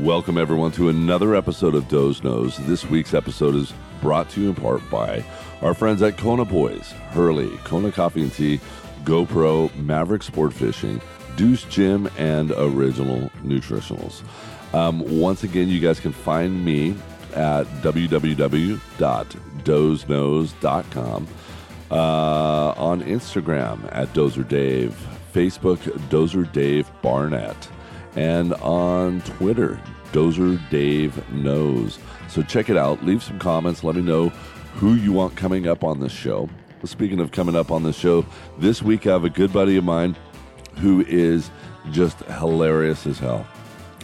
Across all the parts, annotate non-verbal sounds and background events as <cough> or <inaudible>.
Welcome, everyone, to another episode of Doze Knows. This week's episode is brought to you in part by our friends at Kona Boys, Hurley, Kona Coffee and Tea, GoPro, Maverick Sport Fishing, Deuce Gym, and Original Nutritionals. Um, once again, you guys can find me at www.dozeknows.com, uh, on Instagram at Dozer Dave, Facebook Dozer Dave Barnett, and on Twitter Dozer Dave Knows. So check it out. Leave some comments. Let me know who you want coming up on this show. Speaking of coming up on the show, this week I have a good buddy of mine who is just hilarious as hell.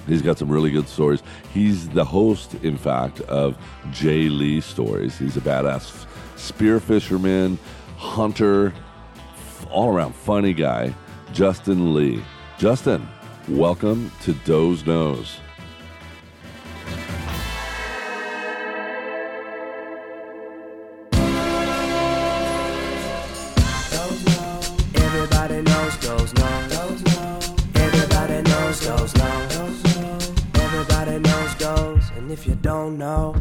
He's got some really good stories. He's the host, in fact, of Jay Lee Stories. He's a badass spear fisherman, hunter, all around funny guy, Justin Lee. Justin, welcome to Doze Knows. Everybody knows Everybody knows Everybody knows. And if you don't know,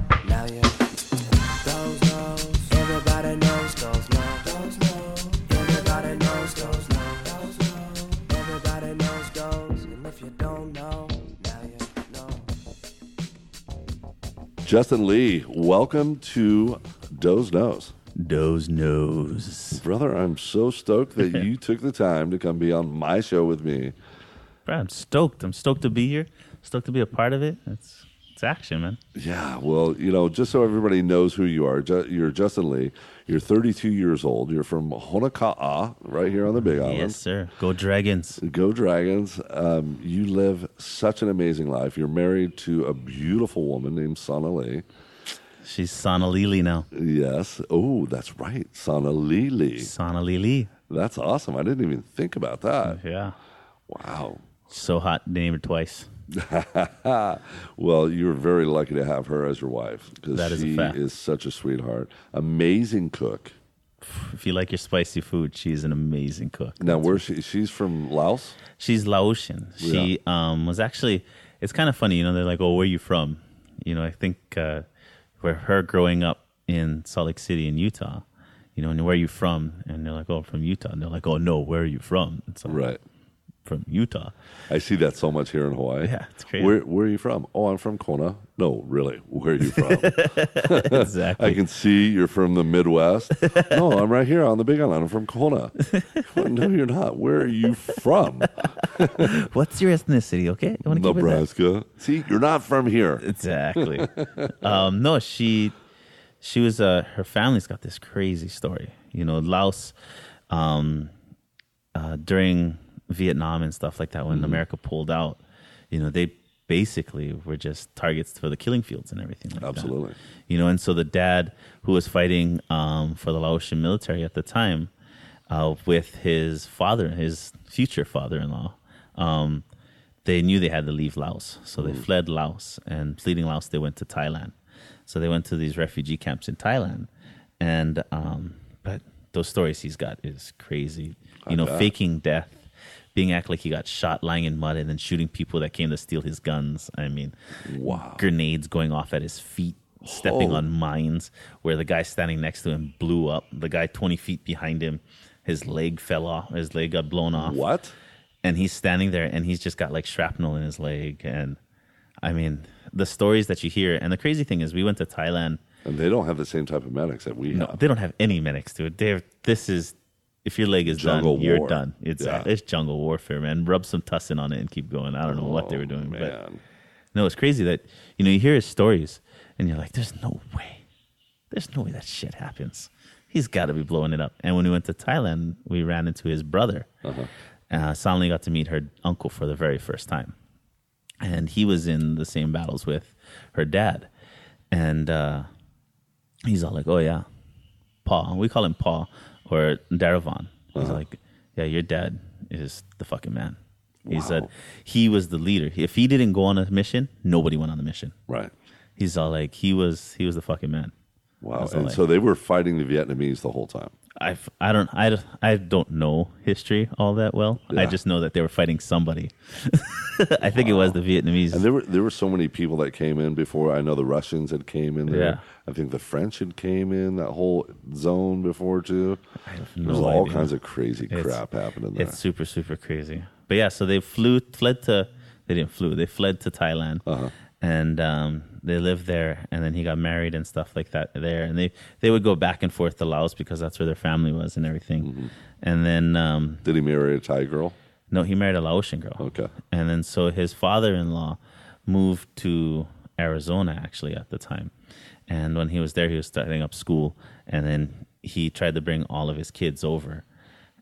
Justin Lee, welcome to Doze Knows. Doe's nose. Brother, I'm so stoked that <laughs> you took the time to come be on my show with me. Bro, I'm stoked. I'm stoked to be here. Stoked to be a part of it. It's it's action, man. Yeah, well, you know, just so everybody knows who you are, you're Justin Lee. You're 32 years old. You're from Honoka'a, right here on the Big Island. Yes, sir. Go Dragons. Go Dragons. Um, you live such an amazing life. You're married to a beautiful woman named Sana Lee. She's Sana Lili now. Yes. Oh, that's right. Sana Lili. Sana Lili. That's awesome. I didn't even think about that. Yeah. Wow. So hot. Named her twice. <laughs> Well, you're very lucky to have her as your wife because That is a she is such a sweetheart. Amazing cook. If you like your spicy food, she's an amazing cook. Now, where she? She's from Laos. She's Laotian. She um, was actually. It's kind of funny, you know. They're like, "Oh, where are you from?" You know, I think uh, where her growing up in Salt Lake City in Utah. You know, and where are you from? And they're like, "Oh, from Utah." And they're like, "Oh no, where are you from?" Right. From Utah. I see that so much here in Hawaii. Yeah, it's crazy. Where Where are you from? Oh, I'm from Kona. No, really. Where are you from? <laughs> exactly. I can see you're from the Midwest. no, I'm right here on the Big Island. I'm from Kona. no, you're not. Where are you from? <laughs> What's your ethnicity? Okay, you want to keep it that? Nebraska. See, you're not from here. Exactly. um, no, she she was uh her family's got this crazy story. You know, Laos um uh during Vietnam and stuff like that when America pulled out, you know, they basically were just targets for the killing fields and everything like that. Absolutely. You know, and so the dad who was fighting um, for the Laotian military at the time uh, with his father, his future father-in-law, um, they knew they had to leave Laos, so they fled Laos and fleeing Laos, they went to Thailand. So they went to these refugee camps in Thailand, and um, but those stories he's got is crazy. You know, bet. faking death, being act like he got shot, lying in mud, and then shooting people that came to steal his guns. I mean, Wow. grenades going off at his feet, stepping Oh. on mines where the guy standing next to him blew up. The guy 20 feet behind him, his leg fell off, his leg got blown off. What? And he's standing there and he's just got like shrapnel in his leg. And I mean, the stories that you hear. And the crazy thing is, we went to Thailand. And they don't have the same type of medics that we No, have. they don't have any medics to it. They're, this is, if your leg is Jungle done, you're done. It's, Yeah. it's jungle warfare, man. Rub some tussin on it and keep going. I don't know what they were doing, but Oh, no, it's crazy that you know you hear his stories and you're like, "There's no way, there's no way that shit happens." He's got to be blowing it up. And when we went to Thailand, we ran into his brother. Uh-huh. Uh, suddenly got to meet her uncle for the very first time, and he was in the same battles with her dad. And uh, he's all like, "Oh yeah, Paul." We call him Paul or Daravan. He's Uh-huh. like, "Yeah, your dad is the fucking man." He said he was the leader. If he didn't go on a mission, nobody went on the mission. Right. He's all like, he was he was the fucking man. Wow. And I- so they were fighting the Vietnamese the whole time. I've, I don't I, I don't know history all that well. I just know that they were fighting somebody. <laughs> I think it was the Vietnamese. And there were there were so many people that came in before. I know the Russians had came in there. Yeah. I think the French had came in that whole zone before too. I have There's no all idea. kinds of crazy It's- crap happening there. It's super super crazy. But yeah, so they flew fled to they didn't flew they fled to Thailand, Uh-huh. And um, they lived there. And then he got married and stuff like that there. And they they would go back and forth to Laos because that's where their family was and everything. Mm-hmm. And then um, Did he marry a Thai girl? no, he married a Laotian girl. Okay. And then so his father-in-law moved to Arizona actually at the time. And when he was there, he was starting up school, and then he tried to bring all of his kids over,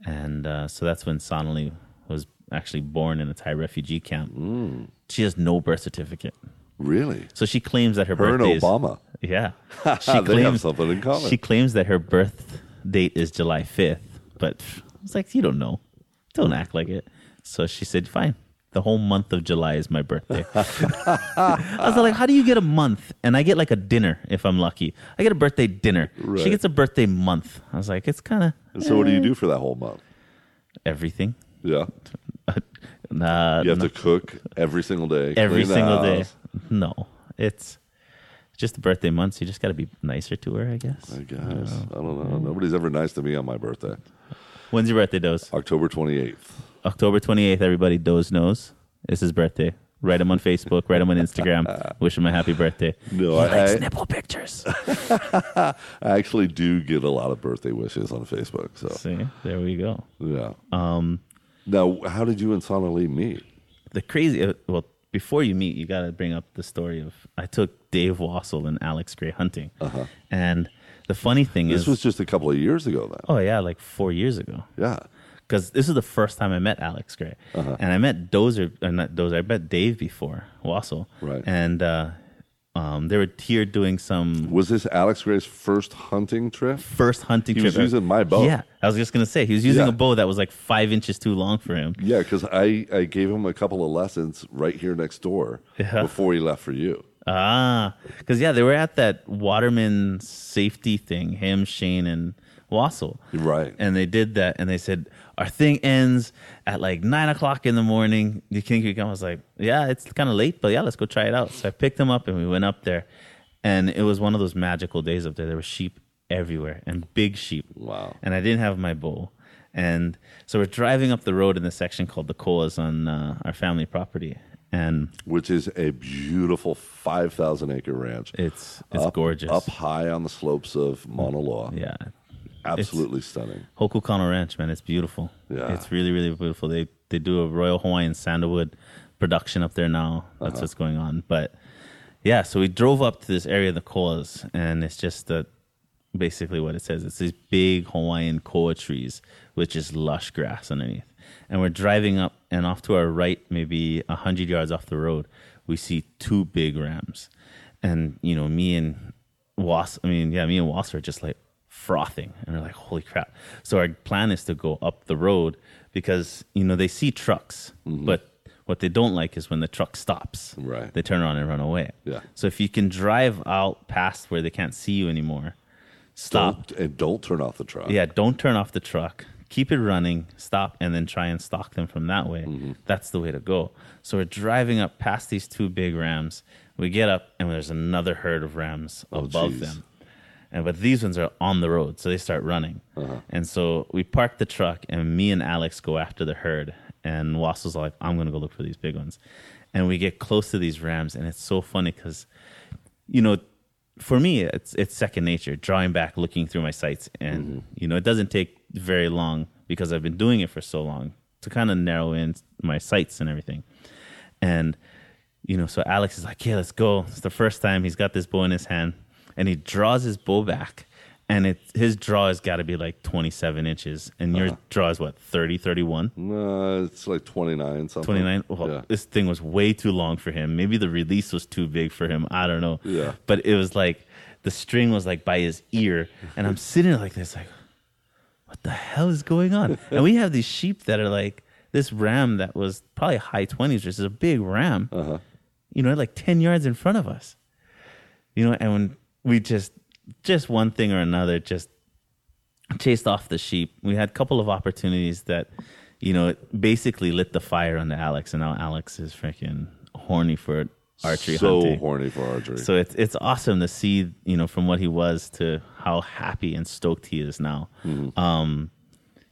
and uh, so that's when Sonali was actually born in a Thai refugee camp. She has no birth certificate, Really? so she claims that her, Her and birthday is Obama. yeah. <laughs> They have something in common. She claims that her birth date is July 5th, but I was like, you don't know. Don't act like it. So she said, fine. The whole month of July is my birthday. <laughs> <laughs> I was like, how do you get a month? And I get like a dinner if I'm lucky. I get a birthday dinner. Right. She gets a birthday month. I was like, it's kind of And so what do you eh. do for that whole month? everything. Yeah. Nah, You have to cook every single day. every single day. No, it's just the birthday month. So you just got to be nicer to her, I guess. I guess. I don't know. Nobody's ever nice to me on my birthday. When's your birthday, Doze? October 28th. October 28th, everybody, Doze knows. It's his birthday. Write him on Facebook, write him on Instagram. <laughs> Wish him a happy birthday. No, he I- likes I- nipple pictures. <laughs> I actually do get a lot of birthday wishes on Facebook. So, See, there we go. yeah. Um, now, how did you and Sonali meet? The crazy, uh, well, before you meet, you got to bring up the story of I took Dave Wassel and Alex Gray hunting. And the funny thing Uh-huh. This was just a couple of years ago then. oh, yeah, like four years ago. Yeah. because this is the first time I met Alex Gray, Uh-huh. and I met Dozer, uh, not Dozer, I met Dave before Wassel, Right. And uh, um, they were here doing some Was this Alex Gray's first hunting trip? first hunting trip. He trip. was using my bow. Yeah, I was just gonna say he was using Yeah. a bow that was like five inches too long for him. Yeah, because I, I gave him a couple of lessons right here next door Yeah. before he left for you. Ah, because yeah, they were at that Waterman safety thing. Him, Shane, and Wassel. Right. And they did that, and they said our thing ends at like nine o'clock in the morning. You think you come? I was like, yeah, it's kind of late, but yeah, let's go try it out. So I picked them up, and we went up there, and it was one of those magical days up there. There were sheep everywhere, and big sheep. Wow. And I didn't have my bow. And so we're driving up the road in the section called the Koas on uh, our family property. And Which is a beautiful 5,000 acre ranch. it's it's up, gorgeous. Up high on the slopes of Mauna Loa. Yeah. Absolutely stunning. Hokukano Ranch, man, it's beautiful. Yeah. It's really, really beautiful. They they do a Royal Hawaiian Sandalwood production up there now. Uh-huh. That's what's going on. But yeah, so we drove up to this area of the koas, and it's just the basically what it says. It's these big Hawaiian koa trees with just lush grass underneath. And we're driving up, and off to our right, maybe a hundred yards off the road, we see two big rams. And you know, me and Was, I mean, yeah, me and Was are just like frothing, and they're like, "Holy crap!" So our plan is to go up the road because you know they see trucks, mm-hmm. but what they don't like is when the truck stops. Right. They turn around and run away. Yeah. So if you can drive out past where they can't see you anymore, stop. Don't, and don't turn off the truck. Yeah, don't turn off the truck. Keep it running, stop, and then try and stalk them from that way. Mm-hmm. That's the way to go. So we're driving up past these two big rams. We get up, and there's another herd of rams oh, above jeez. them. And but these ones are on the road, so they start running. Uh-huh. And so we park the truck, and me and Alex go after the herd. And Wassel's like, "I'm gonna go look for these big ones." And we get close to these rams, and it's so funny because you know, for me, it's it's second nature. Drawing back, looking through my sights, and mm-hmm. you know, it doesn't take very long because I've been doing it for so long to kind of narrow in my sights and everything. And you know, so Alex is like, "Yeah, let's go." It's the first time he's got this bow in his hand, and he draws his bow back, and it his draw has got to be like twenty seven inches, and your draw is what 30, 31? No, it's like 29 something. 29 well Yeah. this thing was way too long for him maybe the release was too big for him i don't know Yeah. but it was like the string was like by his ear and i'm sitting like this like what the hell is going on <laughs> and we have these sheep that are like this ram that was probably high 20s which is a big ram Uh-huh. you know like 10 yards in front of us you know and when we just just one thing or another just chased off the sheep. We had a couple of opportunities that, you know, it basically lit the fire under Alex, and now Alex is freaking horny for archery so hunting. horny for archery. So it's it's awesome to see, you know, from what he was to how happy and stoked he is now. Um,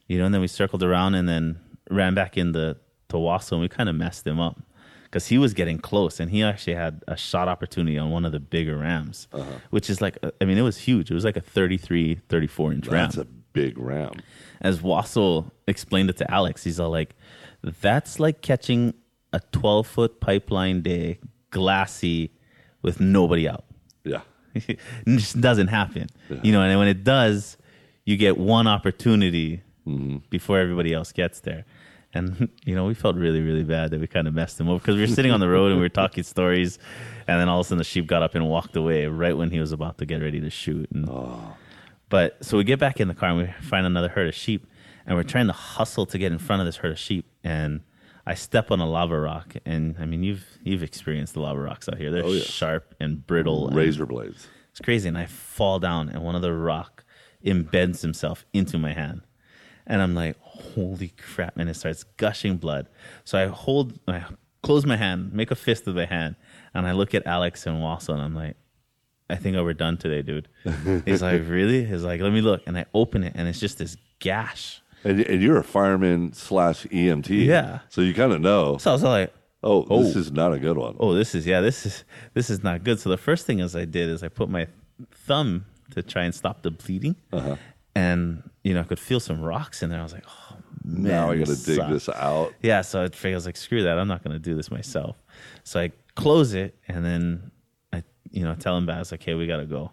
you know, and then we circled around and then ran back into to Wassel and we kind of messed him up because he was getting close and he actually had a shot opportunity on one of the bigger rams, uh-huh. which is like, I mean, it was huge. It was like a 33, 34 inch ram That's a big ram. as Wassel explained it to Alex, he's all like, "That's like catching a twelve foot pipeline day, glassy, with nobody out. Yeah. <laughs> it just doesn't happen, you know. And when it does, you get one opportunity mm-hmm. before everybody else gets there." And <laughs> you know, we felt really, really bad that we kind of messed him up because we were sitting on the road and we were talking stories, and then all of a sudden the sheep got up and walked away right when he was about to get ready to shoot. And oh. but so we get back in the car and we find another herd of sheep, and we're trying to hustle to get in front of this herd of sheep. And I step on a lava rock, and I mean you've you've experienced the lava rocks out here. They're Oh, yeah. sharp and brittle. and Razor blades. it's crazy, and I fall down, and one of the rock embeds himself into my hand, and I'm like, "Holy crap!" And it starts gushing blood. So I hold, I close my hand, make a fist with my hand, and I look at Alex and Wassel, and I'm like, "I think we're done today, dude." <laughs> He's like, "Really?" He's like, "Let me look," and I open it, and it's just this gash. And, and you're a fireman slash EMT. Yeah. So you kind of know, So I was like, oh, this Oh. is not a good one. oh this is yeah this is this is not good so the first thing as i did is i put my thumb to try and stop the bleeding Uh-huh. and you know i could feel some rocks in there i was like oh now I got to dig this out. yeah so i was like screw that i'm not going to do this myself. So i close it and then i you know tell him back i was like hey we got to go.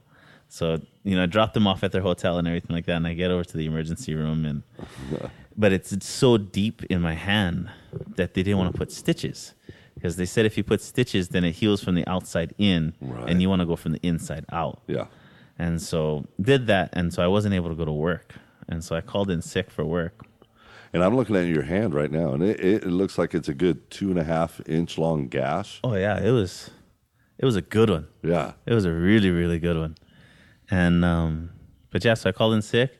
So you know i dropped them off at their hotel and everything like that and i get over to the emergency room and <laughs> but it's, it's so deep in my hand that they didn't want to put stitches because they said if you put stitches then it heals from the outside in Right. and you want to go from the inside out. Yeah. and so did that and so i wasn't able to go to work. And so i called in sick for work And I'm looking at your hand right now, and it, it, looks like it's a good two and a half inch long gash. oh yeah it was it was a good one Yeah. It was a really, really good one. And um but yeah, so I called in sick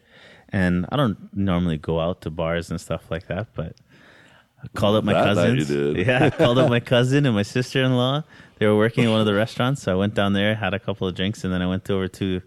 and I don't normally go out to bars and stuff like that, but I called up my That cousins. you did. Yeah, I called up my <laughs> cousin and my sister in law. They were working at one of the restaurants, so I went down there, had a couple of drinks, and then I went over to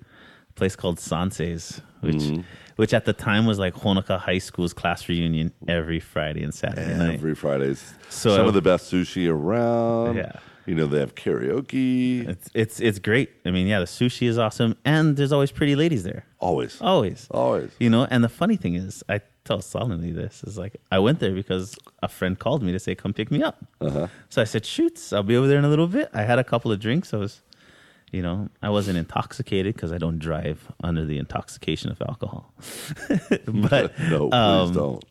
a place called Sanse's, which Mm-hmm. Which at the time was like Honoka'a High School's class reunion every Friday and Saturday night. Every Fridays. So- Some of the best sushi around. Yeah. You know, they have karaoke. It's it's it's great. I mean, yeah, the sushi is awesome, and there's always pretty ladies there. Always. Always. Always. You know, and the funny thing is, I tell Sonali this is like I went there because a friend called me to say, "Come pick me up." Uh-huh. So I said, "Shoots, I'll be over there in a little bit." I had a couple of drinks. I was, you know, I wasn't intoxicated because I don't drive under the intoxication of alcohol. <laughs> but <laughs> no, please um, don't.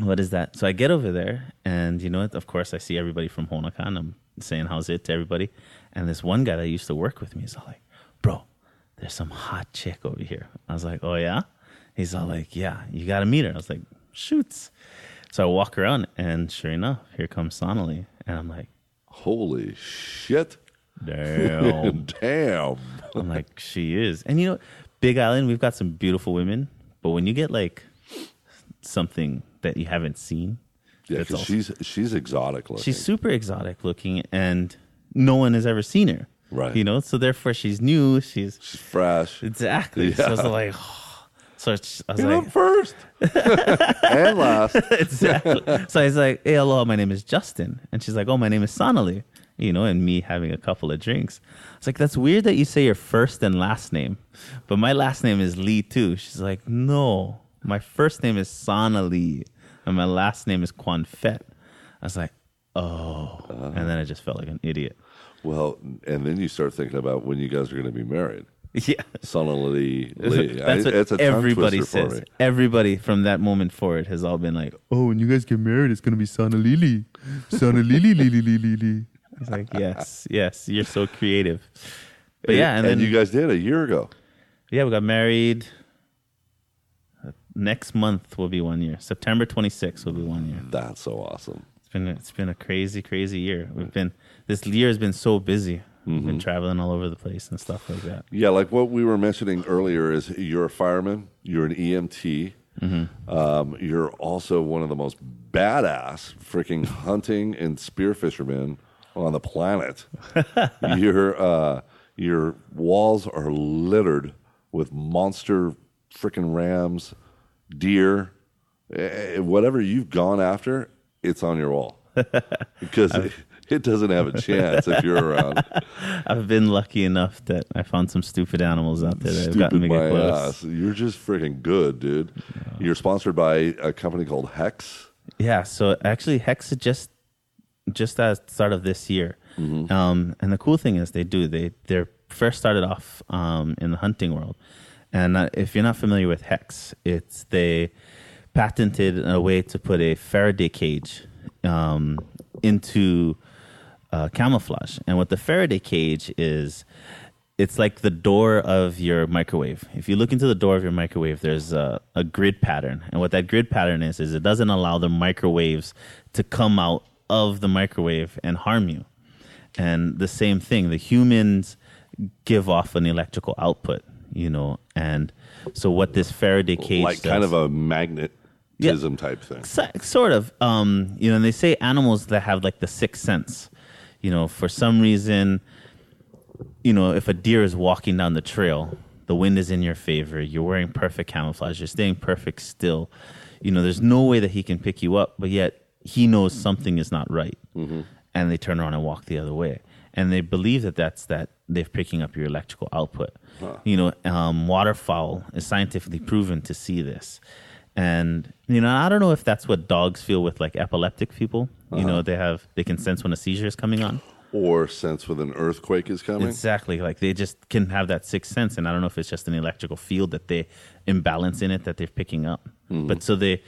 what is that? So I get over there, and you know what? Of course, I see everybody from Honoka'a. I'm saying how's it to everybody, and this one guy that used to work with me is all like, "Bro, there's some hot chick over here." I was like, "Oh yeah." He's all like, "Yeah, you got to meet her." I was like, "Shoots." So I walk around, and sure enough, here comes Sonali, and I'm like, Holy shit. "Damn." <laughs> Damn. I'm like, she is. And you know, Big Island, we've got some beautiful women, but when you get like something that you haven't seen, Yeah, that's 'cause also- she's she's exotic looking. she's super exotic looking and no one has ever seen her. Right. You know, so therefore she's new. She's she's fresh. exactly. So I was Yeah. like, <sighs> so it's, I was like, first <laughs> and last. exactly. So I was like, hey, hello, my name is Justin. And she's like, oh, my name is Sonali. You know, and me having a couple of drinks. It's like, that's weird that you say your first and last name, but my last name is Lee too. She's like, no, my first name is Sonali and my last name is Quanfet. I was like, oh. Uh-huh. And then I just felt like an idiot. Well, and then you start thinking about when you guys are going to be married. <laughs> Yeah. Sonali Lee. <laughs> That's I- what it's a everybody says. Everybody from that moment forward has all been like, "Oh, when you guys get married, it's gonna be Sana Lili, <laughs> Sana Lili, Lili, Lili, Lili." It's like, yes, yes, you're so creative. But yeah, and, then you guys did a year ago. yeah, we got married. Next month will be one year. September 26th will be one year. That's so awesome. It's been it's been a crazy, crazy year. We've been this year has been so busy. Mm-hmm. Been traveling all over the place and stuff like that. Yeah, like what we were mentioning earlier is you're a fireman, you're an EMT, um, you're also one of the most badass freaking hunting and spear fishermen on the planet. <laughs> your uh, your walls are littered with monster freaking rams, deer, eh, whatever you've gone after, it's on your wall <laughs> because it, it doesn't have a chance if you're around. <laughs> I've been lucky enough that I found some stupid animals out there that have Stupid gotten me my get close. ass. You're just freaking good, dude. You're sponsored by a company called HECS. Yeah, so actually HECS just just at the start of this year. Um, and the cool thing is they do they they're first started off um, in the hunting world. And uh, if you're not familiar with HECS, it's they patented a way to put a Faraday cage um, into uh, camouflage. And what the Faraday cage is, it's like the door of your microwave. If you look into the door of your microwave, there's a, a grid pattern. And what that grid pattern is, is it doesn't allow the microwaves to come out of the microwave and harm you. And the same thing, the humans give off an electrical output, you know. And so what this Faraday cage like kind of a magnetism type thing. sort of um you know and they say animals that have like the sixth sense you know for some reason you know if a deer is walking down the trail the wind is in your favor you're wearing perfect camouflage you're staying perfect still you know there's no way that he can pick you up but yet he knows mm-hmm. something is not right. Mm-hmm. And they turn around and walk the other way. And they believe that that's that they're picking up your electrical output. You know um, waterfowl is scientifically proven to see this. And you know i don't know if that's what dogs feel with like epileptic people. You know uh-huh. they have they can sense when a seizure is coming on. Or sense with an earthquake is coming. Exactly. Like they just can have that sixth sense, and I don't know if it's just an electrical field that they imbalance in it that they're picking up. Mm-hmm. But so they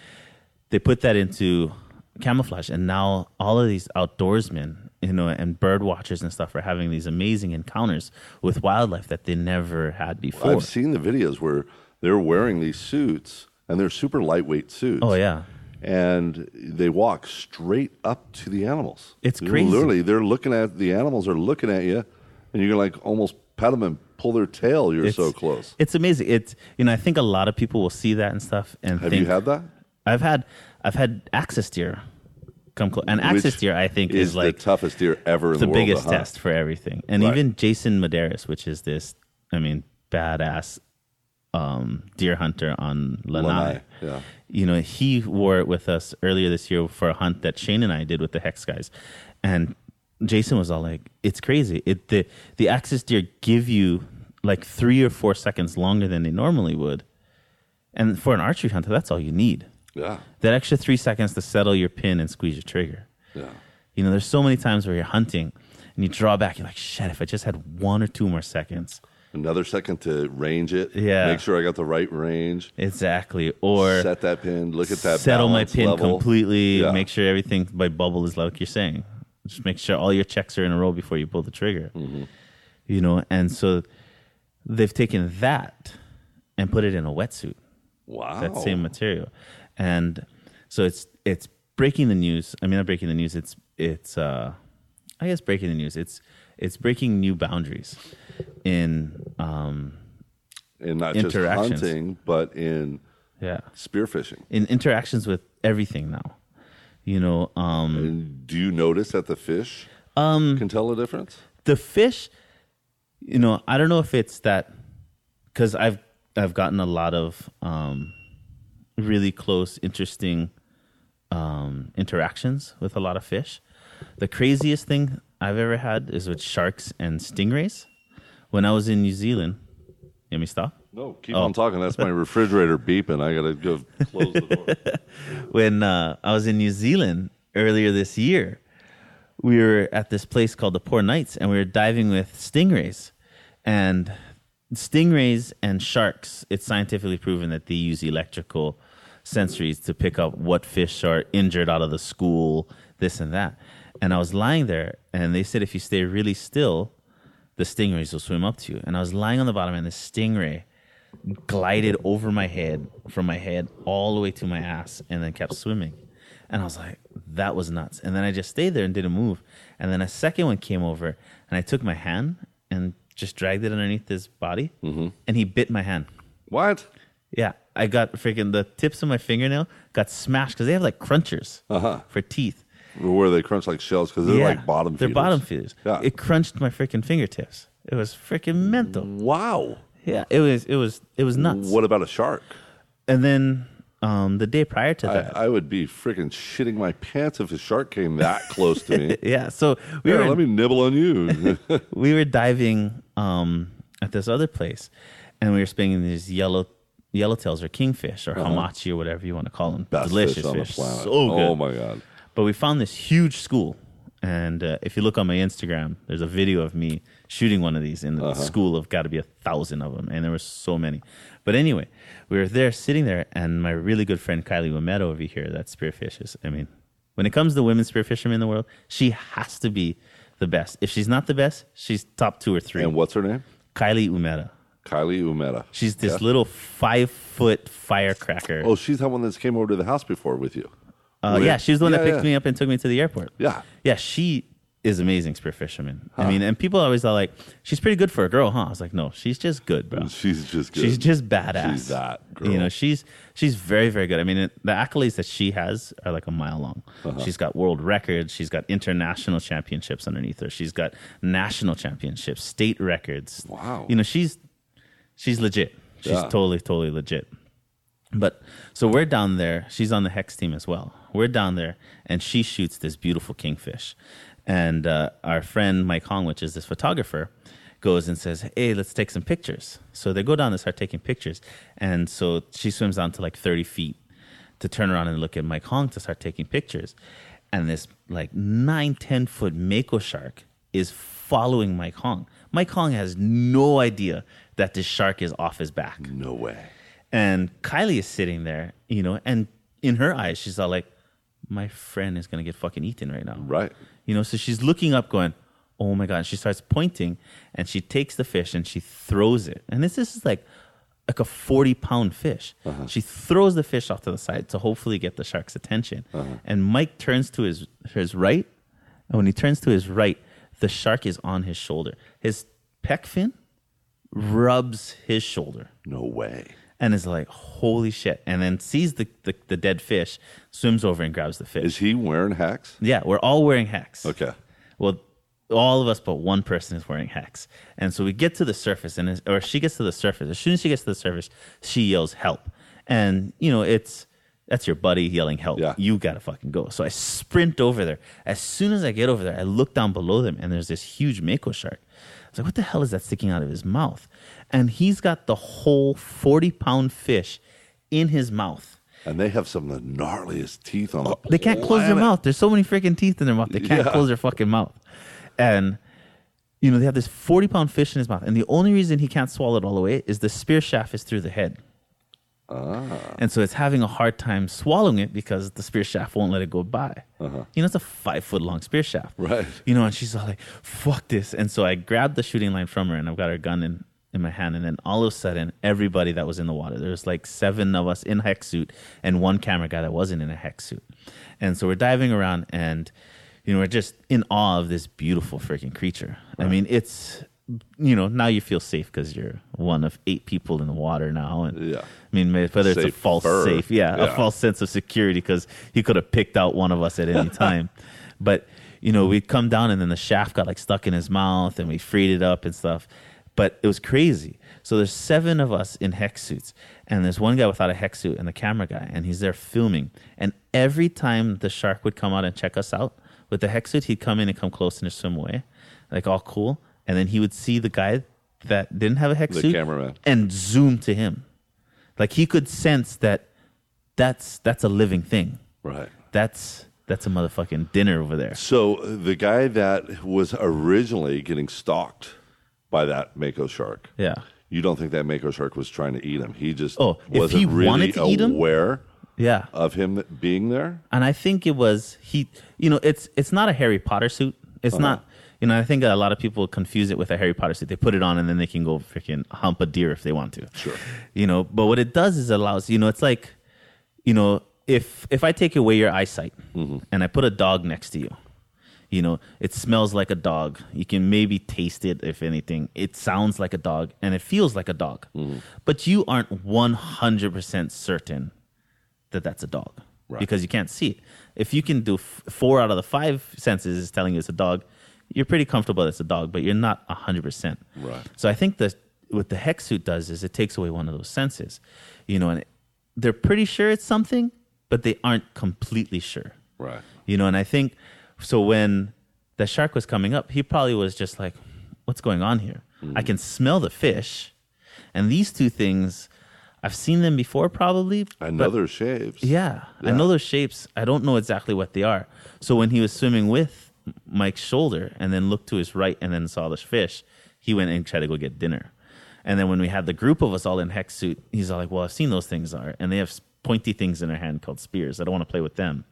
they put that into camouflage, and now all of these outdoorsmen, you know, and bird watchers and stuff are having these amazing encounters with wildlife that they never had before. I've seen the videos where they're wearing these suits and they're super lightweight suits. oh yeah, And they walk straight up to the animals. It's crazy. Literally, they're looking at the animals are looking at you, and you're like almost pet them and pull their tail. You're so close. It's amazing. It's you know I think a lot of people will see that and stuff and Have think, you had that? I've had I've had axis deer come close, and axis deer I think is is, like the toughest deer ever in the the, world. biggest hunt. test for everything. And Right. even Jason Medeiros, which is this, I mean, badass um, deer hunter on Lanai. Lanai, yeah. You know, he wore it with us earlier this year for a hunt that Shane and I did with the HECS guys. And Jason was all like, "It's crazy. It the the axis deer give you like three or four seconds longer than they normally would, and for an archery hunter, that's all you need. Yeah, That extra three seconds to settle your pin and squeeze your trigger. yeah. You know, there's so many times where you're hunting and you draw back. You're like, shit, if I just had one or two more seconds. Another second to range it. Yeah. Make sure I got the right range. Exactly. Or set that pin. Look at that. settle my pin level. completely. Yeah. Make sure everything by bubble is like you're saying. Just make sure all your checks are in a row before you pull the trigger. Mm-hmm. You know, and so they've taken that and put it in a wetsuit. Wow. that same material and so it's it's breaking the news. I mean not breaking the news. It's it's uh i guess breaking the news. It's it's breaking new boundaries in um and not just hunting, but in yeah. spearfishing. in interactions with everything now. You know um And do you notice that the fish um, can tell the difference? the fish you know i don't know if it's that because i've i've gotten a lot of um really close interesting um interactions with a lot of fish the craziest thing i've ever had is with sharks and stingrays when i was in new zealand let me stop No, keep Oh. on talking. That's my refrigerator beeping. I gotta go close the door. <laughs> when uh, I was in New Zealand earlier this year, we were at this place called the Poor Knights, and we were diving with stingrays. And stingrays and sharks, it's scientifically proven that they use electrical sensories to pick up what fish are injured out of the school, this and that. And I was lying there, and they said if you stay really still, the stingrays will swim up to you. And I was lying on the bottom, and the stingray glided over my head from my head all the way to my ass and then kept swimming And I was like, that was nuts. And then I just stayed there and didn't move. And then a second one came over, and I took my hand and just dragged it underneath his body, Mm-hmm. and he bit my hand. What? Yeah, I got freaking the tips of my fingernail got smashed because they have like crunchers Uh-huh. for teeth. Where they crunch like shells because they're yeah, like bottom They're feeders. bottom feeders. Yeah. It crunched my freaking fingertips. It was freaking mental. wow. Yeah, it was. It was. It was nuts. What about a shark? And then um, the day prior to that, I, I would be freaking shitting my pants if a shark came that close to me. <laughs> yeah. So we Here, were let me nibble on you. <laughs> we were diving um, at this other place, and we were spinning these yellow yellowtails or kingfish or hamachi or whatever you want to call them. Uh-huh. Best Delicious fish fish, so good. Oh my god. But we found this huge school, and uh, if you look on my Instagram, there's a video of me shooting one of these in the Uh-huh. school of got to be a thousand of them, and there were so many. But anyway, we were there sitting there, and my really good friend Kylie Umeda over here that spearfishes. I mean, when it comes to women spearfishermen in the world, she has to be the best. If she's not the best, she's top two or three. And what's her name? Kylie Umeda. Kylie Umeda. She's this Yeah. little five foot firecracker. Oh, she's the one that's came over to the house before with you. Uh, yeah, she was the one that picked yeah. me up and took me to the airport. Yeah. Yeah, she is amazing spear fisherman. I mean, and people always are like, she's pretty good for a girl, huh? I was like, no, she's just good, bro. She's just good. She's just badass. She's that girl. You know, she's she's very very good. I mean, it, the accolades that she has are like a mile long. Uh-huh. She's got world records. She's got international championships underneath her. She's got national championships, state records. Wow. You know, she's she's legit. She's Yeah. totally totally legit. But so we're down there. She's on the HECS team as well. We're down there, and she shoots this beautiful kingfish. And uh, our friend Mike Hong, which is this photographer, goes and says, "Hey, let's take some pictures." So they go down and start taking pictures. And so she swims down to like thirty feet to turn around and look at Mike Hong to start taking pictures. And this like nine, ten foot mako shark is following Mike Hong. Mike Hong has no idea that this shark is off his back. no way. And Kylie is sitting there, you know, and in her eyes, she's all like, my friend is going to get fucking eaten right now. Right. You know, so she's looking up going, oh my God. And she starts pointing and she takes the fish and she throws it. And this, this is like, like a 40 pound fish. Uh-huh. She throws the fish off to the side to hopefully get the shark's attention. Uh-huh. And Mike turns to his, his right. And when he turns to his right, the shark is on his shoulder. His pec fin rubs his shoulder No way. and is like, holy shit. And then sees the, the, the dead fish, swims over and grabs the fish. Is he wearing HECS? yeah, we're all wearing HECS. Okay. Well, all of us but one person is wearing HECS. And so we get to the surface, and as- or she gets to the surface. As soon as she gets to the surface, she yells, help. And, you know, it's, that's your buddy yelling help. Yeah. You gotta fucking go. So I sprint over there. As soon as I get over there, I look down below them, and there's this huge mako shark. I was like, what the hell is that sticking out of his mouth? And he's got the whole 40 pound fish in his mouth. And they have some of the gnarliest teeth on the They can't close their mouth. There's so many freaking teeth in their mouth. They can't Yeah. close their fucking mouth. And you know, they have this 40 pound fish in his mouth. And the only reason he can't swallow it all the way is the spear shaft is through the head. Ah. And so it's having a hard time swallowing it because the spear shaft won't let it go by. You know, it's a five foot long spear shaft. Uh-huh. Right. You know, and she's all like, fuck this. And so I grabbed the shooting line from her and I've got her gun in, in my hand. And then all of a sudden, everybody that was in the water, there was like seven of us in HECS suit and one camera guy that wasn't in a HECS suit. And so we're diving around and, you know, we're just in awe of this beautiful freaking creature. I mean, it's, you know, now you feel safe because you're one of eight people in the water now. And Yeah. I mean, whether it's a false safe, yeah, Yeah. a false sense of security because he could have picked out one of us at any <laughs> time. but you know, we'd come down and then the shaft got like stuck in his mouth and we freed it up and stuff. But it was crazy. So there's seven of us in HECS suits, and there's one guy without a HECS suit and the camera guy, and he's there filming. And every time the shark would come out and check us out with the HECS suit, he'd come in and come close and just swim away, like all cool. And then he would see the guy that didn't have a HECS The suit cameraman. and zoom to him. Like he could sense that that's that's a living thing. Right. That's that's a motherfucking dinner over there. So the guy that was originally getting stalked by that mako shark, Yeah. you don't think that mako shark was trying to eat him? He just Oh, if he really wanted to eat him? aware Yeah. of him being there. And I think it was he you know, it's it's not a Harry Potter suit. It's Uh-huh. not you know, I think a lot of people confuse it with a Harry Potter suit. They put it on and then they can go freaking hump a deer if they want to. Sure. You know, but what it does is it allows, you know, it's like, you know, if if I take away your eyesight mm-hmm. and I put a dog next to you, you know, it smells like a dog. You can maybe taste it if anything. It sounds like a dog and it feels like a dog. Mm-hmm. But you aren't 100% certain that that's a dog Right. because you can't see it. If you can do f- 4 out of the 5 senses is telling you it's a dog, you're pretty comfortable that it's a dog, but you're not 100%. Right. So I think that what the HECS suit does is it takes away one of those senses, you know, and it, they're pretty sure it's something, but they aren't completely sure, Right. you know. And I think so when the shark was coming up, he probably was just like, "What's going on here? Mm-hmm. I can smell the fish, and these two things, I've seen them before, probably. I know their shapes. yeah, I know those shapes. I don't know exactly what they are. So when he was swimming with Mike's shoulder and then looked to his right and then saw the fish, he went and tried to go get dinner. And then when we had the group of us all in HECS suit, he's all like, "Well, I've seen those things are, and they have pointy things in their hand called spears. I don't want to play with them."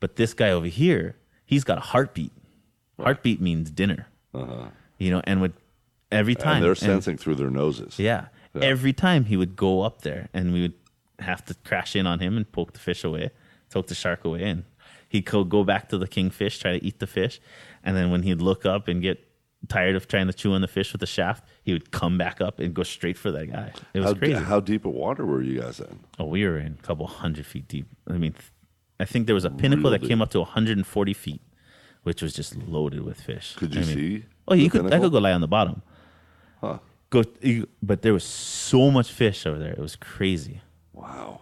But this guy over here, he's got a heartbeat. Heartbeat means dinner. You know, and with every time Uh-huh. And they're and- sensing through their noses. yeah. Yeah. Every time he would go up there and we would have to crash in on him and poke the fish away, poke the shark away. And he'd go, go back to the kingfish, try to eat the fish. And then when he'd look up and get tired of trying to chew on the fish with the shaft, he would come back up and go straight for that guy. It was How, crazy. how deep of water were you guys in? oh, we were in a couple hundred feet deep. I mean, I think there was a pinnacle that came up to 140 feet, which was just loaded with fish. Could you I mean, see? Oh, you could. I could go lie on the bottom. Huh. Go, but there was so much fish over there. It was crazy. Wow.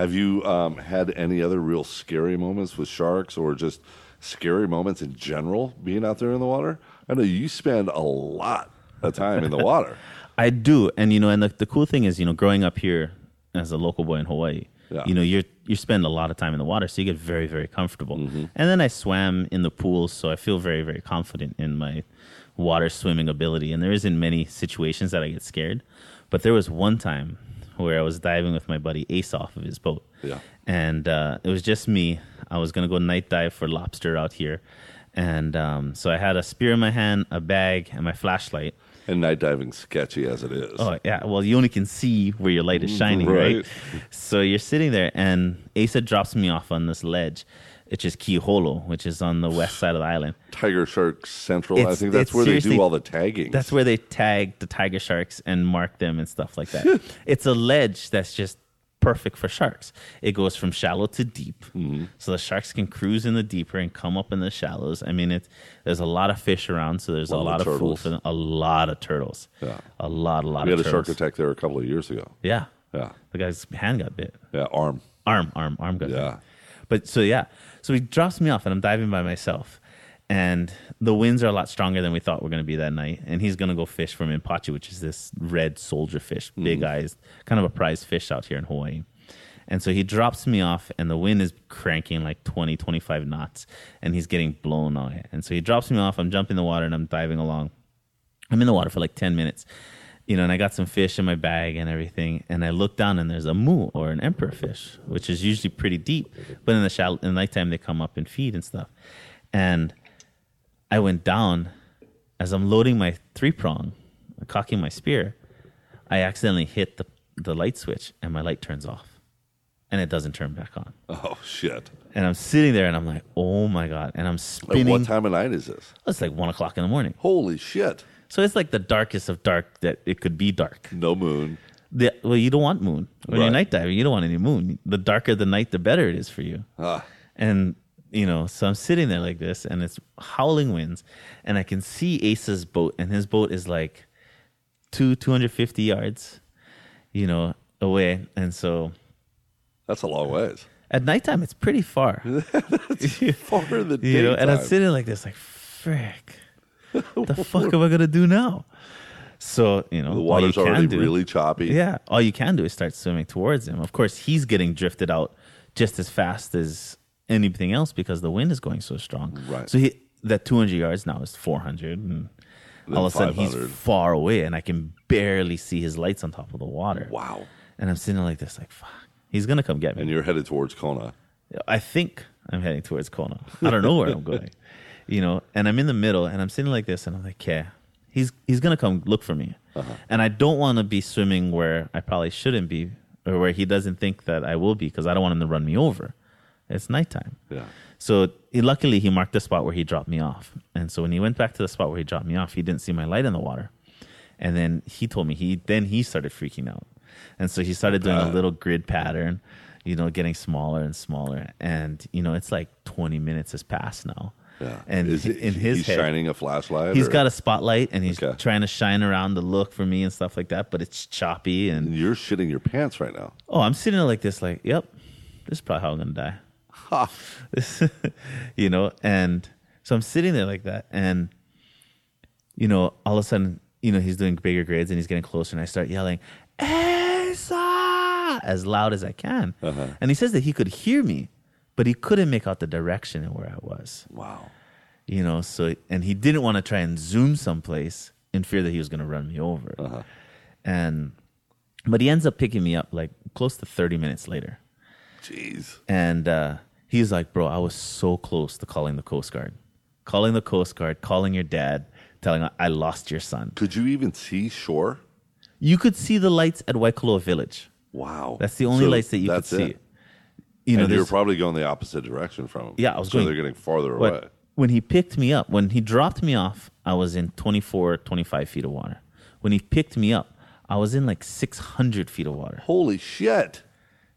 Have you um, had any other real scary moments with sharks or just scary moments in general being out there in the water? I know you spend a lot of time in the <laughs> water. I do, and you know, and the, the cool thing is, you know, growing up here as a local boy in Hawaii, Yeah. you know, you're you spend a lot of time in the water, so you get very very comfortable. And then I swam in the pools, so I feel very very confident in my water swimming ability. And there isn't many situations that I get scared, but there was one time where I was diving with my buddy Ace off of his boat, Yeah. and uh, it was just me. I was gonna go night dive for lobster out here, and um, so I had a spear in my hand, a bag, and my flashlight. And night diving sketchy as it is. Oh yeah, well you only can see where your light is shining, right? Right. So you're sitting there, and Asa drops me off on this ledge. It's just Kiholo, which is on the west side of the island. Tiger Shark Central. I think that's where they do all the tagging. That's where they tag the tiger sharks and mark them and stuff like that. <laughs> it's a ledge that's just perfect for sharks. It goes from shallow to deep, Mm-hmm. so the sharks can cruise in the deeper and come up in the shallows. I mean, it's there's a lot of fish around, so there's a Lot of lot of, food turtles. for them. A lot of turtles. Yeah. a lot, a lot we of had a shark attack there a couple of years ago. Yeah, Yeah. the guy's hand got bit. Yeah. Arm. arm, arm, arm got Yeah. bit. But so yeah, so he drops me off, and I'm diving by myself, and the winds are a lot stronger than we thought we were going to be that night. And he's going to go fish for menpachi, which is this red soldier fish, big mm-hmm. eyes, kind of a prized fish out here in Hawaii. And so he drops me off, and the wind is cranking like 20, 25 knots, and he's getting blown away. And so he drops me off. I'm jumping in the water, and I'm diving along. I'm in the water for like 10 minutes, you know, and I got some fish in my bag and everything. And I look down and there's a mu or an emperor fish, which is usually pretty deep. But in the shallow, in the nighttime, they come up and feed and stuff. And I went down as I'm loading my three prong, cocking my spear. I accidentally hit the, the light switch and my light turns off and it doesn't turn back on. Oh shit. And I'm sitting there and I'm like, oh my God. And I'm Like, spinning. what time of night is this? It's like one o'clock in the morning. Holy shit. So it's like the darkest of dark that it could be dark. No moon. The, well, you don't want moon when you're night diving. You don't want any moon. The darker the night, the better it is for you. Ah. And you know, so I'm sitting there like this, and it's howling winds, and I can see Ace's boat, and his boat is like two 250 yards, you know, away. And so That's a long ways. at nighttime, it's pretty far, Far in the you know. And I'm sitting like this, like frick, <laughs> the fuck am I gonna do now? So you know, The all you water's can already do- really choppy. Yeah, all you can do is start swimming towards him. Of course, he's getting drifted out just as fast as anything else because the wind is going so strong. Right. So he that 200 yards now is 400, and Then all of a sudden he's far away, and I can barely see his lights on top of the water. Wow. And I'm sitting like this, like fuck, he's gonna come get me. And you're headed towards Kona. I think I'm heading towards Kona. I don't know where I'm going, <laughs> you know. And I'm in the middle, and I'm sitting like this, and I'm like, yeah, he's he's gonna come look for me, Uh-huh. and I don't want to be swimming where I probably shouldn't be or where he doesn't think that I will be because I don't want him to run me over. It's nighttime. Yeah. So he, luckily, he marked the spot where he dropped me off. And so when he went back to the spot where he dropped me off, he didn't see my light in the water. And then he told me he then he started freaking out, and so he started doing a little grid pattern, you know, getting smaller and smaller. And you know, it's like twenty minutes has passed now. Yeah. And Is it, in his he's head, shining a flashlight. he's or- got a spotlight and he's Okay. trying to shine around the look for me and stuff like that. But it's choppy and You're shitting your pants right now. oh, I'm sitting there like this, like, yep, this is probably how I'm gonna die. Ha. <laughs> you know, and so I'm sitting there like that, and you know, all of a sudden, you know, he's doing bigger grades and he's getting closer, and I start yelling, Asa! as loud as I can. Uh-huh. And he says that he could hear me, but he couldn't make out the direction and where I was. Wow. You know, so and he didn't want to try and zoom someplace in fear that he was going to run me over. Uh-huh. And but he ends up picking me up like close to 30 minutes later. Jeez. And uh, he's like, bro, I was so close to calling the Coast Guard. Calling the Coast Guard, calling your dad, telling him I lost your son. Could you even see shore? You could see the lights at Waikoloa Village. Wow. That's the only So lights that you could see. it. You know, and you're probably going the opposite direction from him. Yeah, I was so going- they're getting farther away. When he picked me up, when he dropped me off, I was in 24, 25 feet of water. When he picked me up, I was in like 600 feet of water. Holy shit.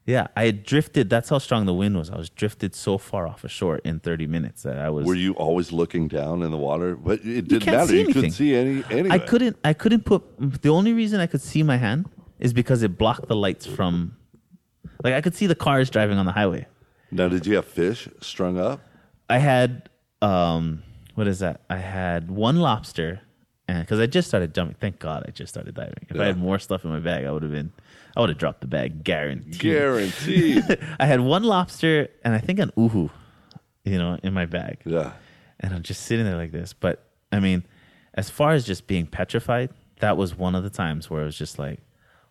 Yeah, I had drifted. That's how strong the wind was. I was drifted so far off ashore in 30 minutes that I was. Were you always looking down in the water? But it didn't can't matter. you couldn't see any anyway. I couldn't. I couldn't put. The only reason I could see my hand is because it blocked the lights from. Like I could see the cars driving on the highway. Now, did you have fish strung up? I had um, what is that? I had one lobster, and because I just started jumping. Thank God I just started diving. If Yeah. I had more stuff in my bag, I would have been. I would have dropped the bag, guaranteed. Guaranteed. <laughs> I had one lobster and I think an uhu, you know, in my bag. yeah. and I'm just sitting there like this. But I mean, as far as just being petrified, that was one of the times where it was just like,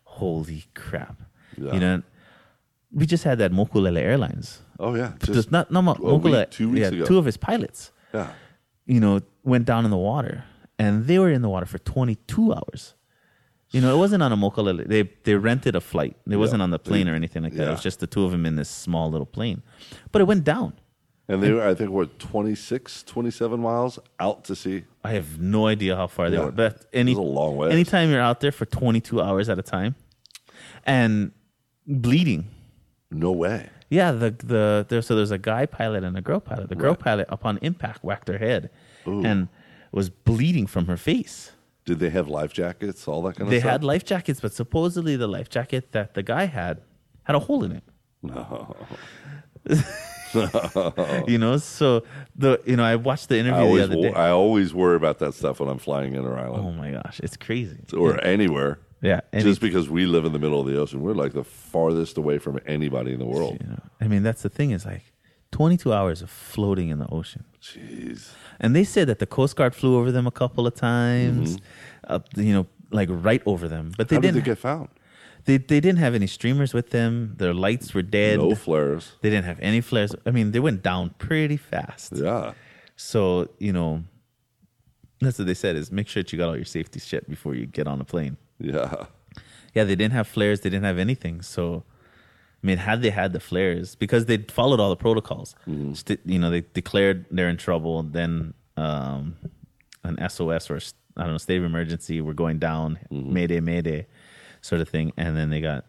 holy crap. Yeah. You know, we just had that Mokulele Airlines. Oh yeah. Just Just not, no, Mo- a week, Mokulele, two weeks yeah, ago. two of his pilots, yeah. you know, went down in the water and they were in the water for 22 hours. You know, it wasn't on a Mokulele. They they rented a flight. It wasn't on the plane or anything like that. It was just the two of them in this small little plane. But it went down. And they were, I think, what 26, 27 miles out to sea. I have no idea how far they Yeah. were, but any long ways. anytime you're out there for 22 hours at a time and bleeding. No way. Yeah, the the there so there's a guy pilot and a girl pilot. The girl Right. pilot upon impact whacked her head and was bleeding from her face. Did they have life jackets? All that kind of stuff. They had life jackets, but supposedly the life jacket that the guy had had a hole in it. No. <laughs> <laughs> You know, so the you know I watched the interview the other day. I always worry about that stuff when I'm flying inter-island oh my gosh, it's crazy. or anywhere. Yeah, and Just because we live in the middle of the ocean, we're like the farthest away from anybody in the world. You know, I mean, that's the thing is like 22 hours of floating in the ocean. Jeez. And they said that the Coast Guard flew over them a couple of times, uh, you know, like right over them. But they Mm-hmm. How did didn't. they get found? they, they didn't have any streamers with them. Their lights were dead. No flares. They didn't have any flares. I mean, they went down pretty fast. Yeah. So you know, that's what they said is make sure that you got all your safety shit before you get on a plane. Yeah. Yeah, they didn't have flares. They didn't have anything. So, I mean, had they had the flares, because they followed all the protocols, mm-hmm. st- you know, they declared they're in trouble. Then um, an SOS or I don't know, state of emergency. We're going down. Mm-hmm. Mayday, Mayday, sort of thing. And then they got,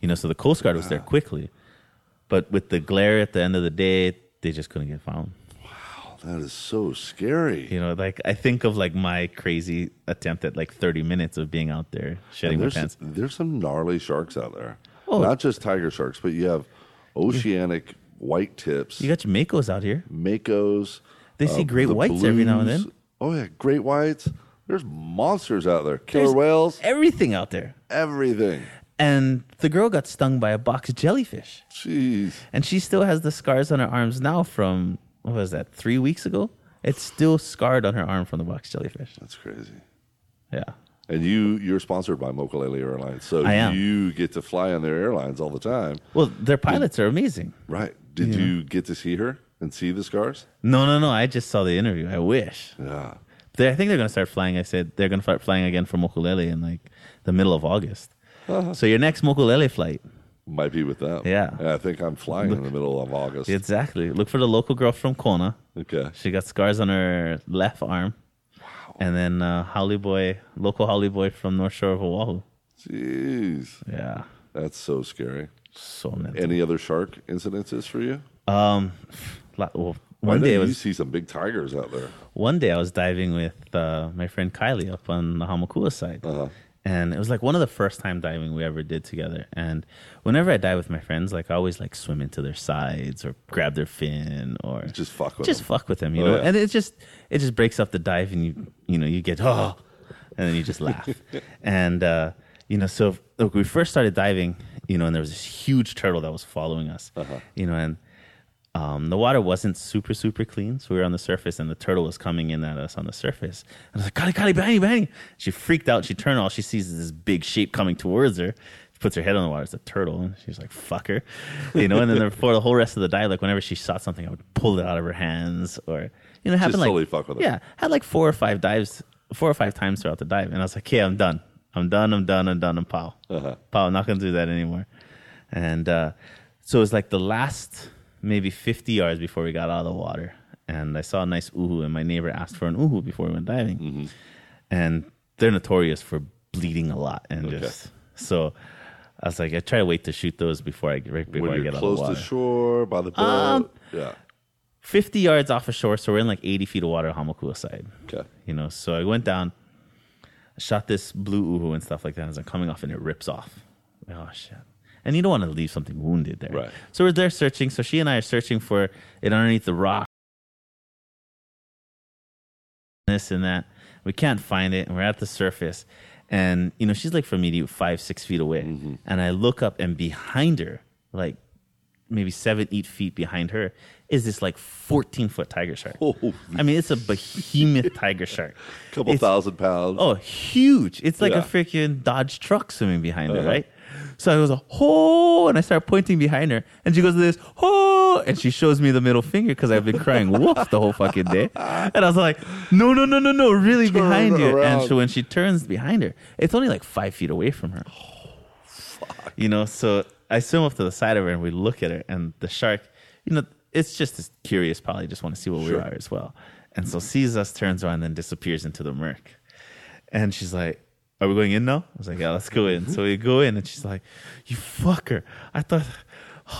you know, so the Coast Guard was there ah. quickly, but with the glare at the end of the day, they just couldn't get found. That is so scary. You know, like I think of like my crazy attempt at like 30 minutes of being out there shedding my there's, pants. there's some gnarly sharks out there. Oh. Not just tiger sharks, but you have oceanic white tips, You got your Makos out here. makos. They see uh, great the whites every now and then. Oh yeah, great whites. There's monsters out there. Killer There's whales, Everything out there. everything. And the girl got stung by a box jellyfish. Jeez. And she still has the scars on her arms now from, what was that, three weeks ago? It's still scarred on her arm from the box jellyfish. That's crazy. Yeah. And you you're sponsored by Mokulele Airlines, so I am. you get to fly on their airlines all the time. Well, their pilots are amazing. Right. Did you get to see her and see the scars? No, no, no. I just saw the interview. I wish. Yeah. They, I think they're going to start flying. I said they're going to start flying again from Mokulele in like the middle of August. Uh-huh. So your next Mokulele flight, Might be with them. Yeah. And I think I'm flying in the middle of August. exactly. Look for the local girl from Kona. okay. She got scars on her left arm. Wow. And then uh, haole boy, local haole boy from North Shore of Oahu. Jeez. Yeah, That's so scary. so mental. Any other shark incidences for you? Um, well, one day I you was see some big tigers out there. one day I was diving with uh, my friend Kylie up on the Hamakua side, Uh-huh. And it was like one of the first time diving we ever did together. And whenever I dive with my friends, like I always like swim into their sides or grab their fin or Just fuck with just them. fuck with them, you Oh, know. yeah. And it just it just breaks up the dive, and you you know you get oh, and then you just laugh, <laughs> and uh, you know so look, we first started diving, you know, and there was this huge turtle that was following us, Uh-huh. you know, and um, the water wasn't super super clean, so we were on the surface, and the turtle was coming in at us on the surface. And I was like, "Kali, Kali, behind you!" She freaked out. She turned. All she sees is this big shape coming towards her. She puts her head on the water. It's a turtle, and she's like, "Fucker," you know. And then for the whole rest of the dive, like whenever she shot something, I would pull it out of her hands, or you know, it happened like totally fuck with her. yeah, had like four or five dives, four or five times throughout the dive, and I was like, "Okay, I'm done. I'm done. I'm done. I'm done. I'm pow, Uh-huh. pow. I'm not gonna do that anymore." And uh, so it was like the last maybe 50 yards before we got out of the water, and I saw a nice uhu, and my neighbor asked for an uhu before we went diving, Mm-hmm. and they're notorious for bleeding a lot, and Okay. just so. I was like, I try to wait to shoot those before I right before I get out of the water. close to shore by the boat. Um, yeah. 50 yards off of shore, so we're in like 80 feet of water, Hamakua side. Okay. You know, so I went down, shot this blue uhu and stuff like that. As I'm coming off, and it rips off. Oh shit! And you don't want to leave something wounded there, Right. So we're there searching. So she and I are searching for it underneath the rock, this and that. We can't find it, and we're at the surface. And you know, she's like from me five, six feet away, and I look up, and behind her, like maybe seven, eight feet behind her, is this like 14 foot tiger shark. Oh, I mean, it's a behemoth tiger shark. <laughs> couple It's- thousand pounds. Oh, huge. It's like Yeah. a freaking Dodge truck swimming behind her, Uh-huh. right? So I was a oh, and I start pointing behind her, and she goes to this oh, and she shows me the middle finger because I've been crying wolf the whole fucking day, and I was like, no, no, no, no, no, really Turn behind you. around. And so when she turns behind her, it's only like five feet away from her. You know, so I swim up to the side of her and we look at her, and the shark, you know, it's just as curious, probably just want to see what we are as well. And so sees us, turns around, and then disappears into the murk. And she's like, Are we going in now? I was like, Yeah, let's go in. So we go in, and she's like, You fucker. I thought,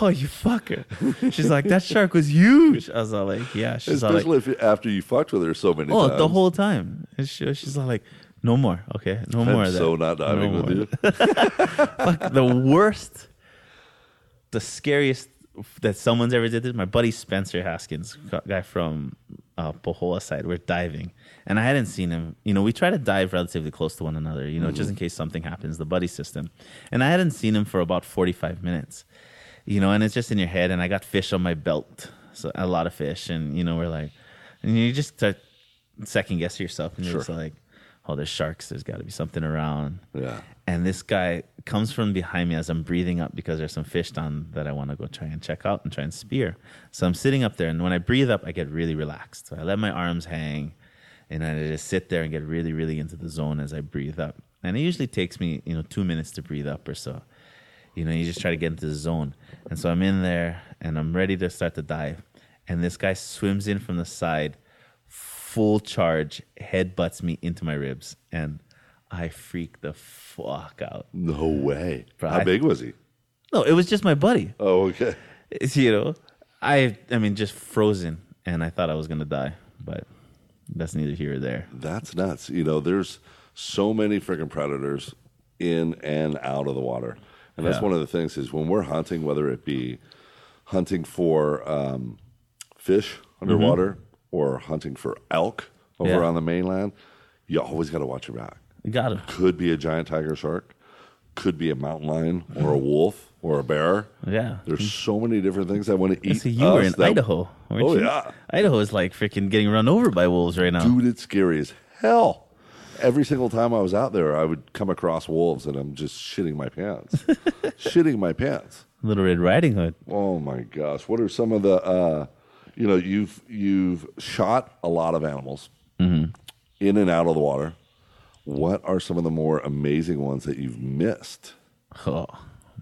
Oh, you fucker. She's like, That shark was huge. I was all like, Yeah. She's all like, Especially if after you fucked with her so many Oh, times. the whole time. And she, she's all like, No more. Okay. No I'm more of that. so not diving No with more." you. <laughs> <laughs> Fuck, the worst, the scariest that someone's ever did this. My buddy Spencer Haskins, guy from uh, Pahoa side, we're diving, and I hadn't seen him. You know, we try to dive relatively close to one another. You know, just mm-hmm. in case something happens, the buddy system. And I hadn't seen him for about forty-five minutes. You know, and it's just in your head. And I got fish on my belt, so a lot of fish, and you know, we're like, and you just start second guessing yourself, and you're Sure. just like, oh, there's sharks. There's got to be something around. Yeah. And this guy comes from behind me as I'm breathing up because there's some fish down that I want to go try and check out and try and spear. So I'm sitting up there, and when I breathe up, I get really relaxed. So I let my arms hang, and I just sit there and get really, really into the zone as I breathe up. And it usually takes me, you know, two minutes to breathe up or so. You know, you just try to get into the zone. And so I'm in there, and I'm ready to start to dive. And this guy swims in from the side, full charge, headbutts me into my ribs, and I freak the fuck out. No way. Bro, How I- big was he? No, it was just my buddy. Oh, okay. It's, you know, I I mean, just frozen, and I thought I was gonna die, but that's neither here or there. That's nuts. You know, there's so many freaking predators in and out of the water. And that's Yeah. one of the things is when we're hunting, whether it be hunting for um, fish underwater or hunting for elk over Mm-hmm. Yeah. on the mainland, you always got to watch your back. You got him. Could be a giant tiger shark, could be a mountain lion or a wolf or a bear. Yeah. There's so many different things that want to eat. So you were in that- Idaho, weren't Oh, you? yeah. Idaho is like freaking getting run over by wolves right now. Dude, it's scary as hell. Every single time I was out there, I would come across wolves, and I'm just shitting my pants, <laughs> shitting my pants. Little Red Riding Hood. Oh my gosh! What are some of the? Uh, you know, you've you've shot a lot of animals Mm-hmm. in and out of the water. What are some of the more amazing ones that you've missed Oh,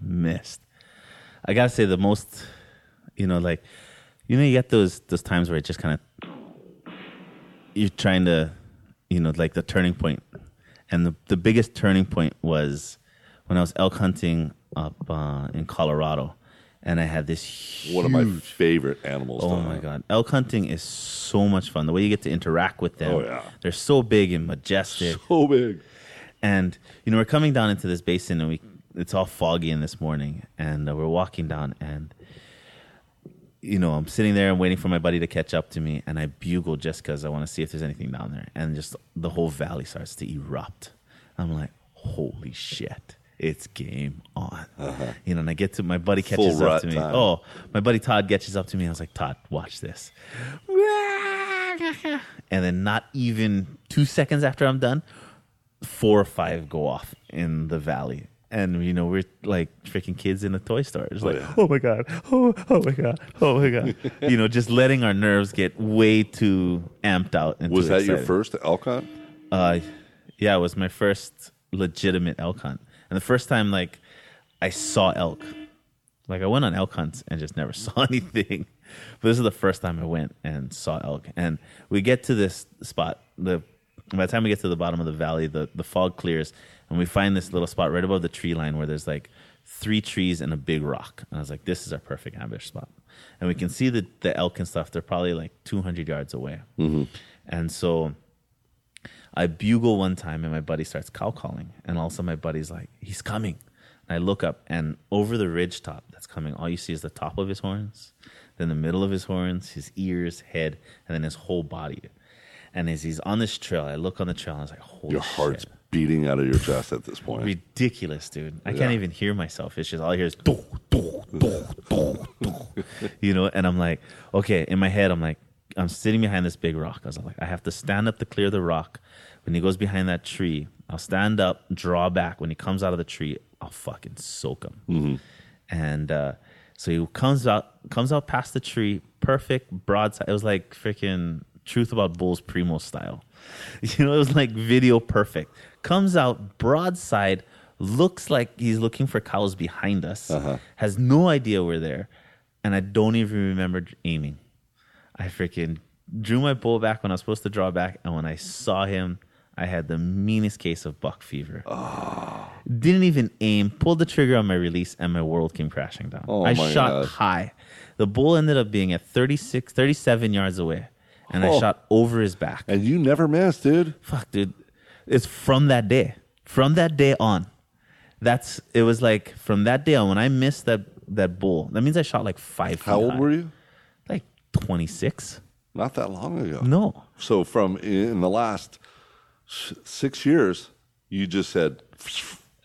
missed. I gotta say the most, you know, like, you know, you get those those times where it just kind of you're trying to, you know, like the turning point, and the the biggest turning point was when I was elk hunting up uh, in Colorado, and I had this huge, One of my favorite animals. Oh my hunt. god, elk hunting is so much fun. The way you get to interact with them, Oh, yeah. they're so big and majestic. So big. And you know, we're coming down into this basin, and we it's all foggy in this morning, and uh, we're walking down, and you know, I'm sitting there and waiting for my buddy to catch up to me, and I bugle just because I want to see if there's anything down there, and just the whole valley starts to erupt. I'm like, holy shit. It's game on, you know. And I get to my buddy catches Uh-huh. Full up to me. time. Oh, my buddy Todd catches up to me. I was like, Todd, watch this. And then, not even two seconds after I'm done, four or five go off in the valley. And you know we're like freaking kids in a toy store. It's like, yeah. oh my god, oh oh my god, oh my god. <laughs> you know, just letting our nerves get way too amped out. And Was that your first elk hunt? Uh, yeah, it was my first legitimate elk hunt, and the first time like I saw elk. Like I went on elk hunts and just never <laughs> saw anything. But this is the first time I went and saw elk. And we get to this spot. The by the time we get to the bottom of the valley, the, the fog clears and we find this little spot right above the tree line where there's like three trees and a big rock. And I was like, this is our perfect ambush spot. And we can see the, the elk and stuff. They're probably like 200 yards away. Mm-hmm. And so I bugle one time and my buddy starts cow calling. And also my buddy's like, he's coming. And I look up and over the ridge top that's coming, all you see is the top of his horns, then the middle of his horns, his ears, head, and then his whole body. And as he's on this trail, I look on the trail and I was like, holy Your heart's shit. Beating out of your chest at this point. Ridiculous, dude. I Yeah. can't even hear myself. It's just all I hear is do, do, do, do, do. you know, and I'm like, okay, in my head, I'm like, I'm sitting behind this big rock. I was like, I have to stand up to clear the rock. When he goes behind that tree, I'll stand up, draw back. When he comes out of the tree, I'll fucking soak him. And uh, so he comes out, comes out past the tree, perfect broadside. It was like freaking Truth About Bulls Primo style. <laughs> You know, it was like video perfect. Comes out broadside, looks like he's looking for cows behind us, uh-huh. has no idea we're there, and I don't even remember aiming. I freaking drew my bow back when I was supposed to draw back, and when I saw him, I had the meanest case of buck fever. Ah. Didn't even aim, pulled the trigger on my release, and my world came crashing down. Oh I shot God. high. The bull ended up being at 36, 37 yards away, and I Oh. shot over his back. and you never missed, dude. Fuck, dude. It's from that day. From that day on. That's it was like from that day on when I missed that that bull. That means I shot like five. How old were you? Like twenty six. Not that long ago. No. So from in the last s- six years, you just said,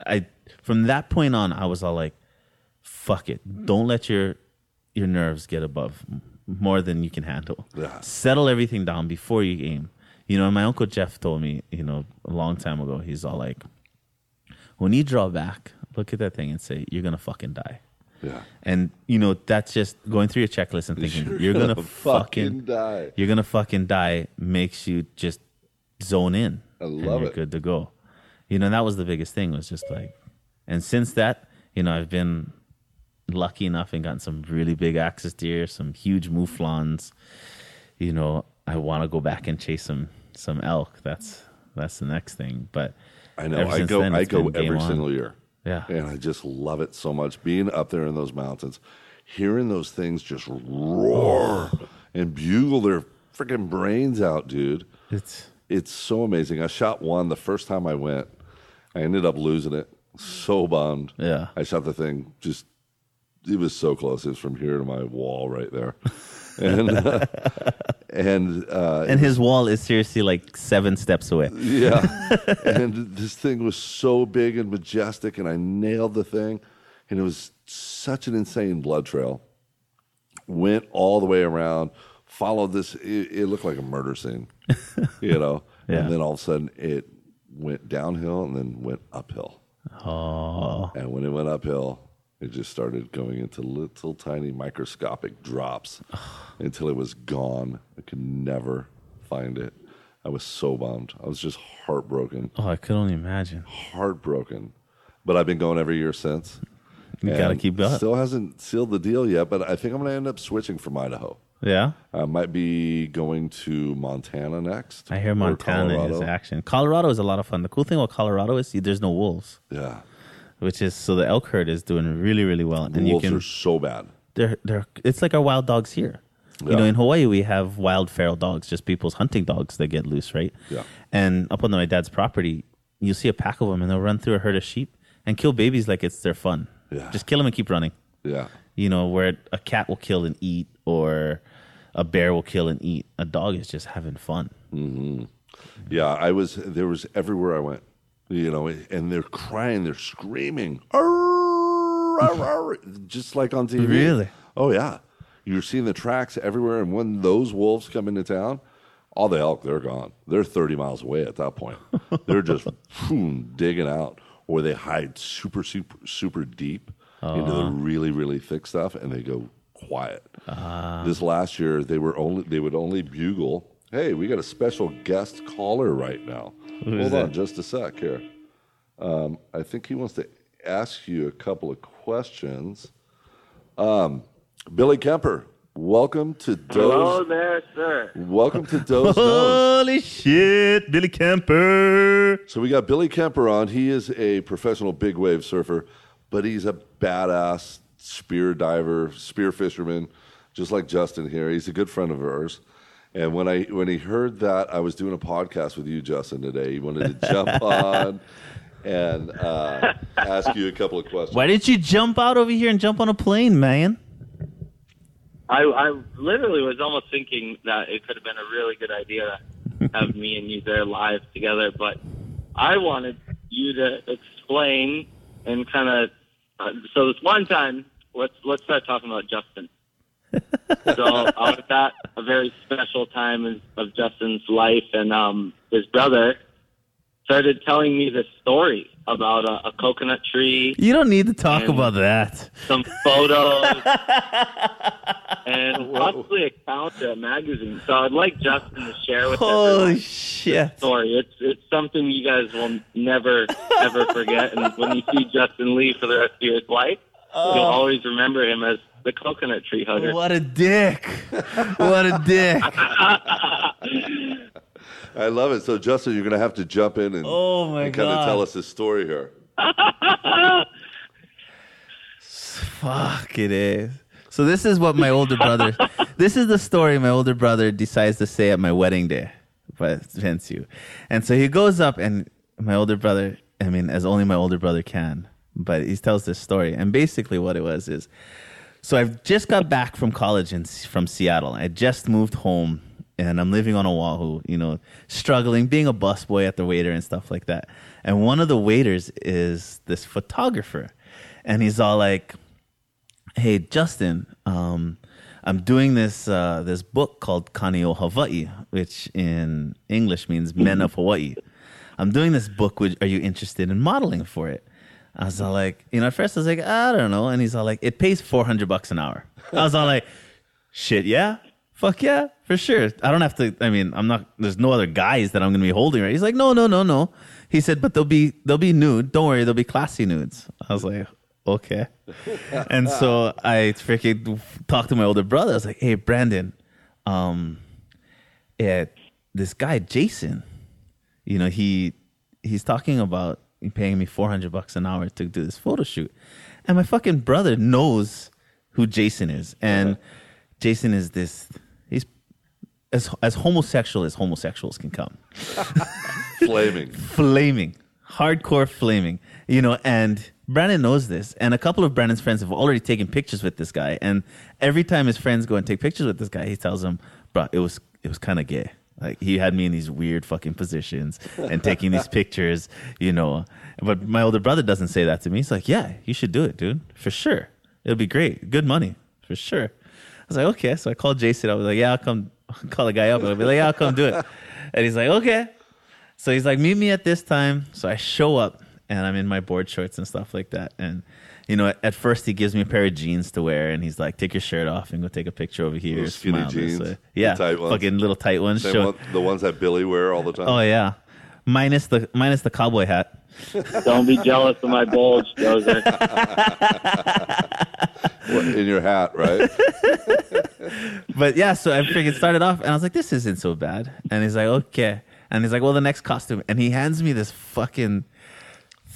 I from that point on I was all like, fuck it. Don't let your your nerves get above more than you can handle. Yeah. Settle everything down before you aim. You know, my uncle Jeff told me, you know, a long time ago, he's all like, when you draw back, look at that thing and say, you're gonna fucking die. yeah. And you know, that's just going through your checklist and thinking You're <laughs> you're, gonna, gonna fucking, fucking die. You're gonna fucking die makes you just zone in. I and love you're it. Good to go. You know, that was the biggest thing was just like, and since that, you know, I've been lucky enough and gotten some really big axis deer, some huge mouflons. You know, I want to go back and chase some some elk. That's that's the next thing. But I know. I go. then, I go every on. single year. Yeah. and I just love it so much. Being up there in those mountains, hearing those things just roar and bugle their freaking brains out, dude. It's It's so amazing. I shot one the first time I went. I ended up losing it. So bummed. Yeah. I shot the thing just. It was so close. It was from here to my wall right there, <laughs> and uh, and uh, and his wall is seriously like seven steps away. yeah. <laughs> and this thing was so big and majestic, and I nailed the thing. And it was such an insane blood trail. Went all the way around, followed this. It, it looked like a murder scene, <laughs> you know? Yeah. And then all of a sudden it went downhill and then went uphill. Oh, And when it went uphill, it just started going into little tiny microscopic drops until it was gone. I could never find it. I was so bummed. I was just heartbroken oh, I could only imagine. heartbroken. but I've been going every year since. You gotta keep going. Still hasn't sealed the deal yet, but I think I'm going to end up switching from Idaho. Yeah. I might be going to Montana next. I hear Montana is action. Colorado is a lot of fun. The cool thing about Colorado is there's no wolves, Yeah, which is so the elk herd is doing really really well, and you wolves can are so bad. they're they're it's like our wild dogs here. You know, in Hawaii we have wild feral dogs, just people's hunting dogs that get loose, right? Yeah. And up on my dad's property, you see a pack of them, and they'll run through a herd of sheep and kill babies like it's their fun. Yeah. Just kill them and keep running. Yeah, You know, where a cat will kill and eat, or a bear will kill and eat. A dog is just having fun. Hmm. yeah. I was there was everywhere I went, you know, and they're crying, they're screaming, "Arr, arr, <laughs> arr," just like on TV. Really? Oh yeah, you're seeing the tracks everywhere, and when those wolves come into town. All the elk, they're gone. They're 30 miles away at that point. <laughs> They're just boom, digging out, or they hide super, super, super deep into the oh. really, really thick stuff, and they go quiet. Ah. This last year, they were only they would only bugle. Hey, we got a special guest caller right now. Hold on, just a sec here. Um, I think he wants to ask you a couple of questions. Um, Billy Kemper, welcome to Hello there, sir. Welcome to Doze <laughs> Knows. Holy shit, Billy Kemper! So we got Billy Kemper on. He is a professional big wave surfer, but he's a badass spear diver, spear fisherman, just like Justin here. He's a good friend of ours. And when I when he heard that I was doing a podcast with you, Justin, today, he wanted to jump <laughs> on and uh, ask you a couple of questions. Why didn't you jump out over here and jump on a plane, man? I, I literally was almost thinking that it could have been a really good idea to have me and you there live together, but I wanted you to explain and kind of. Uh, so this one time, let's let's start talking about Justin. <laughs> so I was at a very special time in- of Justin's life, and um, his brother started telling me this story about a, a coconut tree You don't need to talk about that. some photos, <laughs> and possibly a calendar, a magazine. So I'd like Justin to share with Holy everyone shit. the story. It's it's something you guys will never ever forget. And when you see Justin Lee for the rest of your life, you'll always remember him as the coconut tree hugger. What a dick. What a dick. I love it. So Justin, you're going to have to jump in and, Oh, my and kind of tell us his story here. Fuck it is. So this is what my older brother. <laughs> this is the story my older brother decides to say at my wedding day, but hence you. And so he goes up, and my older brother. I mean, as only my older brother can. But he tells this story, and basically what it was is, so I've just got back from college in, from Seattle. I just moved home, and I'm living on Oahu. You know, struggling, being a busboy at the waiter and stuff like that. And one of the waiters is this photographer, and he's all like hey justin um, i'm doing this uh, this book called kaneo hawaii which in english means men of hawaii i'm doing this book which, are you interested in modeling for it i was all like you know at first i was like i don't know. And he's all like it pays 400 bucks an hour. I was all like shit yeah? Fuck yeah for sure. I don't have to i mean i'm not there's no other guys that i'm gonna be holding right? He's like no no no no. He said but they'll be they'll be nude. Don't worry they'll be classy nudes. I was like okay. <laughs> And so I freaking talked to my older brother. I was like, "Hey, Brandon, um, yeah, this guy Jason, you know, he he's talking about paying me four hundred bucks an hour to do this photo shoot, and my fucking brother knows who Jason is, and Jason is this. He's as as homosexual as homosexuals can come <laughs> Flaming. flaming, hardcore flaming, you know, and Brandon knows this. And a couple of Brandon's friends have already taken pictures with this guy. And every time his friends go and take pictures with this guy, he tells them, bro, it was, it was kind of gay. Like he had me in these weird fucking positions and taking these <laughs> pictures, you know. But my older brother doesn't say that to me. He's like, yeah, you should do it, dude, for sure. It'll be great. Good money, for sure. I was like, okay. So I called Jason. I was like, yeah, I'll come <laughs> call the guy up. I'll be like, yeah, I'll come do it. And he's like, okay. So he's like, meet me at this time. So I show up and I'm in my board shorts and stuff like that. And, you know, at, at first he gives me a pair of jeans to wear and he's like, take your shirt off and go take a picture over here. Little skinny smile this jeans, way. Yeah. tight ones. Fucking little tight ones. Show- one, the ones that Billy wear all the time. Oh yeah. minus the minus the cowboy hat. <laughs> Don't be jealous of my bulge, Joseph. <laughs> In your hat, right? <laughs> But yeah, so I freaking started off, and I was like, "This isn't so bad." And he's like, "Okay," and he's like, "Well, the next costume," and he hands me this fucking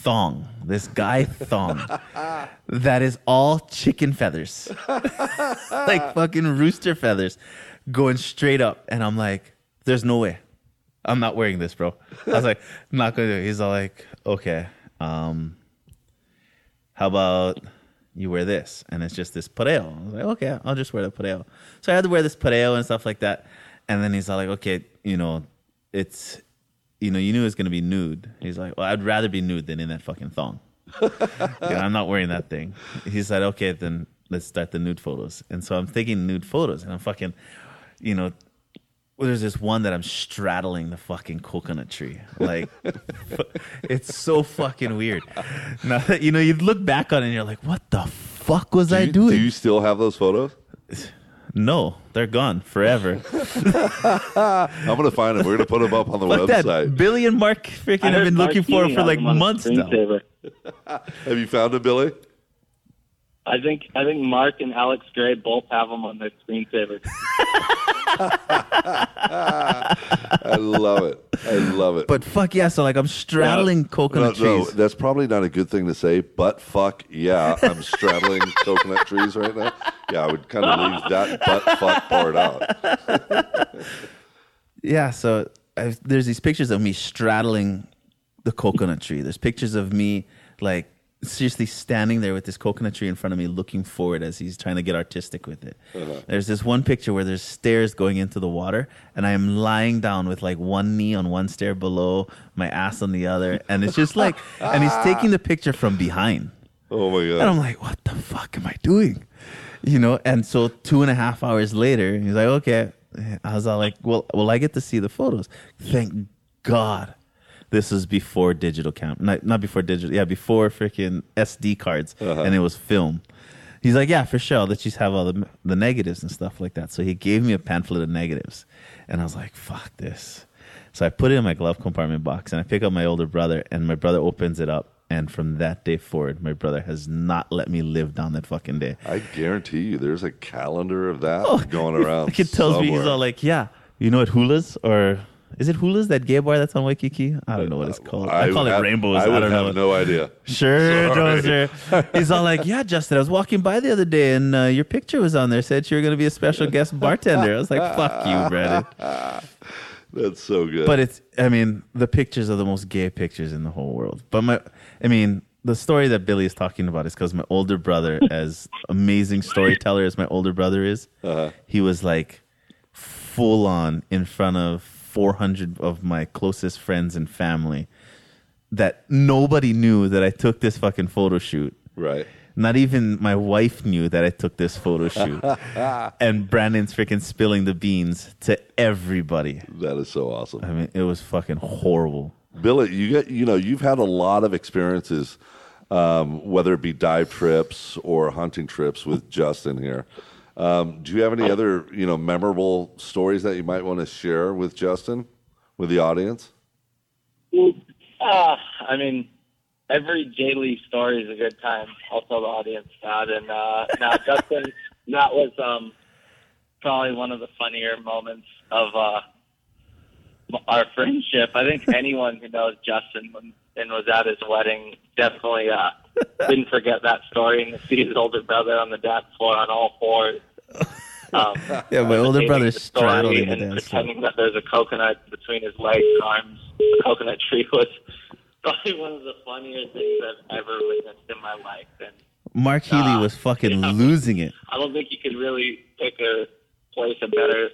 thong, this guy thong that is all chicken feathers, <laughs> like fucking rooster feathers, going straight up, and I'm like, "There's no way." I'm not wearing this, bro. I was like, I'm not gonna do it. He's all like, okay, um, how about you wear this? And it's just this pareo. I was like, okay, I'll just wear the pareo. So I had to wear this pareo and stuff like that. And then he's all like, okay, you know, it's, you know, you knew it was gonna be nude. He's like, well, I'd rather be nude than in that fucking thong. <laughs> You know, I'm not wearing that thing. He said, okay, then let's start the nude photos. And so I'm taking nude photos, and I'm fucking, you know, well, there's this one that I'm straddling the fucking coconut tree. Like, <laughs> it's so fucking weird. Now, that you know, you look back on it and you're like, what the fuck was Do I you, doing? do you still have those photos? <laughs> no, they're gone forever. <laughs> I'm gonna find them. We're gonna put them up on the Fuck website. that. Billy and Mark freaking have been looking for it for like months now. now. <laughs> Have you found them, Billy? I think I think Mark and Alex Gray both have them on their screensaver. <laughs> <laughs> I love it. I love it. But fuck yeah, so like I'm straddling no, coconut no, trees. that's probably not a good thing to say. But fuck yeah, I'm straddling <laughs> coconut trees right now. Yeah, I would kind of leave that but fuck part out. Yeah, so i there's these pictures of me straddling the coconut tree. There's pictures of me like seriously standing there with this coconut tree in front of me, looking forward as he's trying to get artistic with it. Uh-huh. There's this one picture where there's stairs going into the water, and I am lying down with like one knee on one stair below, my ass on the other, and it's just like, <laughs> and he's taking the picture from behind. Oh my god! And. I'm like, what the fuck am I doing? You know, and so two and a half hours later, he's like, okay. I was all like, well, well, I get to see the photos. Thank God. This was before digital cam, not, not before digital, yeah, before freaking SD cards, uh-huh. and it was film. He's like, yeah, for sure. I'll let you have all the, the negatives and stuff like that. So he gave me a pamphlet of negatives, and I was like, fuck this. So I put it in my glove compartment box, and I pick up my older brother, and my brother opens it up, and from that day forward, my brother has not let me live down that fucking day. I guarantee you, there's a calendar of that oh, going <laughs> around. He tells me he's all like, yeah, you know what Hula's or is it Hula's that gay bar that's on Waikiki? I don't know what it's called. I, call it Rainbows. I I, don't have know. no idea. Sure, Dozer. He's all like, yeah, Justin, I was walking by the other day and uh, your picture was on there. Said you were going to be a special guest bartender. I was like, fuck you, Brandon. <laughs> That's so good. But it's, I mean, the pictures are the most gay pictures in the whole world. But my, I mean, the story that Billy is talking about is because my older brother, <laughs> as amazing storyteller as my older brother is, he was like full on in front of 400 of my closest friends and family that nobody knew that I took this fucking photo shoot. right. Not even my wife knew that I took this photo shoot. <laughs> and Brandon's freaking spilling the beans to everybody. That is so awesome. I mean, it was fucking horrible. Billy, you get you know you've had a lot of experiences, um, whether it be dive trips or hunting trips with Justin here. Um, do you have any other you know memorable stories that you might want to share with Justin, with the audience? Ah, I mean, every J Lee story is a good time. I'll tell the audience that. And uh, now, Justin, <laughs> that was um, probably one of the funnier moments of uh, our friendship. I think anyone who knows Justin and was at his wedding definitely uh, <laughs> didn't forget that story and to see his older brother on the dance floor on all fours. Um, <laughs> Yeah, my older brother the story straddling the and dance floor. pretending that there's a coconut between his legs and arms. The coconut tree was probably one of the funnier things I've ever witnessed in my life. And Mark Healy Ah, was fucking losing it. I don't think you could really pick a place a better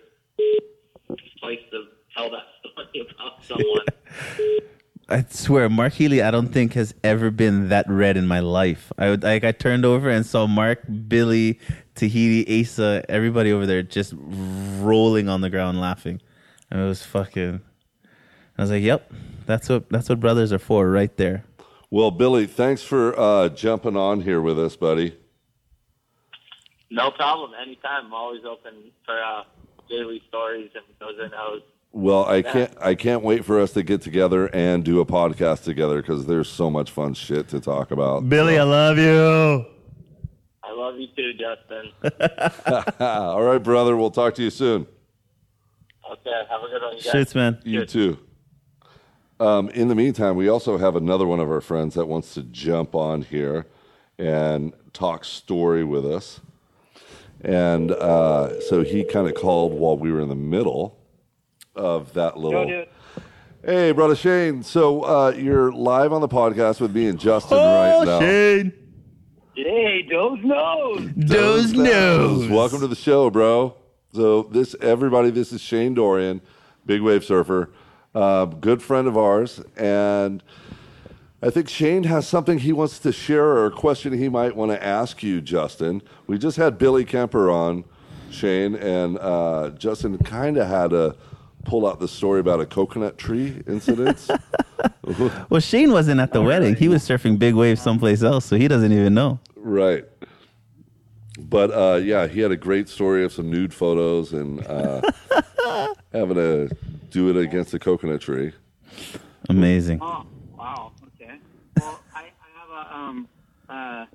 place to tell that story about someone. <laughs> I swear, Mark Healy, I don't think has ever been that red in my life. I would like I turned over and saw Mark, Billy, Tahiti, Asa, everybody over there just rolling on the ground laughing. And it was fucking. I was like, "Yep, that's what that's what brothers are for, right there." Well, Billy, thanks for uh, jumping on here with us, buddy. no problem. Anytime. I'm always open for uh, daily stories and those are knows. Well, I can't. I can't wait for us to get together and do a podcast together because there's so much fun shit to talk about. Billy, I love you. I love you too, Justin. <laughs> <laughs> All right, brother. We'll talk to you soon. Okay, have a good one, you guys. Shoots, man. You Good. too. Um, in the meantime, we also have another one of our friends that wants to jump on here and talk story with us. And uh, so he kind of called while we were in the middle of that little. dude. Hey, brother Shane. So uh, you're live on the podcast with me and Justin right now. Oh, Shane. Hey, Doze Knows. Doze Knows. Welcome to the show, bro. So this, everybody, this is Shane Dorian, big wave surfer, uh, good friend of ours, and I think Shane has something he wants to share or a question he might want to ask you, Justin. We just had Billy Kemper on, Shane, and uh, Justin kind of had to pull out the story about a coconut tree incident. <laughs> Well, Shane wasn't at the wedding. He was surfing big waves someplace else, so he doesn't even know. Right. But uh, yeah, he had a great story of some nude photos and uh, <laughs> having to do it against a coconut tree. Amazing. Oh, wow. Okay. Well, I, I have a um uh,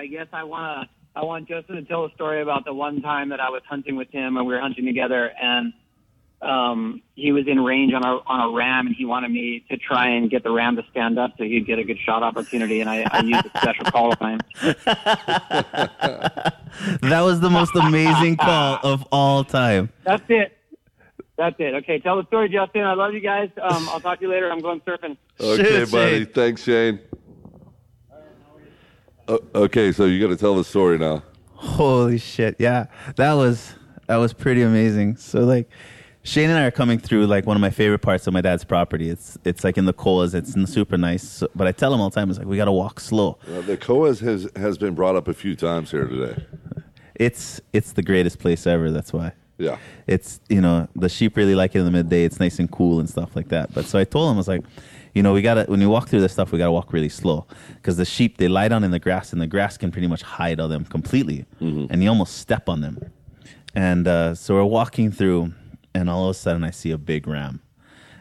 I guess I wanna I want Justin to tell a story about the one time that I was hunting with him and we were hunting together and um he was in range on a on a ram and he wanted me to try and get the ram to stand up so he'd get a good shot opportunity and I, I used a special call sign. <laughs> That was the most amazing call of all time. That's it. That's it. Okay, tell the story, Justin. I love you guys. Um, I'll talk to you later. I'm going surfing. Okay, Shit, buddy. Shane. Thanks, Shane. O- okay, so you got to tell the story now. Holy shit! Yeah, that was that was pretty amazing. So like, Shane and I are coming through like one of my favorite parts of my dad's property. It's it's like in the Koas. It's super nice. So, but I tell him all the time, it's like we got to walk slow. Uh, the Koas has has been brought up a few times here today. It's it's the greatest place ever. That's why. Yeah. it's you know the sheep really like it in the midday it's nice and cool and stuff like that but so i told him i was like you know we gotta when you walk through this stuff we gotta walk really slow because the sheep they lie down in the grass and the grass can pretty much hide all them completely and you almost step on them and uh, so we're walking through and all of a sudden i see a big ram.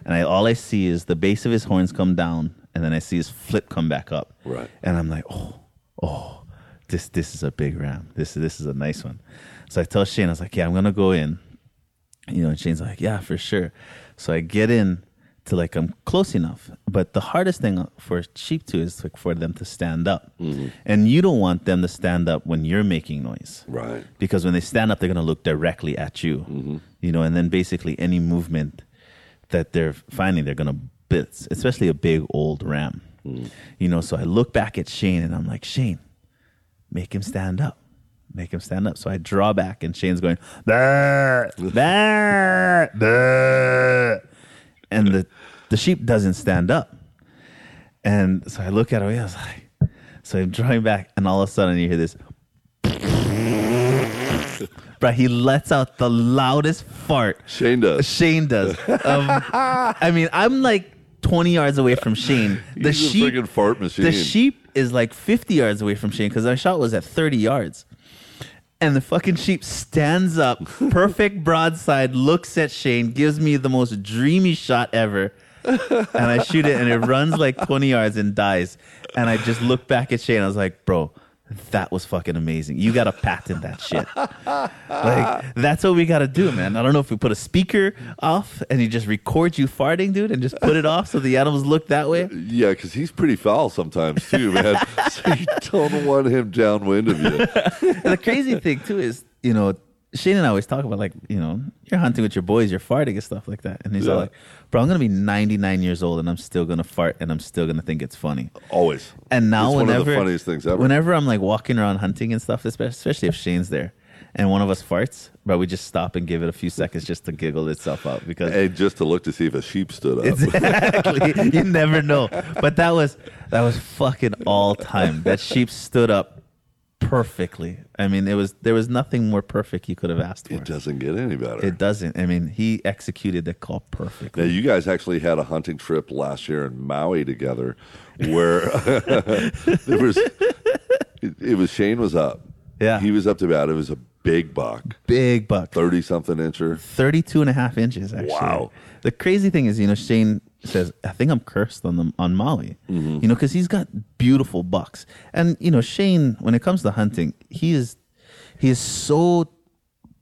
And I, all i see is the base of his horns come down and then i see his flip come back up. Right. and i'm like oh oh this this is a big ram. This this is a nice one. So i tell shane i was like yeah i'm gonna go in. You know, and Shane's like, yeah, for sure. So I get in to like I'm close enough, but the hardest thing for sheep to is like for them to stand up, mm-hmm. and you don't want them to stand up when you're making noise, Right. Because when they stand up, they're gonna look directly at you, mm-hmm. you know, and then basically any movement that they're finding, they're gonna bit, especially a big old ram, mm-hmm. you know. So I look back at Shane and I'm like, Shane, make him stand up. Make him stand up. So I draw back, and Shane's going, "Bah, bah, bah." And the the sheep doesn't stand up. And so I look at him, I was like, so I'm drawing back, and all of a sudden you hear this. <laughs> Bro, he lets out the loudest fart Shane does. Shane does. Um, <laughs> I mean, I'm like 20 yards away from Shane. The He's a sheep, freaking fart machine. the sheep is like 50 yards away from Shane because our shot was at 30 yards. And the fucking sheep stands up, <laughs> perfect broadside, looks at Shane, gives me the most dreamy shot ever. And I shoot it, and it runs like 20 yards and dies. And I just look back at Shane. I was like, bro, that was fucking amazing. You got to patent that shit. Like, that's what we got to do, man. I don't know if we put a speaker off and you just record you farting, dude, and just put it off so the animals look that way. Yeah, because he's pretty foul sometimes too, man. <laughs> so you don't want him downwind of you. <laughs> And the crazy thing too is, you know, Shane and I always talk about like, you know, you're hunting with your boys, you're farting and stuff like that. And he's all like, bro, I'm gonna be 99 years old and I'm still gonna fart and I'm still gonna think it's funny. Always. And now It's one of whenever the funniest things ever. whenever I'm like walking around hunting and stuff, especially if Shane's there, and one of us farts, but we just stop and give it a few seconds just to giggle itself out because And just to look to see if a sheep stood up. <laughs> exactly you never know. But that was that was fucking all time. That sheep stood up perfectly. I mean, it was there was nothing more perfect you could have asked for. it doesn't get any better. It doesn't. I mean, he executed the call Now, perfectly. you guys actually had a hunting trip last year in Maui together, where <laughs> there was it, it was Shane was up. Yeah. he was up to bat. It was a big buck, big buck. 30 something incher. 32 and a half inches actually Wow. the crazy thing is you know shane says i think i'm cursed on the on maui Mm-hmm. you know because he's got beautiful bucks. And you know shane when it comes to hunting he is he is so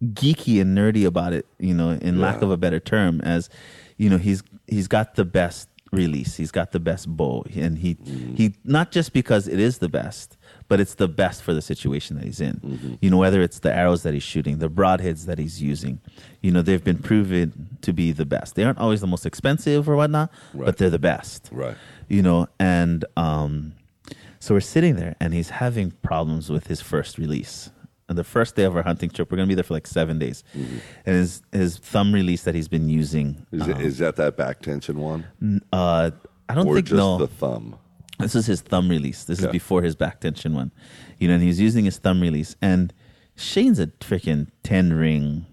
geeky and nerdy about it you know in lack of a better term as you know he's he's got the best release. He's got the best bow. And he Mm-hmm. he not just because it is the best but it's the best for the situation that he's in Mm-hmm. you know whether it's the arrows that he's shooting the broadheads that he's using you know they've been proven to be the best they aren't always the most expensive or whatnot Right. but they're the best Right. you know and um so we're sitting there and he's having problems with his first release and the first day of our hunting trip we're going to be there for like seven days and his his thumb release that he's been using Is, it, is that that back tension one? uh i don't or think just no the thumb? This is his thumb release. This is before his back tension one. You know, and he's using his thumb release. And Shane's a freaking 10 ring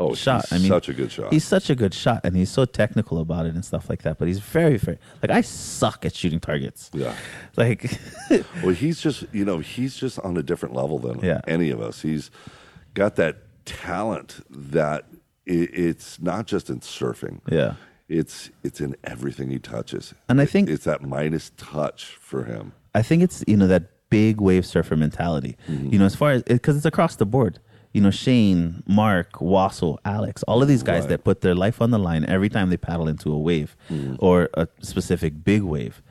Oh, shot. he's I mean, such a good shot. He's such a good shot and he's so technical about it and stuff like that. But he's very, very, like, I suck at shooting targets. Yeah. Like, <laughs> Well, he's just, you know, he's just on a different level than Yeah. any of us. He's got that talent that i it's not just in surfing. yeah. It's it's in everything he touches. And I think- it's that Midas touch for him. I think it's you know that big wave surfer mentality. Mm-hmm. You know, as far as because it's across the board. You know, Shane, Mark, Wassel, Alex, all of these guys Right. that put their life on the line every time they paddle into a wave Mm-hmm. or a specific big wave.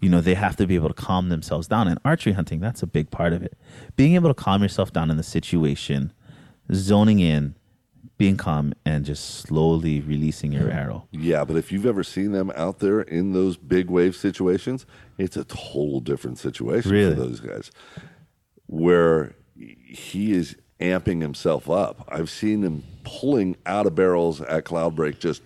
You know, they have to be able to calm themselves down. And archery hunting, that's a big part of it. Being able to calm yourself down in the situation, zoning in, being calm, and just slowly releasing your mm. arrow. Yeah, but if you've ever seen them out there in those big wave situations, it's a total different situation Really? for those guys. Where he is amping himself up. I've seen him pulling out of barrels at Cloudbreak, just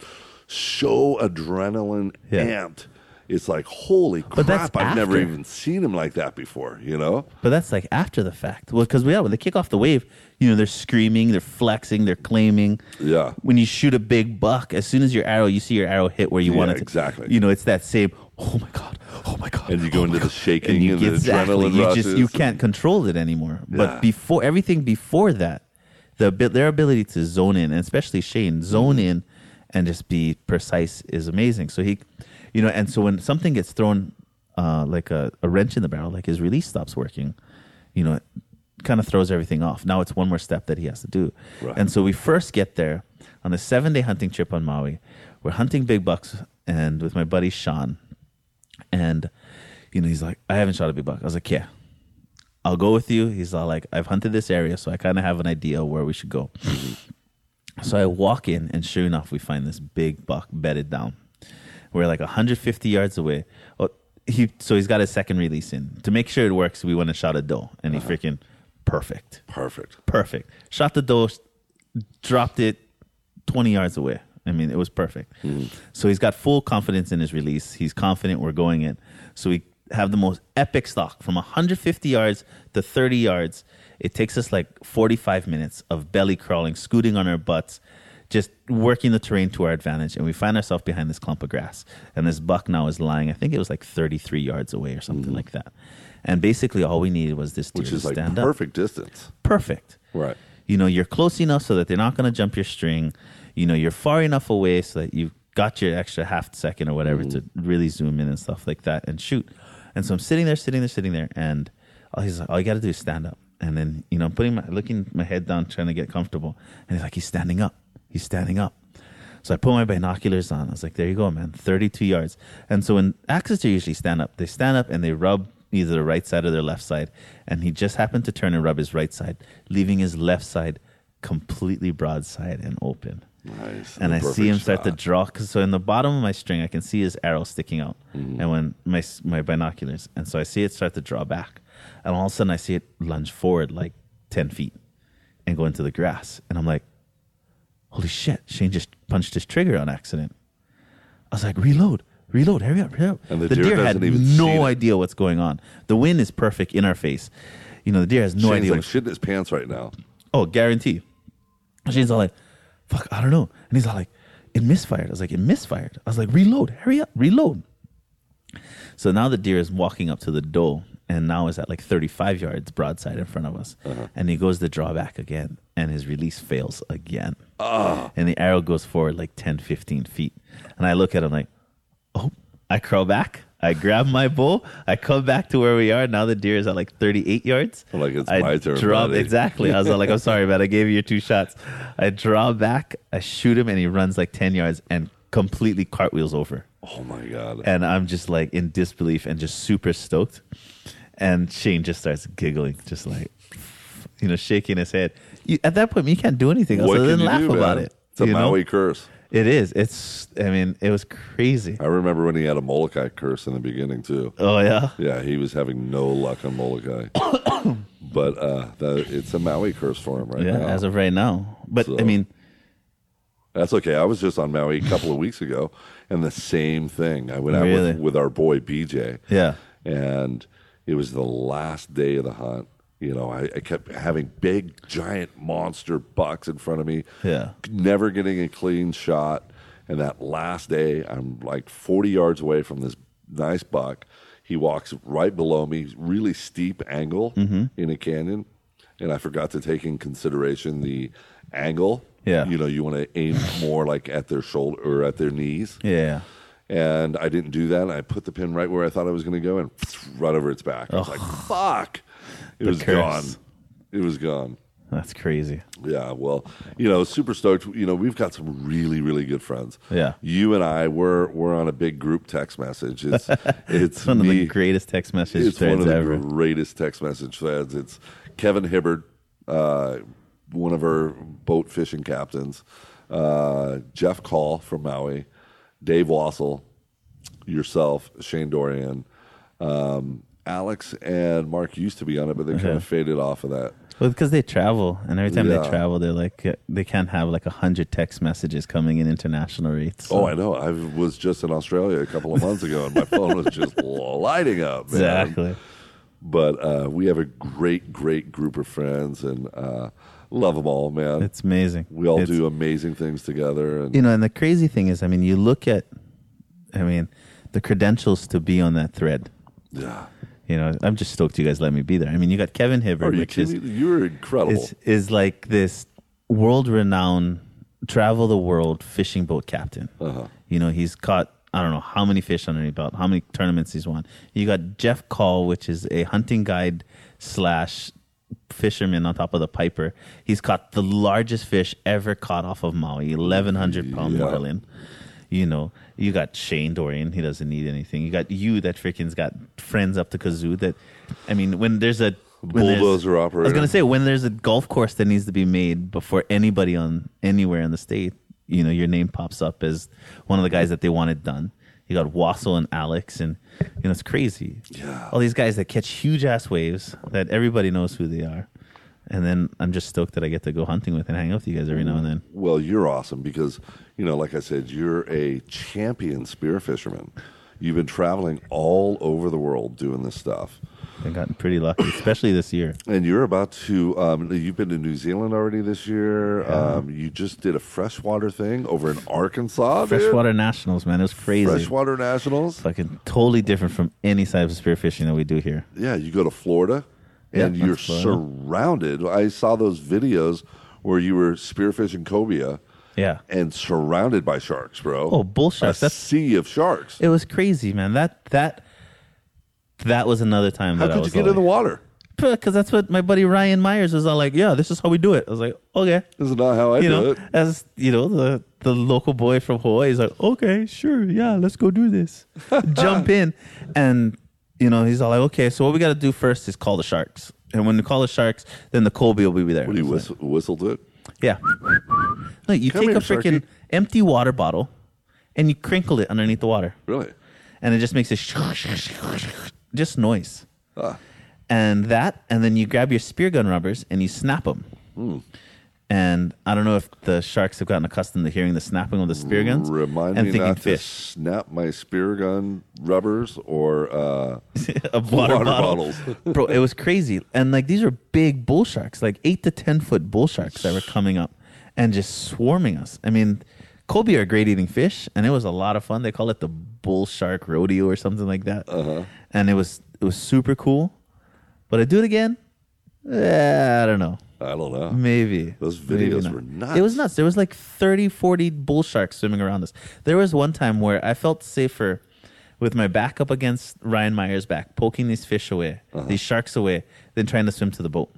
so adrenaline Yeah. amped. It's like holy But crap! I've never even seen him like that before. You know? But that's like after the fact. Well, because yeah, when they kick off the wave, you know, they're screaming, they're flexing, they're claiming. Yeah. When you shoot a big buck, as soon as your arrow, you see your arrow hit where you Yeah, want it to. exactly. You know, it's that same. Oh my god! Oh my god! And you go oh into the shaking and you and the exactly. adrenaline You just you can't control it anymore. Yeah. But before everything before that, the their ability to zone in, and especially Shane, zone Mm-hmm. in and just be precise is amazing. So he, you know, and so when something gets thrown uh, like a, a wrench in the barrel, like his release stops working, you know, it kind of throws everything off. Now it's one more step that he has to do. Right. And so we first get there on a seven day hunting trip on Maui. We're hunting big bucks and with my buddy Sean. And, you know, he's like, I haven't shot a big buck. I was like, yeah, I'll go with you. He's all like, I've hunted this area, so I kind of have an idea where we should go. so I walk in, and sure enough, we find this big buck bedded down. We're like 150 yards away. Oh, he so he's got his second release in to make sure it works. We went and shot a doe, and he uh-huh. freaking perfect, Perfect. perfect. Shot the doe, dropped it 20 yards away. I mean, it was perfect. Mm-hmm. So he's got full confidence in his release. He's confident we're going in. So we have the most epic stock from 150 yards to 30 yards. It takes us like 45 minutes of belly crawling, scooting on our butts, just working the terrain to our advantage. And we find ourselves behind this clump of grass. And this buck now is lying, I think it was like 33 yards away or something mm-hmm. like that. And basically, all we needed was this deer Which is to like stand up. perfect distance. Perfect. Right. You know, you're close enough so that they're not going to jump your string. You know, you're far enough away so that you've got your extra half second or whatever to mm-hmm. really zoom in and stuff like that and shoot. And so I'm sitting there, sitting there, sitting there, and all he's like, all you got to do is stand up. And then, you know, I'm putting my, looking my head down, trying to get comfortable. And he's like, he's standing up. He's standing up. So I put my binoculars on. I was like, there you go, man, 32 yards. And so when axis deer usually stand up, they stand up and they rub either the right side or their left side. And he just happened to turn and rub his right side, leaving his left side completely broadside and open. Nice. And I see him start to draw. So in the bottom of my string, I can see his arrow sticking out. Mm-hmm. And when my my binoculars, and so I see it start to draw back, and all of a sudden I see it lunge forward like ten feet and go into the grass. And I'm like, holy shit! Shane just punched his trigger on accident. I was like, reload, reload, hurry up, hurry up. And the deer had even no idea what's going on. The wind is perfect in our face. You know, the deer has no idea. Shane's idea like shitting his pants right now. Oh, guarantee. Shane's all like, fuck, I don't know. And he's all like, it misfired. I was like, it misfired. I was like, reload, hurry up, reload. So now the deer is walking up to the doe and now is at like 35 yards broadside in front of us. Uh-huh. And he goes to draw back again, and his release fails again. And the arrow goes forward like 10, 15 feet. And I look at him like, oh, I crawl back. I grab my bow. I come back to where we are. Now the deer is at like 38 yards. Like it's I my turn, buddy. exactly. I was like, I'm sorry, man. I gave you your two shots. I draw back. I shoot him, and he runs like 10 yards and completely cartwheels over Oh my god. and I'm just like in disbelief and just super stoked. And Shane just starts giggling, just like you know, shaking his head. You, at that point, you can't do anything else what other than laugh do, about man? it. It's a you know? Maui curse. It is. It's. I mean, it was crazy. I remember when he had a Molokai curse in the beginning too. Oh yeah. Yeah, he was having no luck on Molokai. <coughs> but uh, the, it's a Maui curse for him right now. Yeah, now. as of right now. But So- I mean, That's okay. I was just on Maui a couple of weeks ago, and the same thing. I went out Really? with, with our boy BJ. yeah, and it was the last day of the hunt. You know, I, I kept having big, giant monster bucks in front of me. Yeah. Never getting a clean shot. And that last day, I'm like 40 yards away from this nice buck. He walks right below me, really steep angle Mm-hmm. in a canyon. And I forgot to take in consideration the angle. Yeah. You know, you want to aim more like at their shoulder or at their knees yeah. and I didn't do that. I put the pin right where I thought I was going to go and <sniffs> right over its back. I was like, "Fuck!" It was curse. gone. It was gone. That's crazy. Yeah. Well, you know, super stoked. You know, we've got some really, really good friends. Yeah. You and I, we're we're on a big group text message. It's it's <laughs> It's one me. of the greatest text message it's one of the ever. greatest text message threads. It's Kevin Hibbard, uh, one of our boat fishing captains, uh, Jeff Call from Maui, Dave Wassel, yourself, Shane Dorian, um, Alex and Mark used to be on it, but they kind of faded off of that. Well, because they travel, and every time Yeah. they travel, they're like uh, they can't have like a hundred text messages coming in international rates. Oh, I know. I was just in Australia a couple of months ago, and my phone was just <laughs> lighting up. man. exactly. But uh, we have a great, great group of friends, and uh, love them all, man. It's amazing. we all It's- do amazing things together, and you know, and the crazy thing is, I mean, you look at, I mean, the credentials to be on that thread. yeah. You know, I'm just stoked you guys let me be there. I mean, you got Kevin Are you which is kidding me? You're incredible. is is like this world renowned travel the world fishing boat captain. Uh-huh. You know, he's caught I don't know how many fish under his belt, how many tournaments he's won. You got Jeff Call, which is a hunting guide slash fisherman on top of the Piper. He's caught the largest fish ever caught off of Maui, eleven hundred pound Yeah. marlin. You know, you got Shane Dorian. He doesn't need anything. You got you that freaking's got friends up to kazoo. That, I mean, when there's a bulldozer Bulldozer I was gonna say when there's a golf course that needs to be made before anybody on anywhere in the state, you know, your name pops up as one of the guys that they wanted done. You got Wassel and Alex, and you know it's crazy. Yeah. all these guys that catch huge ass waves that everybody knows who they are. And then I'm just stoked that I get to go hunting with and hang out with you guys every now and then. Well, you're awesome because, you know, like I said, you're a champion spear fisherman. You've been traveling all over the world doing this stuff. I've gotten pretty lucky, especially this year. And you're about to, um, you've been to New Zealand already this year. Um, you just did a freshwater thing over in Arkansas. dude. Freshwater Nationals, man, it was crazy. Freshwater Nationals. Fucking totally different from any type of spearfishing that we do here. Yeah, you go to Florida and Yeah, you're surrounded. I saw those videos where you were spearfishing cobia Yeah. and surrounded by sharks, bro. Oh, bull sharks. A That's sea of sharks. It was crazy, man. That that that was another time How that I could you was get in the water? Because that's what my buddy Ryan Myers was all like. Yeah, this is how we do it. I was like, okay, This is not how I you do know, it. as you know, the the local boy from Hawaii is like, okay, sure, yeah, let's go do this. <laughs> Jump in, and you know, he's all like, okay, so what we got to do first is call the sharks, and when we call the sharks, then the cobia will be there. What do you I like, whistle, whistled it? yeah. No, you Come take here, a freaking Sharky. empty water bottle, and you crinkle it underneath the water Really? and it just makes a just noise. Ah. And that, and then you grab your spear gun rubbers and you snap them. Hmm. And I don't know if the sharks have gotten accustomed to hearing the snapping of the spear guns Remind and me thinking not to fish. snap my spear gun rubbers or uh, <laughs> of water, water bottles. <laughs> Bro, it was crazy. And like these are big bull sharks, like eight to 10 foot bull sharks that were coming up and just swarming us. I mean, Cobia are great eating fish, and it was a lot of fun. They call it the bull shark rodeo or something like that. Uh-huh. And it was it was super cool. But I do it again? Eh, I don't know. I don't know. Maybe. Those Maybe videos not. were nuts. It was nuts. There was like 30, 40 bull sharks swimming around us. There was one time where I felt safer with my back up against Ryan Meyer's back, poking these fish away, Uh-huh. these sharks away, than trying to swim to the boat.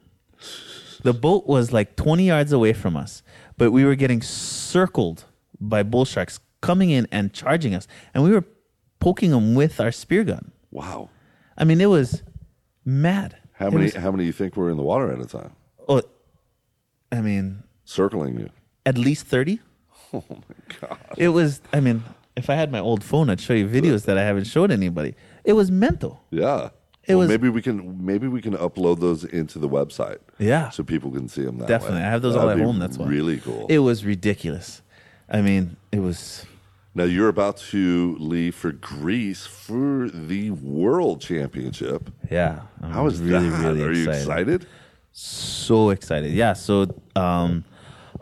The boat was like 20 yards away from us, but we were getting circled by bull sharks coming in and charging us. And we were poking them with our spear gun. Wow. I mean, it was mad. How It many? was- how many do you think were in the water at a time, oh, I mean, circling you? at least 30. Oh my god. It was, I mean, if I had my old phone, I'd show you videos that I haven't showed anybody. It was mental. Yeah. It was- maybe we can maybe we can upload those into the website. Yeah. So people can see them that Definitely. way. I have those That'd all at be home. That's why. really cool. It was ridiculous. I mean, it was, now you're about to leave for Greece for the World Championship. yeah. I'm How is really, that? really Are you excited? So excited. Yeah. So, um,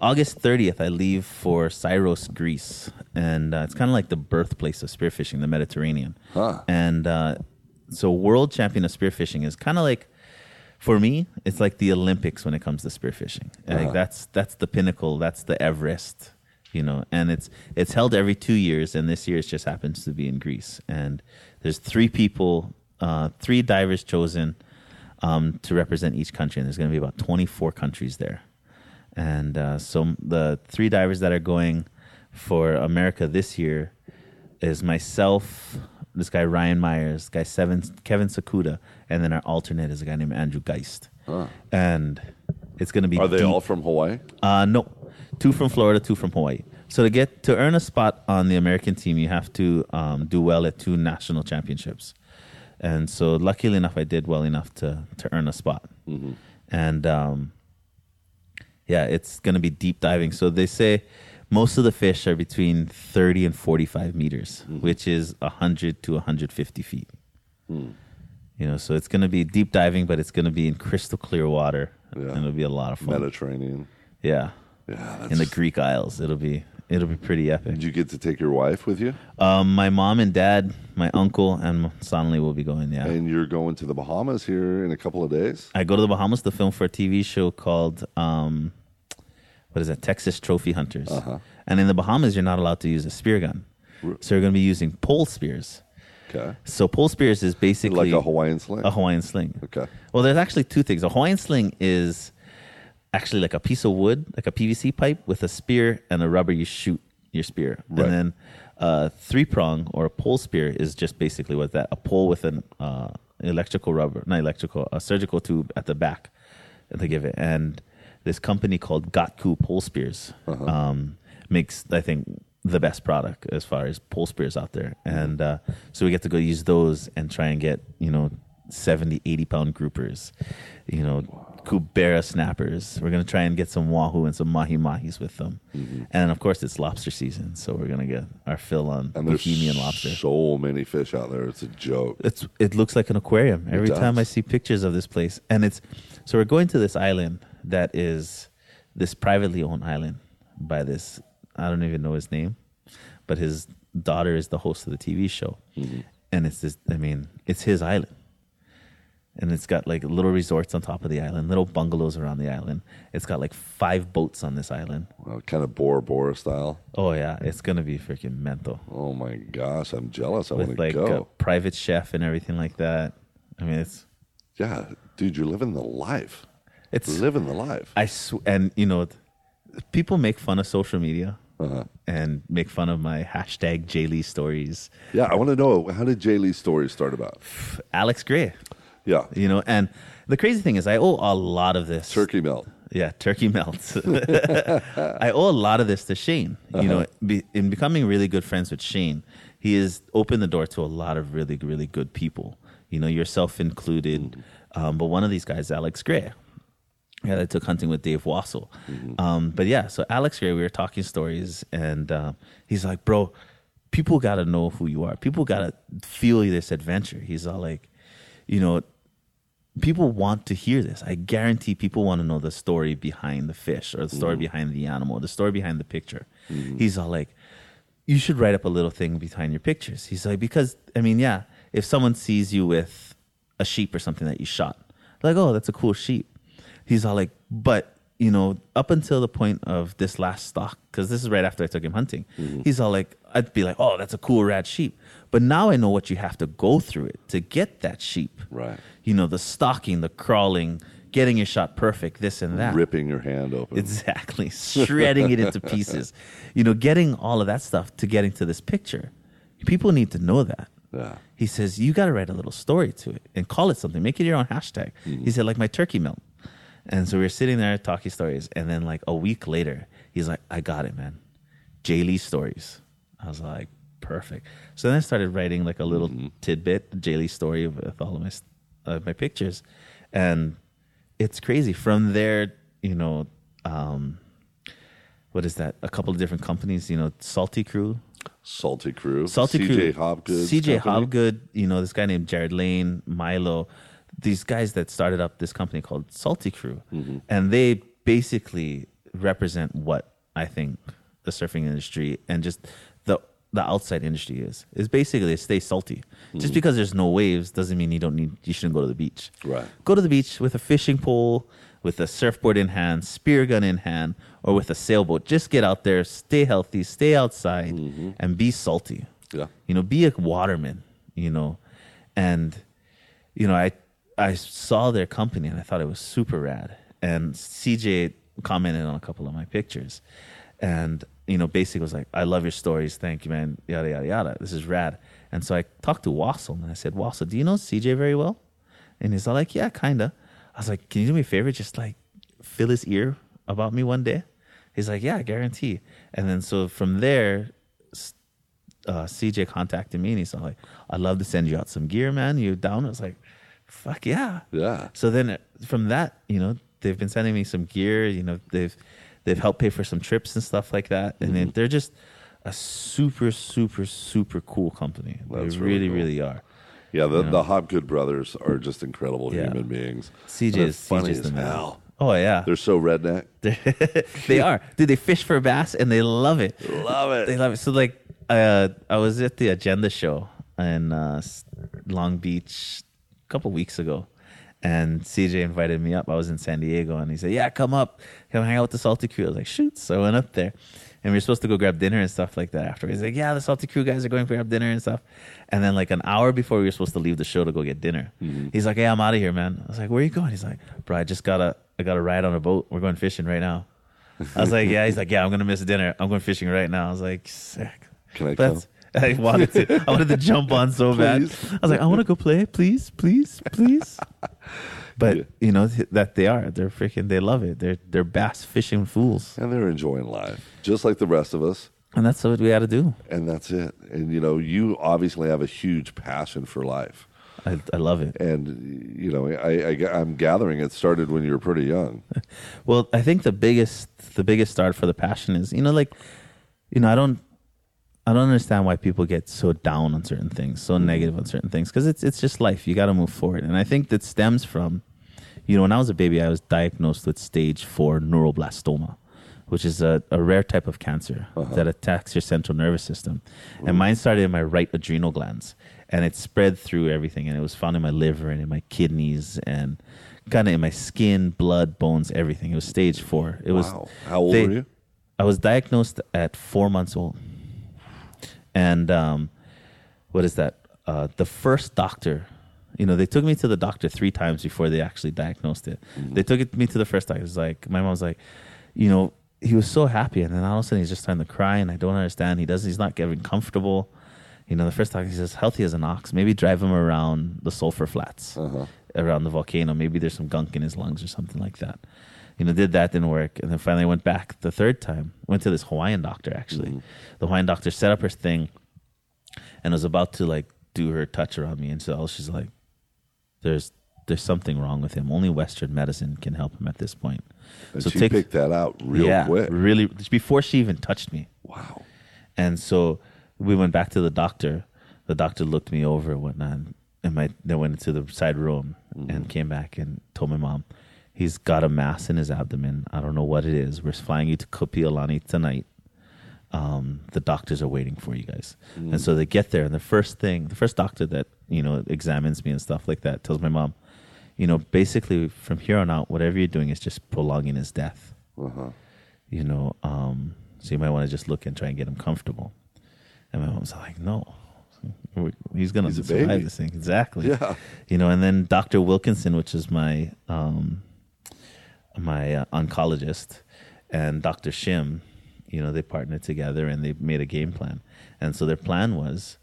August 30th, I leave for Syros, Greece. And uh, it's kind of like the birthplace of spearfishing, the Mediterranean. Huh. And uh, so, world champion of spearfishing is kind of like, for me, it's like the Olympics when it comes to spearfishing. Like Uh-huh. that's that's the pinnacle. That's the Everest, you know. And it's it's held every two years, and this year it just happens to be in Greece. And there's three people, uh, three divers chosen um, to represent each country, and there's going to be about 24 countries there. And uh, so the three divers that are going for America this year is myself, this guy Ryan Myers, guy Seven, Kevin Sakuda, and then our alternate is a guy named Andrew Geist. And it's going to be Are they deep- all from Hawaii? uh, no, two from Florida, two from Hawaii. So to get to earn a spot on the American team, you have to um, do well at two national championships. And so, luckily enough, I did well enough to to earn a spot. And um, yeah, it's going to be deep diving. So they say most of the fish are between thirty and forty five meters, which is hundred to one hundred fifty feet. You know, so it's going to be deep diving, but it's going to be in crystal clear water, Yeah. and it'll be a lot of fun. Mediterranean. Yeah, Yeah. That's, in the Greek Isles. It'll be it'll be pretty epic. Did you get to take your wife with you? Um, my mom and dad, my uncle, and Sonali will be going. Yeah, And you're going to the Bahamas here in a couple of days? I go to the Bahamas to film for a TV show called um, what is that? Texas Trophy Hunters. Uh-huh. And in the Bahamas, you're not allowed to use a spear gun, so you're going to be using pole spears. Okay. So pole spears is basically Like a Hawaiian sling? a Hawaiian sling. Okay. Well, there's actually two things. A Hawaiian sling is actually like a piece of wood, like a PVC pipe with a spear and a rubber you shoot your spear. Right. And then a three prong or a pole spear is just basically what that a pole with an uh, electrical rubber, not electrical, a surgical tube at the back to give it. And this company called Gotku Pole Spears um, makes, I think, the best product as far as pole spears out there. And uh, so we get to go use those and try and get, you know, 70, 80 pound groupers, you know, cubera snappers. We're going to try and get some wahoo and some mahi mahis with them. Mm-hmm. And of course, it's lobster season. So we're going to get our fill on And Bahamian lobster. so many fish out there. It's a joke. It's it looks like an aquarium every time I see pictures of this place, and it's so we're going to this island that is this privately owned island by this I don't even know his name, but his daughter is the host of the TV show, mm-hmm. and it's this I mean it's his island, and it's got like little resorts on top of the island, little bungalows around the island. It's got like five boats on this island. Well, kind of Bora Bora style. Oh yeah, it's gonna be freaking mental Oh my gosh, I'm jealous. I want to like go. a private chef and everything like that. I mean it's. yeah, dude, you're living the life. It's living the life. I sw- and you know, people make fun of social media Uh-huh. and make fun of my hashtag Jaylee stories. Yeah, I want to know how did Jay Lee's story start about? Alex Gray, Yeah, you know, and the crazy thing is, I owe a lot of this. turkey melt. Yeah, turkey melts. <laughs> I owe a lot of this to Shane. You know, be, in becoming really good friends with Shane, he has opened the door to a lot of really, really good people. You know, yourself included. Um, but one of these guys, Alex Gray, yeah, I took hunting with Dave Wassel. Um, but yeah, so Alex Gray, we were talking stories, and uh, he's like, "Bro, people got to know who you are. People got to feel this adventure." He's all like, "You know, people want to hear this. I guarantee people want to know the story behind the fish or the story mm. behind the animal, the story behind the picture. Mm. He's all like, you should write up a little thing behind your pictures. He's like, because, I mean, yeah, if someone sees you with a sheep or something that you shot, like, oh, that's a cool sheep. He's all like, but you know, up until the point of this last stock, because this is right after I took him hunting. Mm-hmm. He's all like, I'd be like, oh, that's a cool rad sheep. But now I know what you have to go through it to get that sheep. Right. You know, the stalking, the crawling, getting your shot perfect, this and that. Ripping your hand open. Exactly. Shredding it into <laughs> pieces. You know, getting all of that stuff to getting to this picture. People need to know that. yeah. He says, You got to write a little story to it and call it something. Make it your own hashtag. Mm-hmm. He said, like my turkey melt. And so we were sitting there talking stories. And then, like a week later, he's like, I got it, man. Jay Lee stories. I was like, Perfect. So then I started writing like a little tidbit, Jay Lee story with all of my, uh, my pictures. And it's crazy. From there, you know, um, what is that? A couple of different companies, you know, Salty Crew, Salty Crew. Salty CJ Crew, Hobgood. CJ Hobgood, you know, this guy named Jared Lane, Milo, these guys that started up this company called Salty Crew, Mm-hmm. and they basically represent what I think the surfing industry and just the the outside industry is is basically stay salty. Mm-hmm. Just because there's no waves doesn't mean you don't need you shouldn't go to the beach. Right. Go to the beach with a fishing pole, with a surfboard in hand, spear gun in hand, or with a sailboat. Just get out there, stay healthy, stay outside, Mm-hmm. and be salty. Yeah. You know, be a waterman, you know. And you know, I I saw their company and I thought it was super rad. And CJ commented on a couple of my pictures. And, you know, basically was like, I love your stories. Thank you, man. Yada, yada, yada. This is rad. And so I talked to Wassel and I said, Wassel, do you know CJ very well? And he's all like, yeah, kind of. I was like, can you do me a favor? Just like fill his ear about me one day? He's like, yeah, I guarantee. And then so from there, uh, CJ contacted me and he's like, I'd love to send you out some gear, man. You down? I was like, fuck yeah. Yeah. So then from that, you know, they've been sending me some gear. You know, they've they've helped pay for some trips and stuff like that. And Mm-hmm. then they're just a super, super, super cool company. That's they really really, cool. are. Yeah, the, the Hobgood brothers are just incredible Yeah. human beings. CJ They're is funny CJ's as the man. hell. Oh yeah, They're so redneck. <laughs> they are. Dude, they fish for bass and they love it. Love it. They love it. So like, uh, I was at the Agenda show in uh, Long Beach couple weeks ago, and CJ invited me up. I was in San Diego, and he said, "Yeah, come up, come hang out with the Salty Crew." I was like, "Shoot!" So I went up there, and we were supposed to go grab dinner and stuff like that. After he's like, "Yeah, the Salty Crew guys are going to grab dinner and stuff," and then like an hour before we were supposed to leave the show to go get dinner, mm-hmm. he's like, "Yeah, I'm out of here, man." I was like, "Where are you going?" He's like, "Bro, I just got a I got a ride on a boat. We're going fishing right now." I was like, "Yeah." He's like, "Yeah, I'm gonna miss dinner. I'm going fishing right now." I was like, "Sick." Can I But <laughs> I wanted to. I wanted to jump on so bad. I was like, I want to go play, please, please, please. <laughs> But Yeah. you know that they are. They're freaking. They love it. They're they're bass fishing fools, And they're enjoying life, just like the rest of us. and that's what we got to do. And that's it. And, you know, you obviously have a huge passion for life. I, I love it. And, you know, I, I, I'm gathering it started when you were pretty young. <laughs> Well, I think the biggest the biggest start for the passion is you know like you know I don't I don't understand why people get so down on certain things, so mm-hmm. negative on certain things because it's it's just life. You got to move forward, and I think that stems from you know when I was a baby, I was diagnosed with stage four neuroblastoma, which is a, a rare type of cancer uh-huh. that attacks your central nervous system, and mine started in my right adrenal glands, and it spread through everything, and it was found in my liver and in my kidneys and kind of in my skin, blood, bones, everything. It was stage four. It was. How old they- were you? I was diagnosed at four months old, and um, what is that? Uh, the first doctor, you know, they took me to the doctor three times before they actually diagnosed it. They took it, me to the first doctor. It was like my mom was like, you know, he was so happy, and then all of a sudden he's just starting to cry, and I don't understand. He doesn't. He's not getting comfortable. You know, the first doctor he says healthy as an ox. Maybe drive him around the sulfur flats, around the volcano. Maybe there's some gunk in his lungs or something like that you know, did that, didn't work. And then finally went back the third time, went to this Hawaiian doctor actually. Mm-hmm. The Hawaiian doctor set up her thing and was about to like do her touch around me. And so she's like, there's, there's something wrong with him. Only Western medicine can help him at this point. And so she take- picked that out real yeah, quick. really, before she even touched me. Wow. And so we went back to the doctor. The doctor looked me over and whatnot. And my then went into the side room mm-hmm. and came back and told my mom, he's got a mass in his abdomen. I don't know what it is. We're flying you to Kapiolani tonight. Um, the doctors are waiting for you guys. And so they get there, and the first thing, the first doctor that you know examines me and stuff like that tells my mom, you know, basically from here on out, whatever you're doing is just prolonging his death. Uh-huh. You know, um, so you might want to just look and try and get him comfortable. And my mom's like, no, he's going to survive baby. this thing. Exactly. Yeah. You know, and then Dr. Wilkinson, which is my, um, my uh, oncologist, and Dr. Shim, you know, they partnered together and they made a game plan. And so their plan was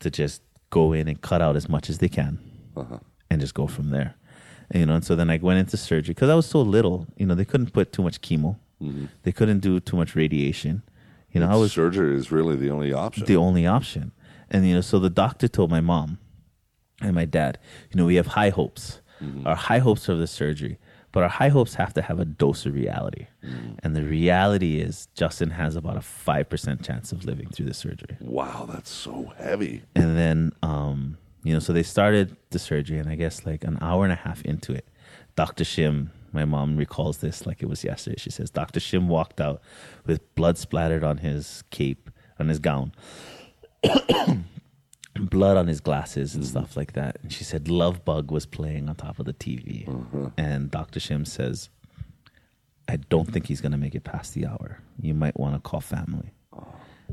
to just go in and cut out as much as they can Uh-huh. and just go from there. And, you know, and so then I went into surgery because I was so little. You know, they couldn't put too much chemo. They couldn't do too much radiation. You know, I was surgery is really the only option. the only option. And you know, so the doctor told my mom and my dad, you know, we have high hopes. Our high hopes of the surgery, but our high hopes have to have a dose of reality. And the reality is Justin has about a 5% chance of living through the surgery. wow, that's so heavy. And then, um, you know, so they started the surgery, and I guess like an hour and a half into it, Dr. Shim, my mom recalls this like it was yesterday. She says, Dr. Shim walked out with blood splattered on his cape, on his gown, blood on his glasses and mm-hmm. stuff like that. And she said, Love Bug was playing on top of the TV. Mm-hmm. And Dr. Shim says, I don't think he's going to make it past the hour. You might want to call family. Oh.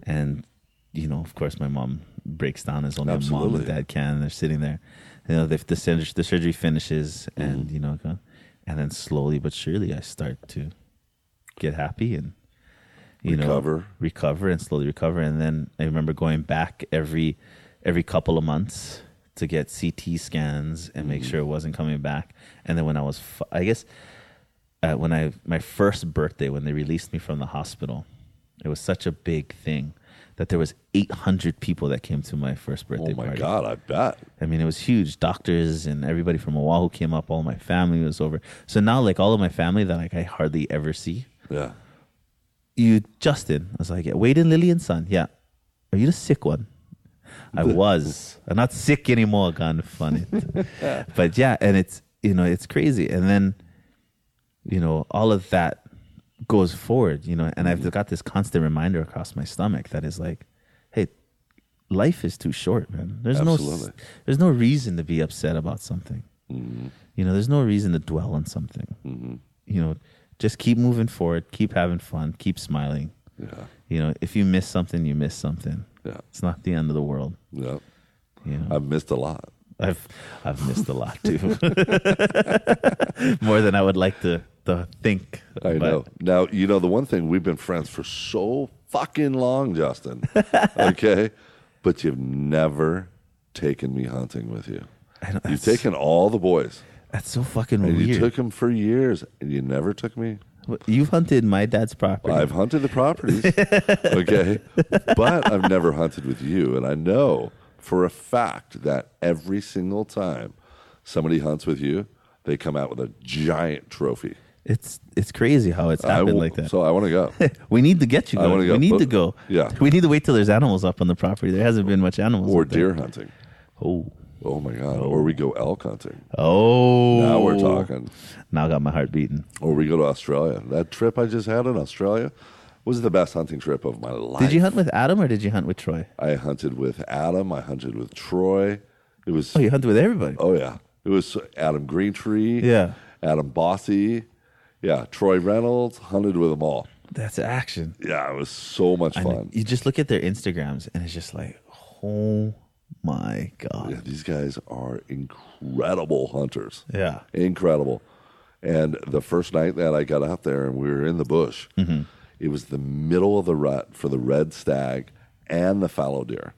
And, you know, of course, my mom breaks down as only a mom Absolutely. and dad can. They're sitting there. You know, if the, surgery, the surgery finishes mm-hmm. and, you know, and then slowly but surely I start to get happy and, you Recover. know, recover and slowly recover. And then I remember going back every, every couple of months to get CT scans and make sure it wasn't coming back. And then when I was, f- I guess, uh, when I my first birthday when they released me from the hospital, it was such a big thing that there was 800 people that came to my first birthday party. Oh my party. god, I bet. I mean, it was huge. Doctors and everybody from Oahu came up. All my family was over. So now, like all of my family that like I hardly ever see, Yeah. you Justin. I was like, yeah, Wade and Lillian son. Yeah, are you the sick one? I was. I'm not sick anymore. Gone funny, <laughs> but yeah, and it's you know it's crazy. And then you know all of that goes forward. You know, and I've mm-hmm. got this constant reminder across my stomach that is like, hey, life is too short, man. There's no there's no reason to be upset about something. Mm-hmm. You know, there's no reason to dwell on something. Mm-hmm. You know, just keep moving forward, keep having fun, keep smiling. Yeah. You know, if you miss something, you miss something. Yeah. It's not the end of the world. Yeah. Know, I've missed a lot. I've I've missed a lot too, <laughs> more than I would like to to think. I But know. Now, you know, the one thing we've been friends for so fucking long, Justin. <laughs> okay? But you've never taken me hunting with you. I know, You've taken all the boys, That's so fucking and weird. you took them for years, and you never took me. You've hunted my dad's property. I've hunted the properties, <laughs> okay, but I've never hunted with you, and I know for a fact that every single time somebody hunts with you, they come out with a giant trophy. it's it's crazy how it's happened w- like that. So I want to go. <laughs> we need to get you going. go, we need but- to go. yeah. We need to wait till there's animals up on the property. There hasn't been much animals. or deer hunting. Oh. Oh my god! Or we go elk hunting. Oh. Now we're talking. Now I got my heart beating. Or we go to Australia. That trip I just had in Australia was the best hunting trip of my life. Did you hunt with Adam or did you hunt with Troy? I hunted with Adam. I hunted with Troy. It was Oh, you hunted with everybody. oh yeah. It was Adam Greentree. Yeah. Adam Bossy. Yeah. Troy Reynolds. Hunted with them all. That's action. Yeah, it was so much fun. You just look at their Instagrams and it's just like, oh my god. Yeah, these guys are incredible hunters. Yeah. incredible. And the first night that I got out there and we were in the bush, mm-hmm. it was the middle of the rut for the red stag and the fallow deer.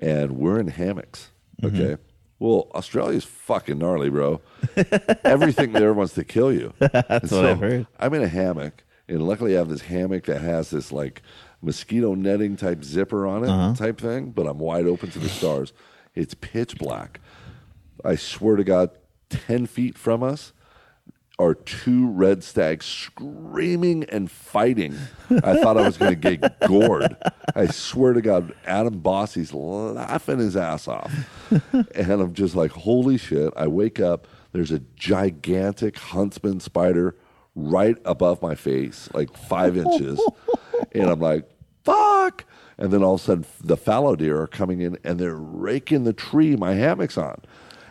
And we're in hammocks. Mm-hmm. Okay. Well, Australia's fucking gnarly, bro. <laughs> Everything there wants to kill you. <laughs> That's what I've heard. I'm in a hammock, and luckily I have this hammock that has this like mosquito netting type zipper on it, Uh-huh. type thing, but I'm wide open to the stars. It's pitch black. I swear to God, 10 feet from us are two red stags screaming and fighting. I thought I was going to get gored. I swear to God, Adam Bossy's laughing his ass off. And I'm just like, holy shit. I wake up, there's a gigantic huntsman spider right above my face, like five inches. And I'm like, fuck. And then all of a sudden, the fallow deer are coming in and they're raking the tree my hammock's on.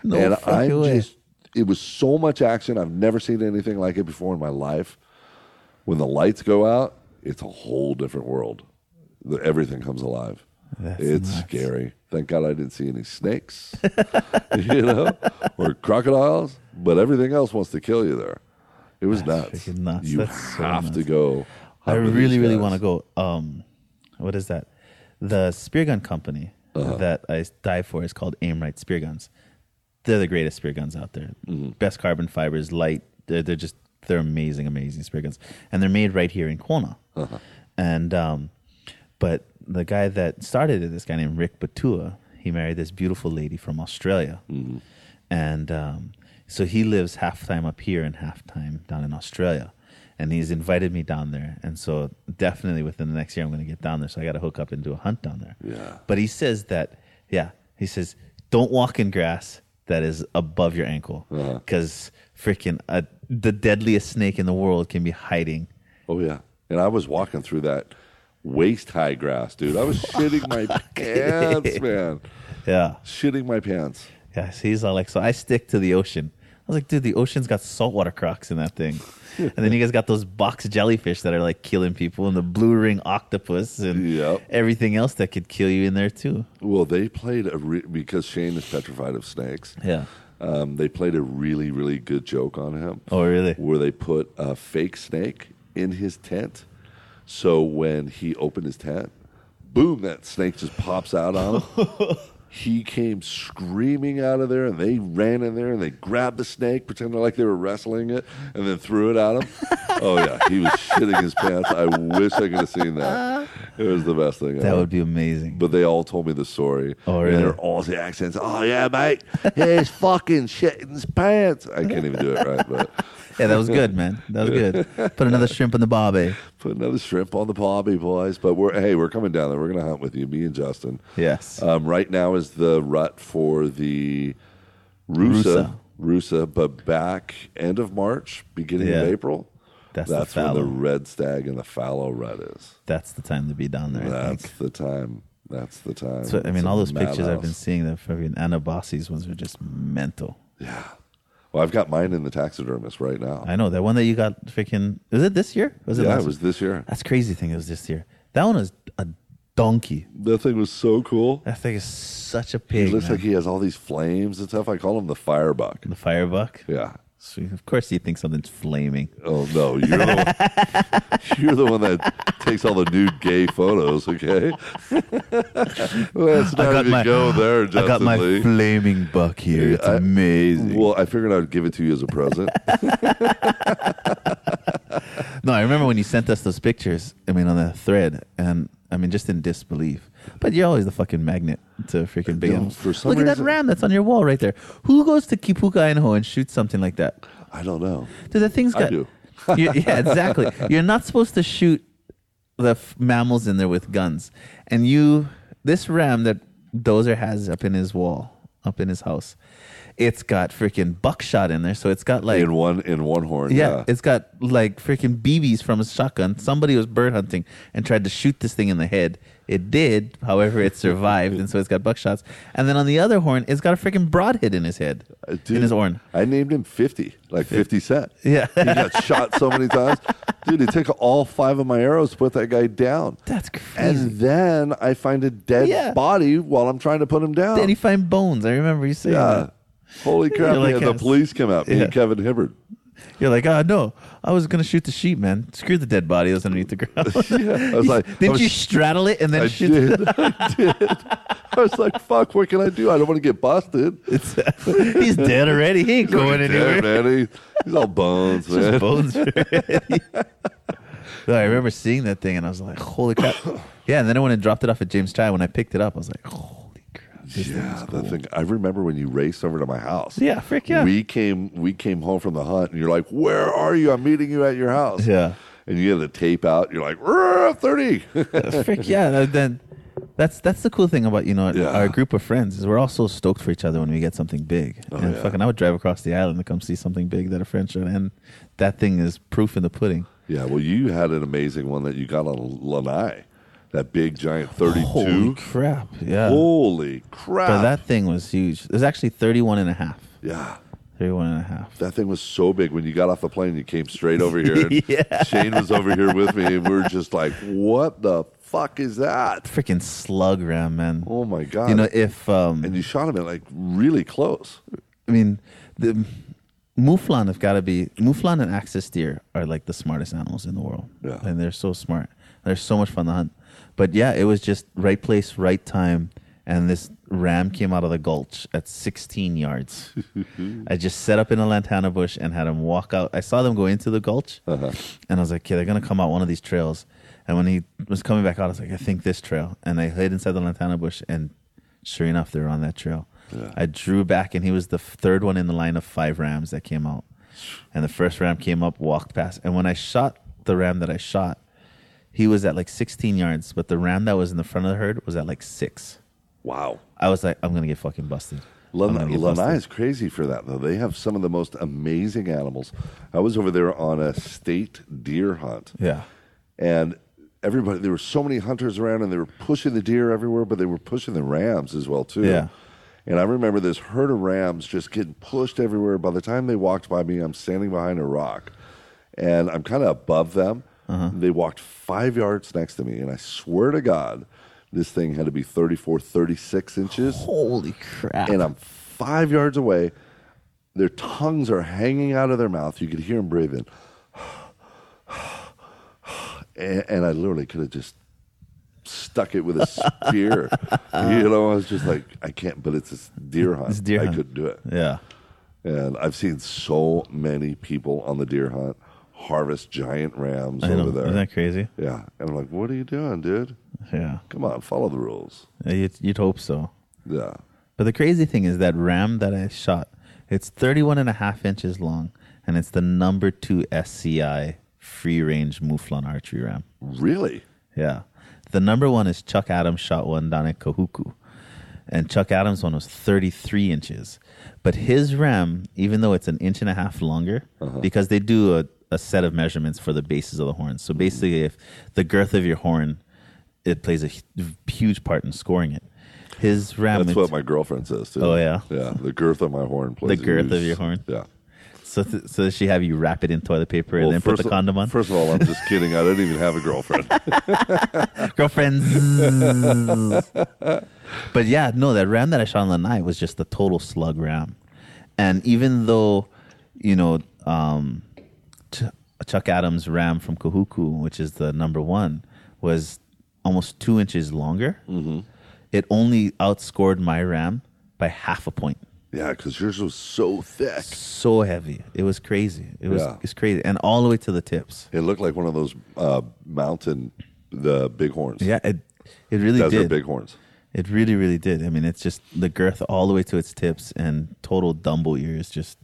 No and I'm just it was so much action. I've never seen anything like it before in my life. When the lights go out, it's a whole different world. The, everything comes alive. That's it's nuts. scary. Thank God I didn't see any snakes, <laughs> you know, or crocodiles. But everything else wants to kill you there. It was That's nuts. nuts. You That's so have to go. I really, really want to go. Um, what is that? The spear gun company Uh-huh. that I dive for is called Aimrite Spear Guns. They're the greatest spear guns out there. Mm-hmm. Best carbon fibers, light. They're, they're just they're amazing, amazing spear guns, and they're made right here in Kona. Uh-huh. And um, but the guy that started it, this guy named Rick Batua, he married this beautiful lady from Australia, Mm-hmm. and um, so he lives half time up here and half time down in Australia. And he's invited me down there, and so definitely within the next year I'm going to get down there. So I got to hook up and do a hunt down there. Yeah. But he says that, yeah, he says don't walk in grass that is above your ankle Uh-huh. because freaking uh, the deadliest snake in the world can be hiding. Oh yeah, and I was walking through that waist high grass, dude. I was <laughs> shitting my pants, man. Yeah. Shitting my pants. Yeah, so he's all like, so I stick to the ocean. I was like, dude, the ocean's got saltwater crocs in that thing. and then you guys got those box jellyfish that are like killing people and the blue ring octopus and Yep. everything else that could kill you in there too. Well, they played a re- because Shane is petrified of snakes. Yeah. Um, they played a really, really good joke on him. Oh, really? Where they put a fake snake in his tent, so when he opened his tent, boom, that snake just pops out on him. <laughs> he came screaming out of there, and they ran in there and they grabbed the snake, pretending like they were wrestling it, and then threw it at him. <laughs> oh yeah, he was shitting his pants. I wish I could have seen that. Uh-huh. It was the best thing. That ever. would be amazing. But they all told me the story. Oh, And really? they're all the accents. Oh yeah, mate. He's fucking shitting his pants. I can't even do it right, but yeah, that was good, man. That was good. Put another shrimp in the barbie. put another shrimp on the bobby, boys. But we're hey, we're coming down there. We're gonna hunt with you, me and Justin. Yes. Um, right now is the rut for the Rusa, Rusa, but back end of March, beginning Yeah. of April. That's the when the red stag and the fallow rut is. That's the time to be down there. I That's the time. That's the time. So, I mean, It's all those pictures I've been seeing, the fucking Anabasis ones are just mental. Yeah. Well, I've got mine in the taxidermist right now. I know that one that you got freaking. Was it this year? Was it yeah, last it was this year. That's crazy thing. It was this year. That one was a donkey. That thing was so cool. That thing is such a pig. He looks man. like he has all these flames and stuff. I call him the firebuck. the firebuck. Yeah. So of course, you think something's flaming. Oh no, you're the one, <laughs> you're the one that takes all the nude gay photos. Okay, <laughs> let's not even my- go there, Justin I got my Lee. flaming buck here. It's I- amazing. Well, I figured I'd give it to you as a present. <laughs> no, I remember when you sent us those pictures. I mean, on the thread, and I mean, just in disbelief. But you're always the fucking magnet to freaking big No, for some Look at that reason- ram that's on your wall right there. Who goes to Kipuka, Idaho, and shoots something like that? I don't know. Dude, that thing's I got. do. <laughs> you yeah, exactly. You're not supposed to shoot the f- mammals in there with guns, and you. This ram that Dozer has up in his wall, up in his house, it's got freaking buckshot in there. So it's got like in one in one horn. yeah, Yeah, it's got like freaking BBs from a shotgun. Somebody was bird hunting and tried to shoot this thing in the head. It did, however, it survived, and so it's got buckshots. And then on the other horn, it's got a freaking broadhead in his head, Uh, dude, in his horn. I named him Fifty, like Fifty Cent. Yeah. he got <laughs> shot so many times. Dude, it took all five of my arrows to put that guy down. That's crazy. And then I find a dead Yeah. body while I'm trying to put him down. Then he find bones. I remember you saying yeah. that. Holy crap! Like, had the police come out. Me Yeah. and Kevin Hibbert. You're like, oh no, I was gonna shoot the sheep, man. Screw the dead body that's underneath the ground. <laughs> yeah, I was <laughs> like, Didn't was- you straddle it and then I shoot? did. <laughs> I did. I was like, "Fuck! What can I do? I don't want to get busted." It's, he's dead already. He ain't going anywhere. dead, man. He- he's all bones, Just man. bones already. I remember seeing that thing and I was like, holy crap. <coughs> Yeah, and then I went and dropped it off at James Chai. When I picked it up, I was like, holy crap. This thing Yeah, is the thing. I remember when you raced over to my house. Yeah, frick yeah. We came. We came home from the hunt, and you're like, "Where are you? I'm meeting you at your house." Yeah. And you get the tape out. You're like, "Rrr, "Thirty." <laughs> frick yeah. that- Then that's that's the cool thing about you know Yeah. our group of friends is we're all so stoked for each other when we get something big. Oh, and yeah. fucking, I would drive across the island to come see something big that a friend showed, and that thing is proof in the pudding. yeah. Well, you had an amazing one that you got on Lanai, that big giant 32. Holy 32. crap! Yeah, Holy crap! but that thing was huge. It was actually 31 and a half. yeah. 31 and a half. That thing was so big. When you got off the plane, you came straight over <laughs> here. And Yeah. Shane was over here with me, and we were just like, "What the fuck is that?" Freaking slug ram, man. Oh my god! You know, if um, and you shot him at like really close. I mean, the Mouflon have got to be Mouflon and Axis deer are like the smartest animals in the world. Yeah. and they're so smart. They're so much fun to hunt. But yeah, it was just right place, right time, and this ram came out of the gulch at 16 yards. <laughs> I just set up in a lantana bush and had him walk out. I saw them go into the gulch, Uh-huh. and I was like, "Okay, they're gonna come out one of these trails." And when he was coming back out, I was like, "I think this trail." And I hid inside the lantana bush, and sure enough, they were on that trail. Yeah. I drew back, and he was the third one in the line of five rams that came out. And the first ram came up, walked past, and when I shot the ram that I shot, he was at like 16 yards, but the ram that was in the front of the herd was at like six. Wow. I was like, I'm gonna get fucking busted. I'm Lan- gonna get Lanai busted. is crazy for that, though. They have some of the most amazing animals. I was over there on a state deer hunt, Yeah. and everybody, there were so many hunters around, and they were pushing the deer everywhere, but they were pushing the rams as well, too. Yeah. And I remember this herd of rams just getting pushed everywhere. By the time they walked by me, I'm standing behind a rock, and I'm kind of above them. Uh-huh. They walked five yards next to me, and I swear to God, this thing had to be 34, 36 inches Holy crap! and I'm five yards away. Their tongues are hanging out of their mouth. You could hear them breathing. And, and I literally could have just stuck it with a spear. <laughs> you know, I was just like, I can't, but it's a deer hunt. It's deer I hunt. couldn't do it. yeah. And I've seen so many people on the deer hunt harvest giant rams I over there. Isn't that crazy? yeah. And I'm like, what are you doing, dude? Yeah. Come on, follow the rules. You'd, you'd hope so. Yeah. But the crazy thing is that ram that I shot, it's 31 and a half inches long, and it's the number two SCI free range Mouflon archery ram. Really? Yeah. The number one is Chuck Adams shot one down at Kahuku. And Chuck Adams' one was 33 inches. But his ram, even though it's an inch and a half longer, uh-huh. because they do a, a set of measurements for the bases of the horns. So basically, if the girth of your horn, it plays a huge part in scoring it. His ram, That's what my girlfriend says too. Oh, yeah? yeah. The girth of my horn plays. The girth of your horn? Yeah. so, th- so does she have you wrap it in toilet paper and Well, then put the condom on? First of all, I'm just <laughs> kidding. I don't even have a girlfriend. <laughs> girlfriends. but yeah, no, that ram that I shot on Lanai was just a total slug ram. And even though, you know, um, Ch- Chuck Adams' ram from Kahuku, which is the number one, was almost two inches longer, Mm-hmm. it only outscored my ram by half a point. yeah, because yours was so thick. So heavy. It was crazy. It was Yeah. it's crazy. And all the way to the tips. It looked like one of those uh, mountain, the bighorns. Yeah, it it really Desert did. bighorns. It really, really did. I mean, it's just the girth all the way to its tips and total Dumbo ears. Just,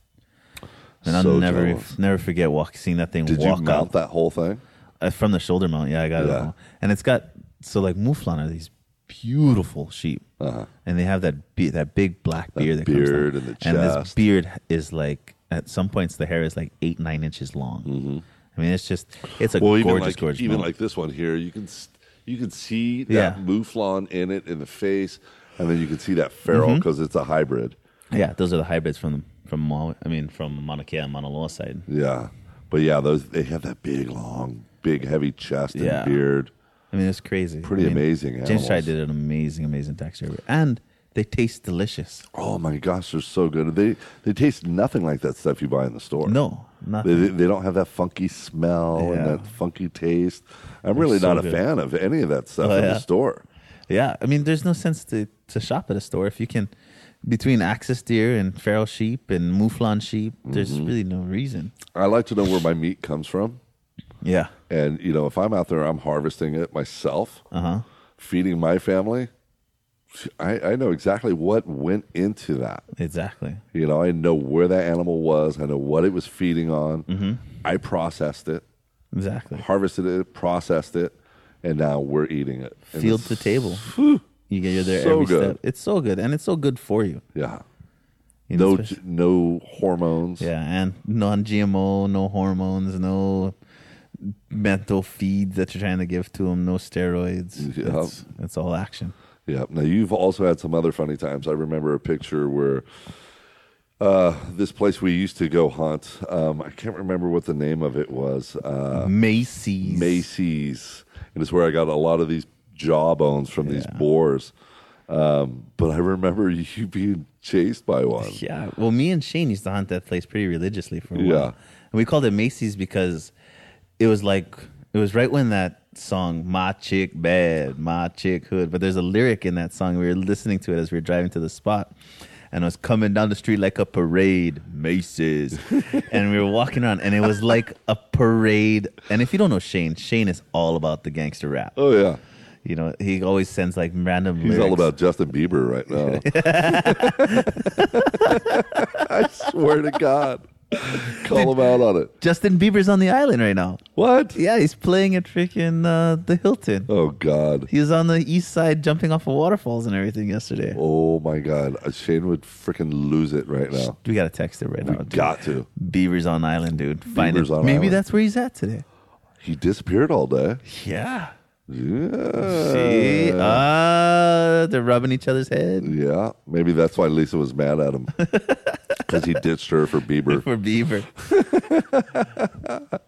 and I'll So never, jealous. never forget walk, seeing that thing Did you walk mount out that whole thing? uh, from the shoulder mount. Yeah, I got it. Yeah. all. And it's got so like Mouflon are these beautiful sheep, Uh-huh. and they have that be- that big black beard, that, beard comes down. and the and this chest. beard is like at some points the hair is like eight nine inches long. I mean, it's just it's a Mm-hmm. Well, even gorgeous, like gorgeous. even mount. like this one here, you can s- you can see that Yeah. mouflon in it in the face, and then you can see that feral Mm-hmm. because it's a hybrid. yeah, those are the hybrids from from Maui, I mean from Mauna Kea and Mauna Loa side. Yeah, but yeah, those they have that big, long, big, heavy chest and Yeah. beard. I mean, it's crazy. Pretty I mean, amazing James animals. Did an amazing, amazing texture, and they taste delicious. Oh my gosh, they're so good. They they taste nothing like that stuff you buy in the store. No, They, nothing. they, they don't have that funky smell Yeah. and that funky taste. I'm really so not a good. fan of any of that stuff Oh, in yeah? the store. yeah, I mean, there's no sense to to shop at a store if you can. Between axis deer and feral sheep and mouflon sheep, there's Mm-hmm. really no reason. I like to know where my meat comes from. Yeah. And you know, if I'm out there, I'm harvesting it myself, Uh huh. feeding my family. I, I know exactly what went into that. Exactly. You know, I know where that animal was. I know what it was feeding on. Mm-hmm. I processed it, Exactly. harvested it, processed it, and now we're eating it. Field to table. You get you're there So every good. step. It's so good, and it's so good for you. Yeah. You know, No, g- no hormones. Yeah, and non-GMO, no hormones, no mental feeds that you're trying to give to them, no steroids. Yeah. It's, it's all action. Yeah. Now you've also had some other funny times. I remember a picture where uh, this place we used to go hunt. Um, I can't remember what the name of it was. Uh, Macy's. Macy's, and it's where I got a lot of these jawbones from these boars. Um, but I remember <laughs> you being chased by one. Yeah. Well, me and Shane used to hunt that place pretty religiously for a while. Yeah. And we called it Macy's because it was like it was right when that song "My Chick Bad, My Chick Hood," but there's a lyric in that song. We were listening to it as we were driving to the spot. And it was coming down the street like a parade, Macy's. <laughs> and we were walking around, and it was like a parade. And if you don't know Shane, Shane is all about the gangster rap. Oh yeah, You know, he always sends like random he's all about Justin Bieber right now. <laughs> <laughs> I swear to God, call him out on it. Justin Bieber's on the island right now. What? Yeah, he's playing at freaking uh, the Hilton. Oh God. He was on the east side jumping off of waterfalls and everything yesterday. Oh my God. Uh, Shane would freaking lose it right now. We got to text it right We now. dude. got to. Beaver's on island, dude. Find Beaver's it. Maybe island. that's where he's at today. He disappeared all day. Yeah. Yeah. See? Ah, they're rubbing each other's head Yeah. Maybe that's why Lisa was mad at him. <laughs> Because he ditched her for Bieber. <laughs> for Beaver. <laughs>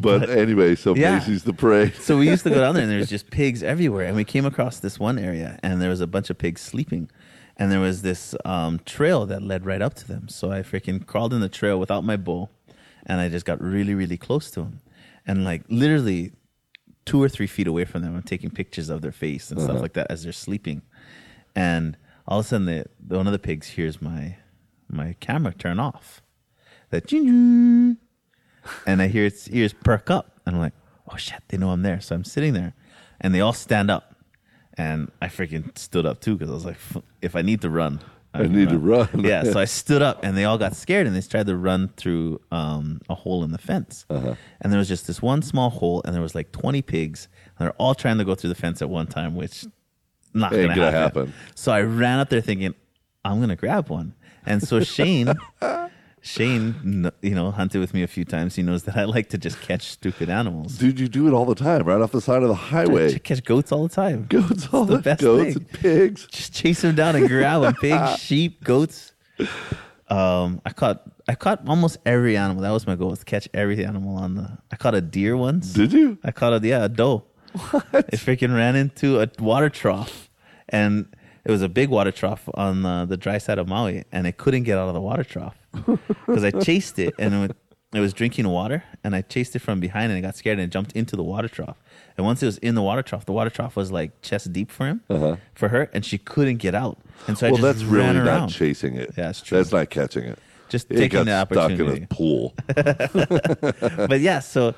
But anyway, so Yeah. Macy's the parade. So we used to go down there and there was just pigs everywhere. And we came across this one area and there was a bunch of pigs sleeping. And there was this um, trail that led right up to them. So I freaking crawled in the trail without my bow and I just got really, really close to them. And like literally two or three feet away from them, I'm taking pictures of their face and stuff uh-huh. like that as they're sleeping. And all of a sudden, the, the- one of the pigs hears my my camera turn off. That and I hear its ears perk up, and I'm like, "Oh shit!" They know I'm there, so I'm sitting there, and they all stand up, and I freaking stood up too because I was like, "If I need to run, I need to run. yeah, so I <laughs> stood up, and they all got scared, and they tried to run through um, a hole in the fence, Uh-huh. and there was just this one small hole, and there was like 20 pigs, and they're all trying to go through the fence at one time, which not gonna, gonna happen. happen. So I ran up there thinking, I'm gonna grab one, and so Shane. <laughs> Shane, you know, hunted with me a few times. He knows that I like to just catch stupid animals. Dude, you do it all the time, right off the side of the I highway. catch goats all the time. <laughs> Goats, all the the, best goats thing. and pigs. just chase them down and grab them. Pigs, <laughs> sheep, goats. Um, I caught I caught almost every animal. That was my goal: was to catch every animal on the. I caught a deer once. Did you? I caught a yeah a doe. What? It freaking ran into a water trough, and it was a big water trough on the, the dry side of Maui, and it couldn't get out of the water trough because I chased it and it, it was drinking water, and I chased it from behind, and I got scared and it jumped into the water trough. And once it was in the water trough, the water trough was like chest deep for him, for her, and she couldn't get out. And so I Uh-huh. well, just that's really ran not around. chasing it. Yeah, it's true. That's not catching it. Just it taking got the opportunity. stuck in a pool. <laughs> <laughs> but yeah, so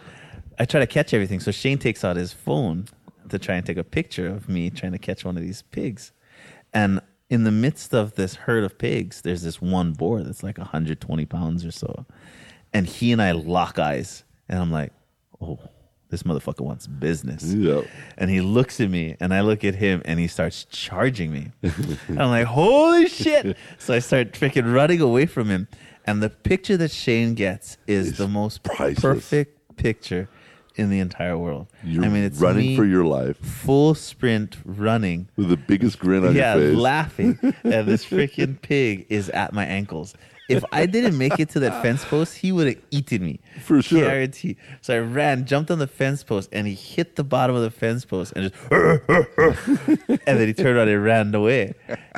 I try to catch everything. So Shane takes out his phone to try and take a picture of me trying to catch one of these pigs. And in the midst of this herd of pigs, there's this one boar that's like 120 pounds or so. And he and I lock eyes. And I'm like, oh, this motherfucker wants business. Yeah. And he looks at me and I look at him and he starts charging me. And I'm like, holy shit. So I start freaking running away from him. And the picture that Shane gets is It's the most priceless. perfect picture in the entire world. You're I mean, it's running for your life full sprint running. with the biggest grin on yeah, your face. laughing. <laughs> and this freaking pig is at my ankles. If I didn't make it to that fence post, he would have eaten me. For sure. Guarantee. So I ran, jumped on the fence post, and he hit the bottom of the fence post and just <laughs> and then he turned around and ran away.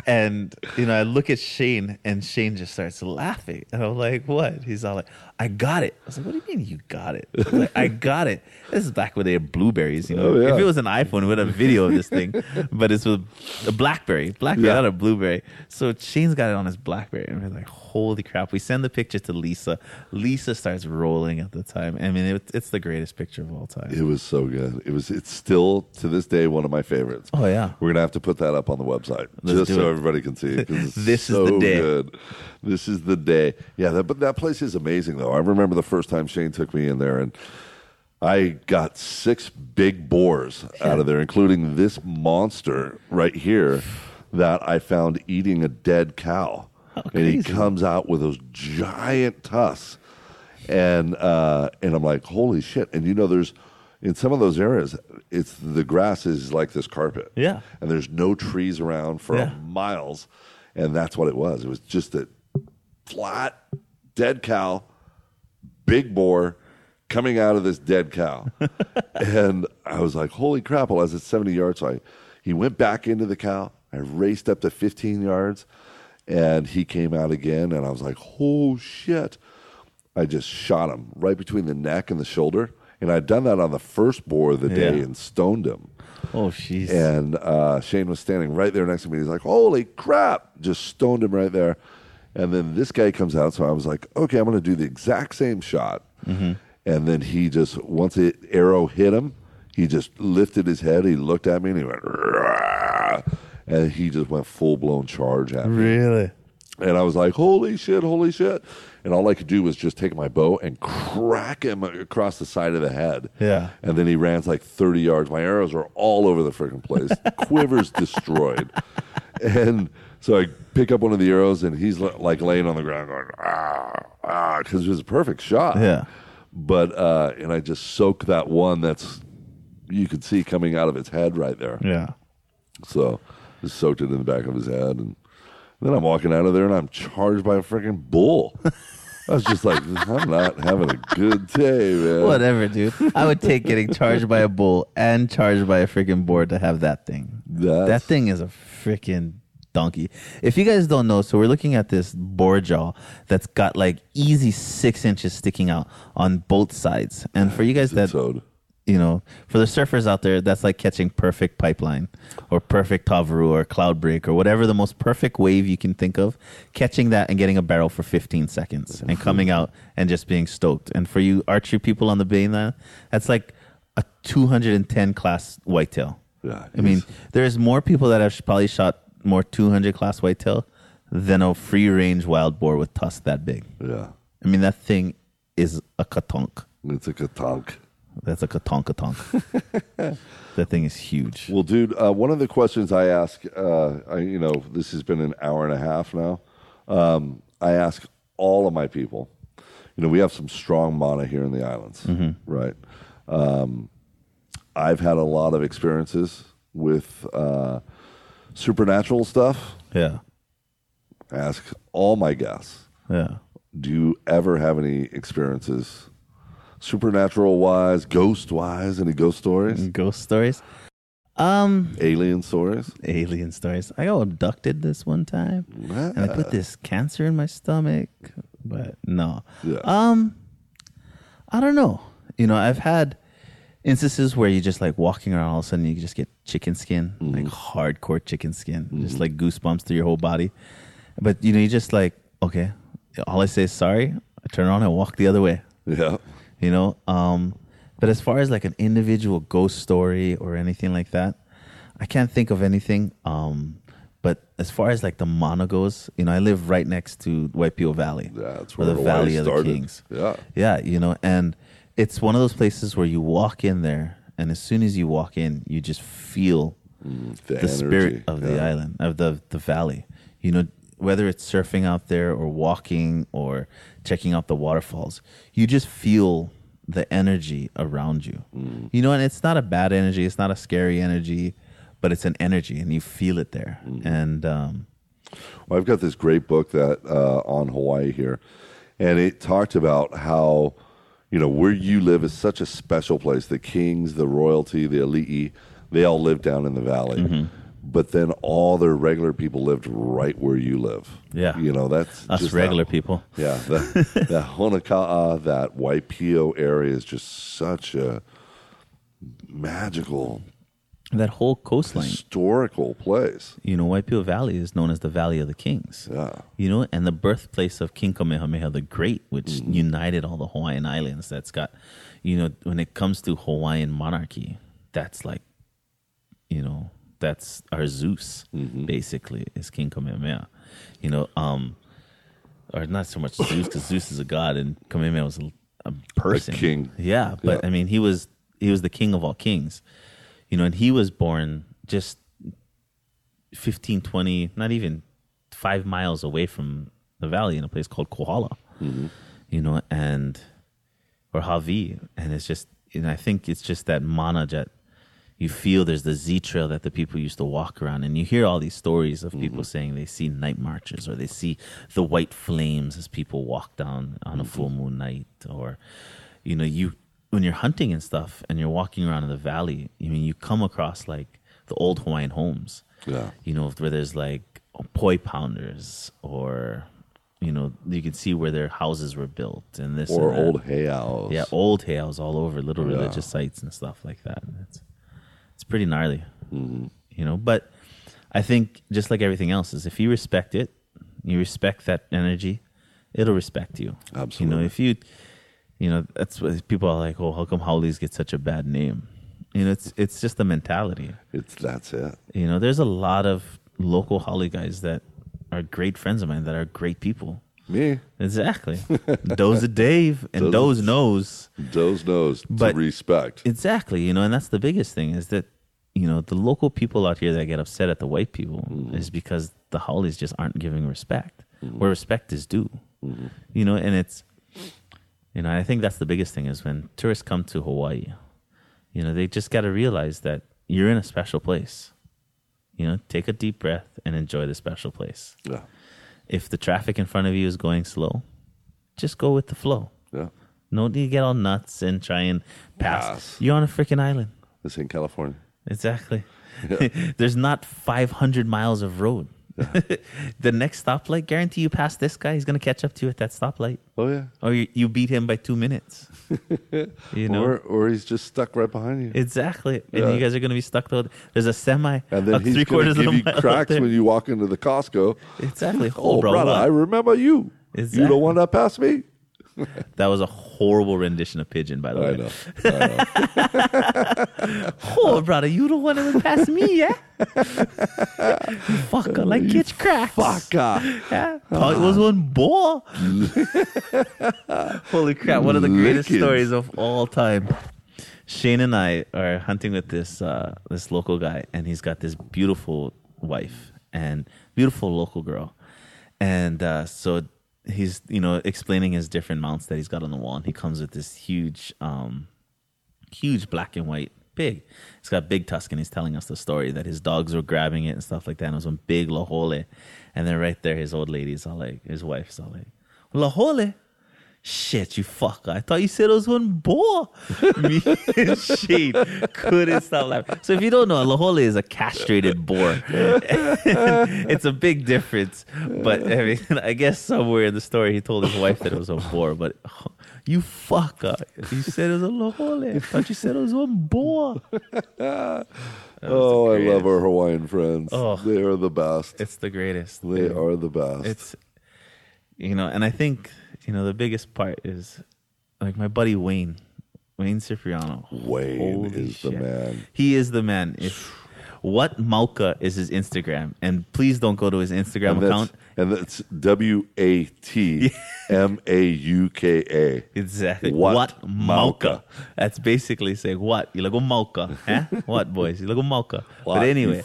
And you know, I look at Shane and Shane just starts laughing. And I'm like, what? He's all like, I got it. I was like, what do you mean you got it? I, like, I got it. <laughs> This is back when they had blueberries, you know. Oh, yeah. If it was an iPhone, we would have video of this thing. <laughs> But it's with a Blackberry. Blackberry, Yeah. not a blueberry. So Shane's got it on his Blackberry. And we're like, holy crap. We send the picture to Lisa. Lisa starts rolling at the time. I mean, it, it's the greatest picture of all time. It was so good. It was. It's still to this day one of my favorites. Oh, yeah. We're gonna have to put that up on the website Let's just so it. everybody can see. it, <laughs> This is the day. Good. This is the day. Yeah, that, but that place is amazing though. I remember the first time Shane took me in there, and I got six big boars out of there, including this monster right here that I found eating a dead cow. and he comes out with those giant tusks and uh, and I'm like, holy shit! And you know, there's in some of those areas, it's the grass is like this carpet, Yeah. and there's no trees around for Yeah. miles, and that's what it was. It was just a flat, dead cow, big boar coming out of this dead cow. <laughs> and I was like, holy crap. Well, I was at 70 yards. So I, he went back into the cow. I raced up to 15 yards and he came out again. And I was like, oh shit. I just shot him right between the neck and the shoulder. And I'd done that on the first boar of the day Yeah. and stoned him. Oh, jeez. And uh, Shane was standing right there next to me. He's like, "Holy crap!" Just stoned him right there. And then this guy comes out, so I was like, "Okay, I'm going to do the exact same shot." Mm-hmm. And then he just once the arrow hit him, he just lifted his head. He looked at me and he went, "Rah!" and he just went full blown charge at me. Really? And I was like, holy shit, holy shit. And all I could do was just take my bow and crack him across the side of the head. Yeah. And then he ran like 30 yards. My arrows are all over the freaking place. <laughs> Quivers destroyed. And so I pick up one of the arrows and he's li- like laying on the ground going, ah, ah, because it was a perfect shot. Yeah. But, uh, and I just soak that one that's, you could see coming out of its head right there. Yeah. So just soaked it in the back of his head, and then I'm walking out of there, and I'm charged by a freaking bull. I was just like, <laughs> I'm not having a good day, man. Whatever, dude. I would take getting charged by a bull and charged by a freaking boar to have that thing. That's- That thing is a freaking donkey. If you guys don't know, so we're looking at this boar jaw that's got like easy six inches sticking out on both sides. And for you guys that Toad. you know, for the surfers out there, that's like catching perfect pipeline or perfect Tavarua or Cloudbreak or whatever the most perfect wave you can think of, catching that and getting a barrel for 15 seconds and <laughs> coming out and just being stoked. And for you archery people on the mainland, that's like a 210 class whitetail. Yeah, I mean, there's more people that have probably shot more 200 class whitetail than a free range wild boar with tusks that big. Yeah. I mean, that thing is a katonk. It's a katonk. That's a katonk katonk. <laughs> that thing is huge. Well, dude, uh, one of the questions I ask, uh, I, you know, this has been an hour and a half now. Um, I ask all of my people. You know, we have some strong mana here in the islands, right? Um, I've had a lot of experiences with uh, supernatural stuff. Yeah. Ask all my guests, Yeah. do you ever have any experiences, supernatural wise, ghost wise, any ghost stories, Ghost stories. Um, alien stories? alien stories. I got abducted this one time, and I put this cancer in my stomach. But no. Yeah. Um, I don't know. You know, I've had instances where you just like walking around, all of a sudden you just get chicken skin, like hardcore chicken skin, just like goosebumps through your whole body. But you know, you just like, okay, all I say is sorry. I turn around and walk the other way. Yeah. you know um but as far as like an individual ghost story or anything like that i can't think of anything um but as far as like the mana goes you know i live right next to Waipio valley Yeah, that's where the valley of the kings Yeah. yeah you know and it's one of those places where you walk in there and as soon as you walk in you just feel the, spirit energy, of the yeah. island of the the valley you know whether it's surfing out there or walking or checking out the waterfalls you just feel the energy around you Mm. you know and it's not a bad energy it's not a scary energy but it's an energy and you feel it there Mm. and um Well, I've got this great book that uh, on Hawaii here, and it talked about how you know where you live is such a special place. The kings, the royalty, the elite, they all live down in the valley. Mm-hmm. But then all their regular people lived right where you live. Yeah. you know that's us regular that- people Yeah, <laughs> that, that Honoka'a, that Waipio area is just such a magical, that whole coastline historical place. you know Waipio Valley is known as the Valley of the Kings Yeah. you know, and the birthplace of King Kamehameha the Great, which united all the Hawaiian islands. That's got, you know, when it comes to Hawaiian monarchy, that's like, you know, that's our Zeus, basically, is King Kamehameha. You know, um, or not so much Zeus, because Zeus is a god and Kamehameha was a, a person, king. Yeah, but Yeah. I mean, he was he was the king of all kings. You know, and he was born just 15, 20, not even five miles away from the valley in a place called Kohala, mm-hmm. you know, and or Javi. And it's just, and I think it's just that mana that, You feel there's the Z trail that the people used to walk around, and you hear all these stories of people mm-hmm. saying they see night marches or they see the white flames as people walk down on a mm-hmm. full moon night, or you know, you when you're hunting and stuff, and you're walking around in the valley. I mean, you come across like the old Hawaiian homes, Yeah. you know, where there's like poi pounders, or you know, you can see where their houses were built and this Or and old hay. Yeah, old tales all over little Yeah. religious sites and stuff like that. It's it's pretty gnarly, Mm-hmm. you know. But I think just like everything else is, if you respect it, you respect that energy, it'll respect you. Absolutely. You know, if you, you know, that's what people are like. Oh, how come haoles get such a bad name? You know, it's it's just the mentality. It's that's it. You know, there's a lot of local haole guys that are great friends of mine that are great people. Me. Exactly. <laughs> Doze of Dave and Doze- Doze knows. Those knows But- to respect. Exactly, you know, and that's the biggest thing is that you know the local people out here that get upset at the white people mm-hmm. is because the haoles just aren't giving respect mm-hmm. where respect is due. Mm-hmm. You know, and it's you know I think that's the biggest thing is when tourists come to Hawaii, you know they just got to realize that you're in a special place. You know, take a deep breath and enjoy the special place. yeah. If the traffic in front of you is going slow, just go with the flow. Yeah. No need to get all nuts and try and pass. Yes. You're on a freaking island. This in California. Exactly. <laughs> There's not 500 miles of road. <laughs> the next stoplight, guarantee you pass this guy, he's going to catch up to you at that stoplight. Oh yeah. Or you, you beat him by two minutes. <laughs> you know? Or or he's just stuck right behind you. exactly. And Yeah. you guys are going to be stuck though. There's a semi. and then he's three quarters give of a you mile cracks when you walk into the Costco. Exactly. <laughs> Oh, bro, brother, what? I remember you. You Exactly. don't want to pass me. That was a horrible rendition of Pidgin, by the I way. know. I know. <laughs> Oh, brother, you don't want to pass me, yeah? you fucker, like catch cracks. Fucker. Yeah. Oh, it was one ball. <laughs> Holy crap! One of the greatest Lickings. stories of all time. Shane and I are hunting with this uh, this local guy, and he's got this beautiful wife and beautiful local girl, and uh, so he's you know explaining his different mounts that he's got on the wall, and he comes with this huge, um, huge black and white pig. He's got big tusk, and he's telling us the story that his dogs were grabbing it and stuff like that. And it was one big lahole, and then right there, his old lady's all like, his wife's all like, lahole. Shit, you fucker. I thought you said it was one boar. <laughs> Me and Shane couldn't stop laughing. So if you don't know, a lahole is a castrated boar. <laughs> it's a big difference. But I mean, I guess somewhere in the story he told his wife that it was a boar. But <laughs> you fucker. You said it was a lahole. I thought you said it was one boar. Oh, I love our Hawaiian friends. Oh. They are the best. It's the greatest. They are the best. it's you know and i think you know the biggest part is like my buddy wayne wayne cipriano Wayne Holy is the man. he is the man if what Mauka is his instagram and please don't go to his instagram And account and that's W A T M A U K A. exactly What what? Mauka. that's basically saying what you look a Mauka huh? <laughs> what boys you look a Mauka What, but anyway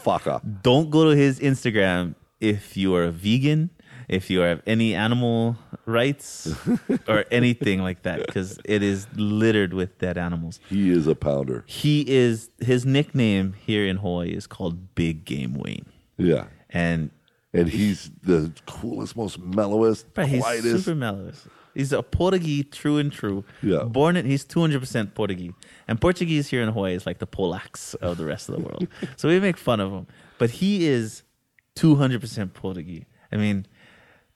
don't go to his instagram if you are a vegan if you have any animal rights <laughs> or anything like that because it is littered with dead animals He is a pounder. he is his nickname here in hawaii is called big game wayne Yeah. and And he's the coolest, most mellowest, he's quietest. super mellow he's a portuguese true and true Yeah. born in he's 200% portuguese and portuguese here in hawaii is like the polacks of the rest of the world <laughs> so we make fun of him but he is 200% portuguese i mean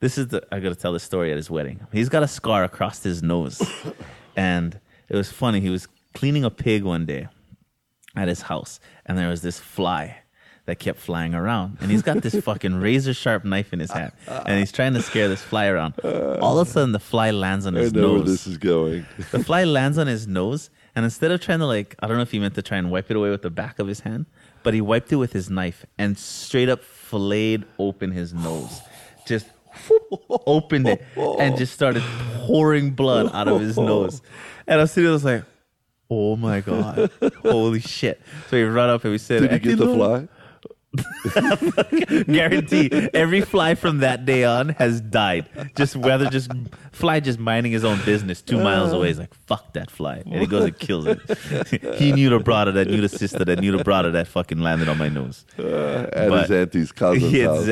this is the I got to tell the story at his wedding. He's got a scar across his nose, <coughs> and it was funny. He was cleaning a pig one day at his house, and there was this fly that kept flying around, and he's got this <laughs> fucking razor sharp knife in his hand, and he's trying to scare this fly around. All of a sudden, the fly lands on I his know where nose. this is going. The fly lands on his nose, and instead of trying to like, I don't know if he meant to try and wipe it away with the back of his hand, but he wiped it with his knife and straight up filleted open his nose, just <laughs> opened it and just started pouring blood out of his nose. And I was sitting there, I was like, "Oh my god, holy shit!" So we run up and we said, Did he get the fly? <laughs> Guarantee every fly from that day on has died. Just whether just fly just minding his own business two miles away. He's like, fuck that fly. And he goes and kills it. <laughs> he knew the brother that knew the sister that knew the brother that fucking landed on my nose. Uh, and But- his auntie's cousin's Yeah, house.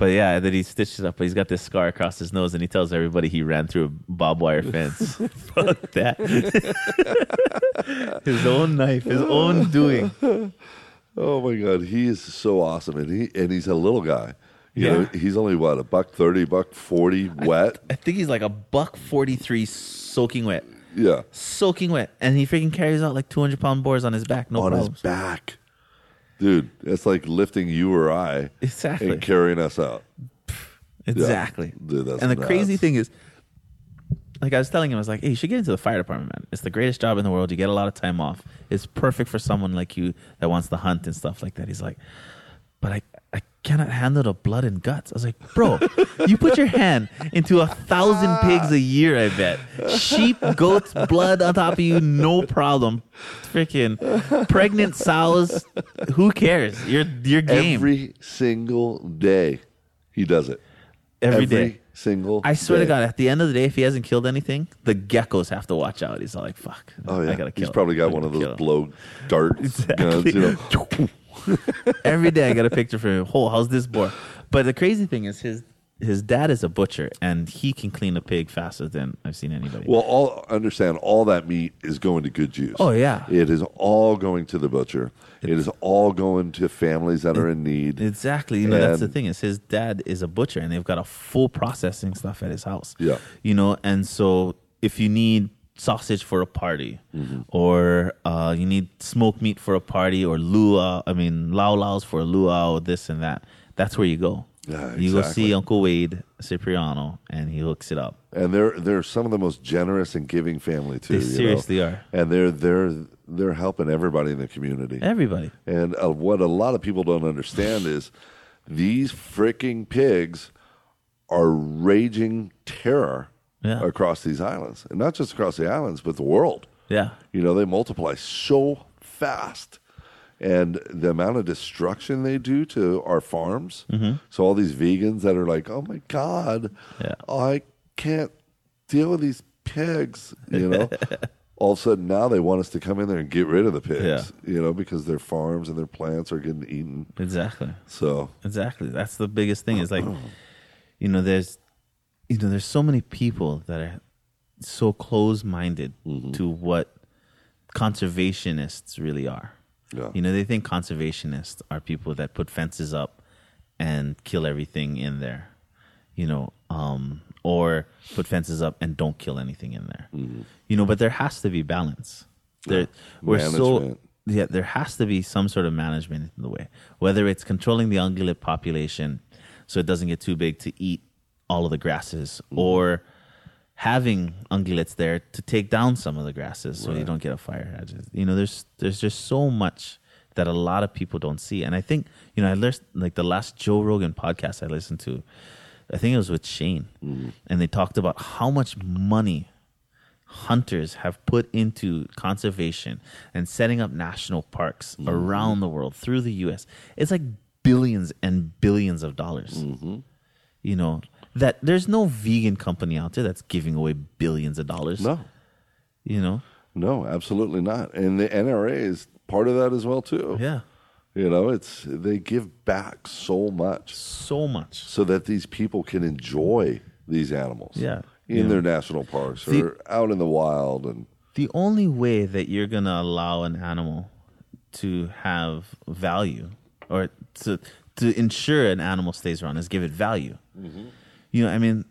But yeah, then he stitches up. But he's got this scar across his nose, and he tells everybody he ran through a barbed wire fence. <laughs> Fuck that. <laughs> his own knife, his own doing. Oh my god, he is so awesome, and he and he's a little guy. You Yeah. know, he's only what a buck thirty, buck forty, wet. I think he's like a buck forty three, soaking wet, yeah, soaking wet, and he freaking carries out like two hundred pound boars on his back. No on problems. his back, dude. It's like lifting you or I Exactly. and carrying us out. Exactly. Dude, that's and the crazy thing is, like I was telling him, I was like, "Hey, you should get into the fire department, man. It's the greatest job in the world. You get a lot of time off. It's perfect for someone like you that wants to hunt and stuff like that." He's like, "But I, I cannot handle the blood and guts." I was like, "Bro, you put your hand into a thousand pigs a year. I bet sheep, goats, blood on top of you, no problem. Freaking pregnant sows, who cares? You're you're game Every single day, he does it. every day." single. I swear day. to God, at the end of the day, if he hasn't killed anything, the geckos have to watch out. He's like, "Fuck, Oh yeah, I gotta kill." he's him. probably got one of those kill him." blow dart guns. You know, <laughs> <laughs> Every day, I got a picture for him. Oh, how's this boy? But the crazy thing is, his his dad is a butcher, and he can clean a pig faster than I've seen anybody. well, all understand all that meat is going to good use. Oh, yeah. it is all going to the butcher. it is all going to families that are in need. Exactly. You know, that's the thing is his dad is a butcher and they've got a full processing stuff at his house. Yeah. You know, and so if you need sausage for a party Mm-hmm. or uh, you need smoked meat for a party or luau, I mean, laulaus for a luau, this and that, that's where you go. Yeah, You go see Uncle Wade Cipriano and he hooks it up. and they're they're some of the most generous and giving family too. They you know? seriously are. and they're they're they're helping everybody in the community. Everybody. And uh, what a lot of people don't understand is these freaking pigs are raging terror Yeah. across these islands, and not just across the islands, but the world. Yeah. You know, they multiply so fast. And the amount of destruction they do to our farms. Mm-hmm. So, all these vegans that are like, oh my God, Yeah. I can't deal with these pigs, you know? <laughs> all of a sudden, now they want us to come in there and get rid of the pigs, Yeah. you know, because their farms and their plants are getting eaten. Exactly. So, Exactly. That's the biggest thing. Is like, <clears throat> you know, there's, you know, there's so many people that are so close-minded to what conservationists really are. Yeah. You know, they think conservationists are people that put fences up and kill everything in there. You know, um, or put fences up and don't kill anything in there. You know, but there has to be balance. There, we're so yeah, there has to be some sort of management in the way, whether it's controlling the ungulate population so it doesn't get too big to eat all of the grasses, mm-hmm. or having ungulates there to take down some of the grasses so you don't get a fire. You know, there's there's just so much that a lot of people don't see, and I think you know I listened like the last Joe Rogan podcast I listened to, I think it was with Shane, mm-hmm. and they talked about how much money hunters have put into conservation and setting up national parks mm-hmm. around the world through the US. It's like billions and billions of dollars. You know, that there's no vegan company out there that's giving away billions of dollars. no, You know? no, absolutely not. And the NRA is part of that as well, too. Yeah. You know, it's they give back so much So much. so that these people can enjoy these animals. Yeah. In know. their national parks The- or out in the wild and The only way that you're going to allow an animal to have value or to to ensure an animal stays around is give it value. Mm-hmm. You know, I mean,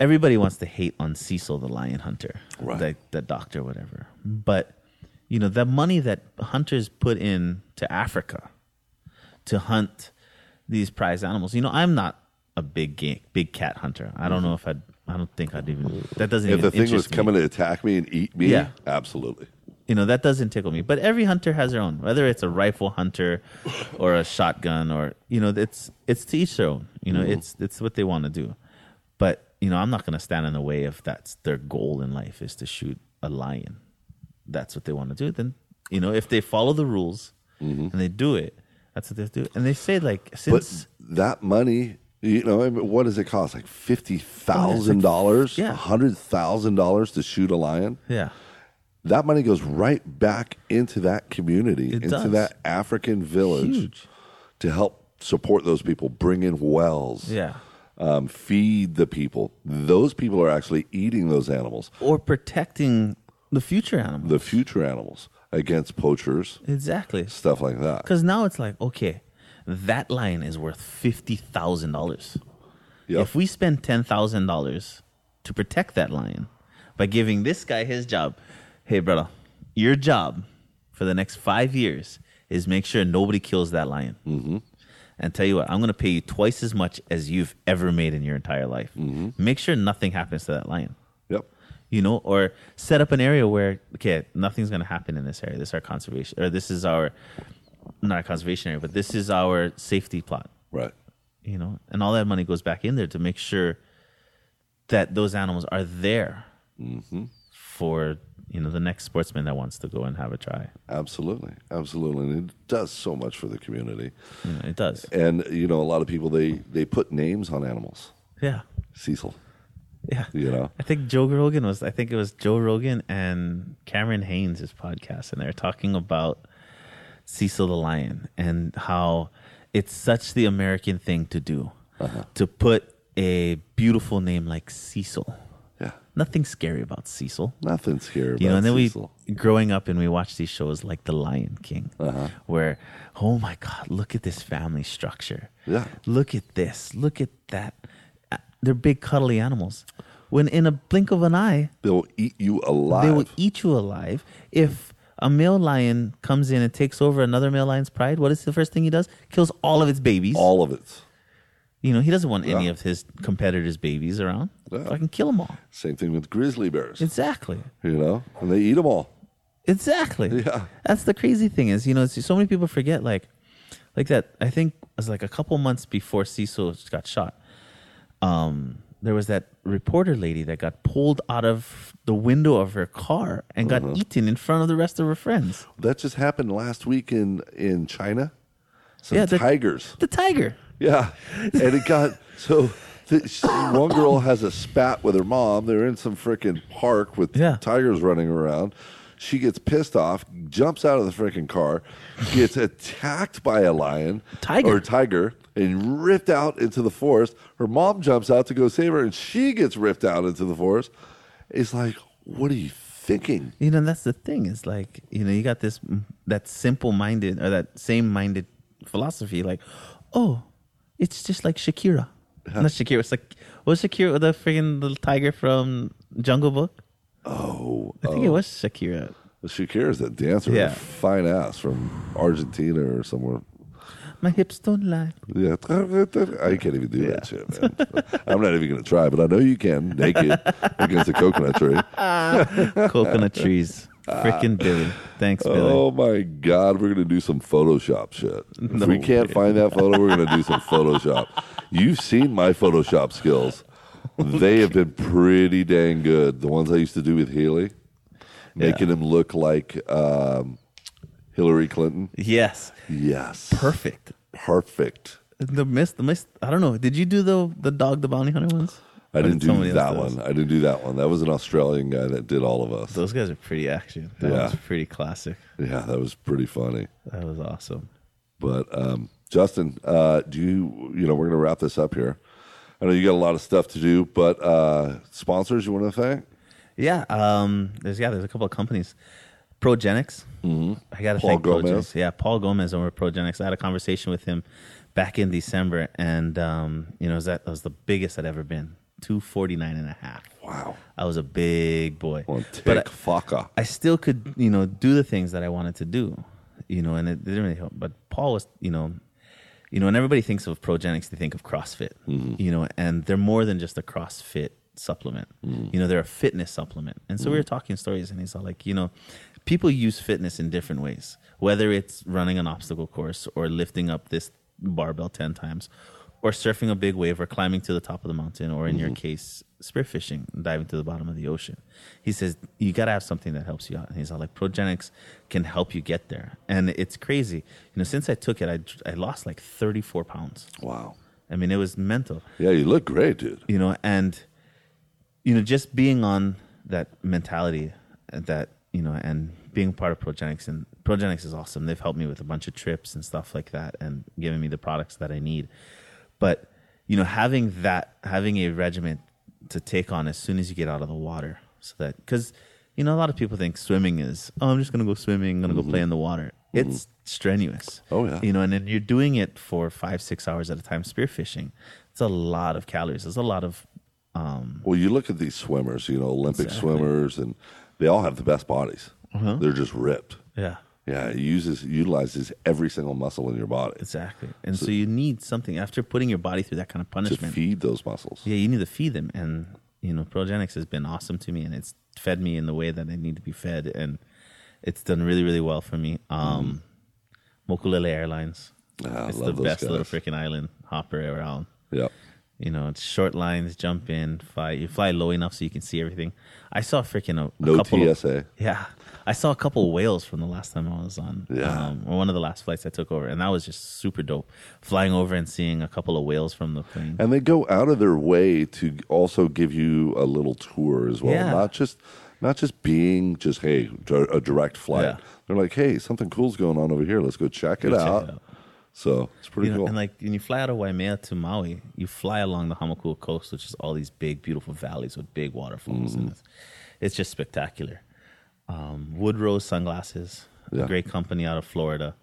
everybody wants to hate on Cecil the lion hunter, Right. the, the doctor, whatever. But you know, the money that hunters put in to Africa to hunt these prize animals. You know, I'm not a big game, big cat hunter. I don't mm-hmm. know if I'd. I don't think I'd even. That doesn't if even the thing was me coming to attack me and eat me, Yeah. absolutely. You know that doesn't tickle me but every hunter has their own whether it's a rifle hunter or a shotgun or you know it's it's to each their own you know mm-hmm. it's it's what they want to do but you know i'm not going to stand in the way if that's their goal in life is to shoot a lion that's what they want to do then you know if they follow the rules mm-hmm. and they do it That's what they do. And they say like But since that money, you know, what does it cost? Like fifty thousand dollars, Yeah. hundred thousand dollars to shoot a lion. yeah, That money goes right back into that community, It into does. that African village, huge. to help support those people, bring in wells, Yeah. um, feed the people. Those people are actually eating those animals, Or protecting the future animal. the future animals, against poachers, exactly. stuff like that. Because now it's like, okay, that lion is worth fifty thousand dollars. Yep. If we spend ten thousand dollars to protect that lion by giving this guy his job, hey brother, your job for the next five years is make sure nobody kills that lion. Mm-hmm. And tell you what, I'm going to pay you twice as much as you've ever made in your entire life. Make sure nothing happens to that lion Yep. you know, or set up an area where okay, nothing's going to happen in this area. This is our conservation, or this is our not our conservation area, but this is our safety plot. Right. You know, and all that money goes back in there to make sure that those animals are there for you know the next sportsman that wants to go and have a try. Absolutely. Absolutely. And it does so much for the community. Know, it does. And you know, a lot of people they they put names on animals. Yeah, Cecil. yeah. You know. I think Joe Rogan was. I think it was Joe Rogan and Cameron Hanes' his podcast, and they were talking about Cecil the lion and how it's such the American thing to do uh-huh. to put a beautiful name like Cecil. Nothing scary about Cecil. Nothing scary about You know, and then Cecil. we growing up and we watched these shows like The Lion King, Uh-huh. where oh my God, look at this family structure. Yeah. look at this, look at that. Uh, They're big cuddly animals. When in a blink of an eye, They'll eat you alive. they will eat you alive. If a male lion comes in and takes over another male lion's pride, what is the first thing he does? Kills all of its babies. all of it. You know, he doesn't want any Yeah. of his competitors' babies around. Yeah. Fucking kill them all. Same thing with grizzly bears. Exactly. you know, and they eat them all. Exactly. <laughs> Yeah. That's the crazy thing is, you know, so many people forget like like that I think it was like a couple months before Cecil got shot. Um there was that reporter lady that got pulled out of the window of her car and got Uh-huh. eaten in front of the rest of her friends. That just happened last week in in China. Some Yeah, the- tigers. The tiger. Yeah, and it got so. One girl has a spat with her mom. They're in some freaking park with Yeah. tigers running around. She gets pissed off, jumps out of the freaking car, gets attacked by a lion Tiger. or tiger, and ripped out into the forest. Her mom jumps out to go save her, and she gets ripped out into the forest. It's like, what are you thinking? You know, that's the thing is like, you know, you got this mm, that simple minded or that same minded philosophy, like, oh, it's just like Shakira. Not Shakira. It's like was Shakira the freaking little tiger from Jungle Book? Oh, I think it oh. was Shakira. Shakira's a dancer, Yeah. a fine ass from Argentina or somewhere. My hips don't lie. Yeah, <laughs> I can't even do that shit, man. I'm not even going to try, but I know you can, naked <laughs> against a coconut tree. Coconut trees. Freaking Billy. Thanks, Billy. Oh my God, we're going to do some Photoshop shit. No if we can't way. find that <laughs> photo, we're going to do some Photoshop. You've seen my Photoshop skills. They have been pretty dang good. The ones I used to do with Haley, making him look like um, Hillary Clinton. Yes. Yes. Perfect. Perfect. The mist, the mist. I don't know. Did you do the the dog, the bounty hunter ones? I didn't do that one. I didn't do that one. That was an Australian guy that did all of us. Those guys are pretty action. That Yeah. was pretty classic. Yeah, that was pretty funny. That was awesome. But um, Justin, uh, do you you know we're going to wrap this up here? I know you got a lot of stuff to do, but uh, sponsors you want to thank? Yeah, um, there's yeah, there's a couple of companies. Progenex. Mm-hmm. I got to Paul thank Gomez. Progenex. Yeah, Paul Gomez over at Progenex. I had a conversation with him back in December, and um, you know, that was the biggest I'd ever been. 249 and a half. Wow. I was a big boy. Well, But I- fucker. I still could, you know, do the things that I wanted to do, you know, and it didn't really help. But Paul was, you know, you know, and everybody thinks of Progenex, they think of CrossFit, you know, and they're more than just a CrossFit supplement. You know, they're a fitness supplement. And so we were talking stories, and he's all like, you know, people use fitness in different ways, whether it's running an obstacle course or lifting up this barbell 10 times or surfing a big wave or climbing to the top of the mountain or in your Mm-hmm. case spearfishing diving to the bottom of the ocean. He says you got to have something that helps you out. And he's all like Progenex can help you get there. And it's crazy. You know since i took it i, I lost like 34 pounds. Wow. i mean it was mental. Yeah, you look great, dude. you know and you know just being on that mentality that you know and being part of Progenex and Progenex is awesome. They've helped me with a bunch of trips and stuff like that and giving me the products that i need but you know having that having a regiment to take on as soon as you get out of the water so that because you know a lot of people think swimming is oh i'm just gonna go swimming i'm gonna go play mm-hmm. in the water mm-hmm. it's strenuous Oh, yeah. you know and then you're doing it for five six hours at a time spearfishing it's a lot of calories it's a lot of um, Well, you look at these swimmers, you know, Olympic Exactly. swimmers, and they all have the best bodies. Uh-huh. They're just ripped. yeah Yeah, it uses utilizes every single muscle in your body exactly and so, you need something after putting your body through that kind of punishment. to feed those muscles. yeah you need to feed them and you know Progenex has been awesome to me and it's fed me in the way that i need to be fed and it's done really really well for me um mokulele airlines Ah, it's the best little freaking island hopper around Yep. You know it's short lines jump in fly you fly low enough so you can see everything i saw freaking a, a No couple of- TSA. yeah, I saw a couple of whales from the last time I was on. Yeah. um, or one of the last flights I took over, and that was just super dope. Flying over and seeing a couple of whales from the plane. And they go out of their way to also give you a little tour as well. Yeah. Not just not just being just hey a direct flight. Yeah. They're like, hey, something cool's going on over here. Let's go check it, Go check out. it out. So it's pretty You know, cool. and like when you fly out of Waimea to Maui, you fly along the Hamakua coast, which is all these big, beautiful valleys with big waterfalls, and it's, it's just spectacular. Um, Woodrose sunglasses, Yeah. a great company out of Florida.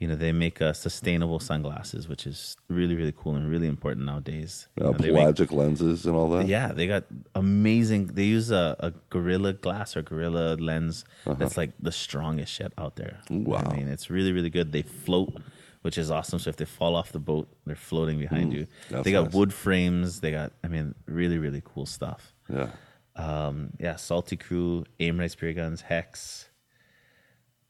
You know, they make uh, sustainable sunglasses, which is really, really cool and really important nowadays. You uh, know, they make- lenses and all that. Yeah, they got amazing. They use a, a gorilla glass or gorilla lens that's like the strongest shit out there. Uh-huh. Wow. I mean, it's really, really good. They float, which is awesome. So if they fall off the boat, they're floating behind you. They got nice. wood frames. They got, I mean, really, really cool stuff. Yeah. Um, yeah, Salty Crew, Aim Right Spear Guns, Hex.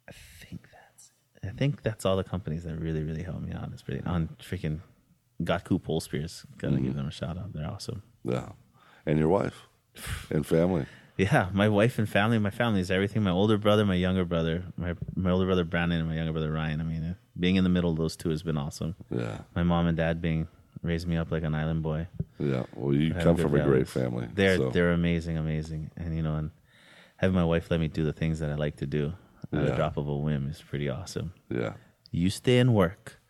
I think that's, I think that's all the companies that really, really helped me out. It's pretty on freaking Gotku Pole Spears. Gotta Mm-hmm. give them a shout out. They're awesome. Yeah. And your wife and family. Yeah, my wife and family. My family is everything. My older brother, my younger brother, my my older brother Brandon, and my younger brother Ryan. I mean, being in the middle of those two has been awesome. Yeah. My mom and dad being raised me up like an island boy. Yeah. Well, you come from a great family. They're so. they're amazing, amazing, and you know, and having my wife let me do the things that I like to do at Yeah. a drop of a whim is pretty awesome. Yeah. You stay and work.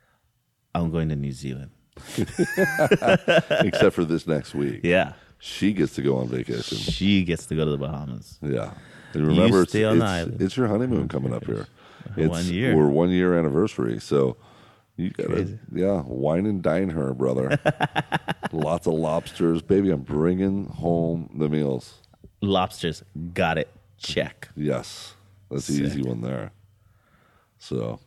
I'm going to New Zealand. <laughs> Except for this next week. Yeah, She gets to go on vacation. she gets to go to the Bahamas. Yeah. And remember, it's, stay on the it's, it's your honeymoon coming up here. It's, One year. We're one year anniversary. So you got to, Crazy. yeah, wine and dine her, brother. <laughs> Lots of lobsters. Baby, I'm bringing home the meals. Lobsters, got it. Check. Yes. That's the Sick. easy one there. So,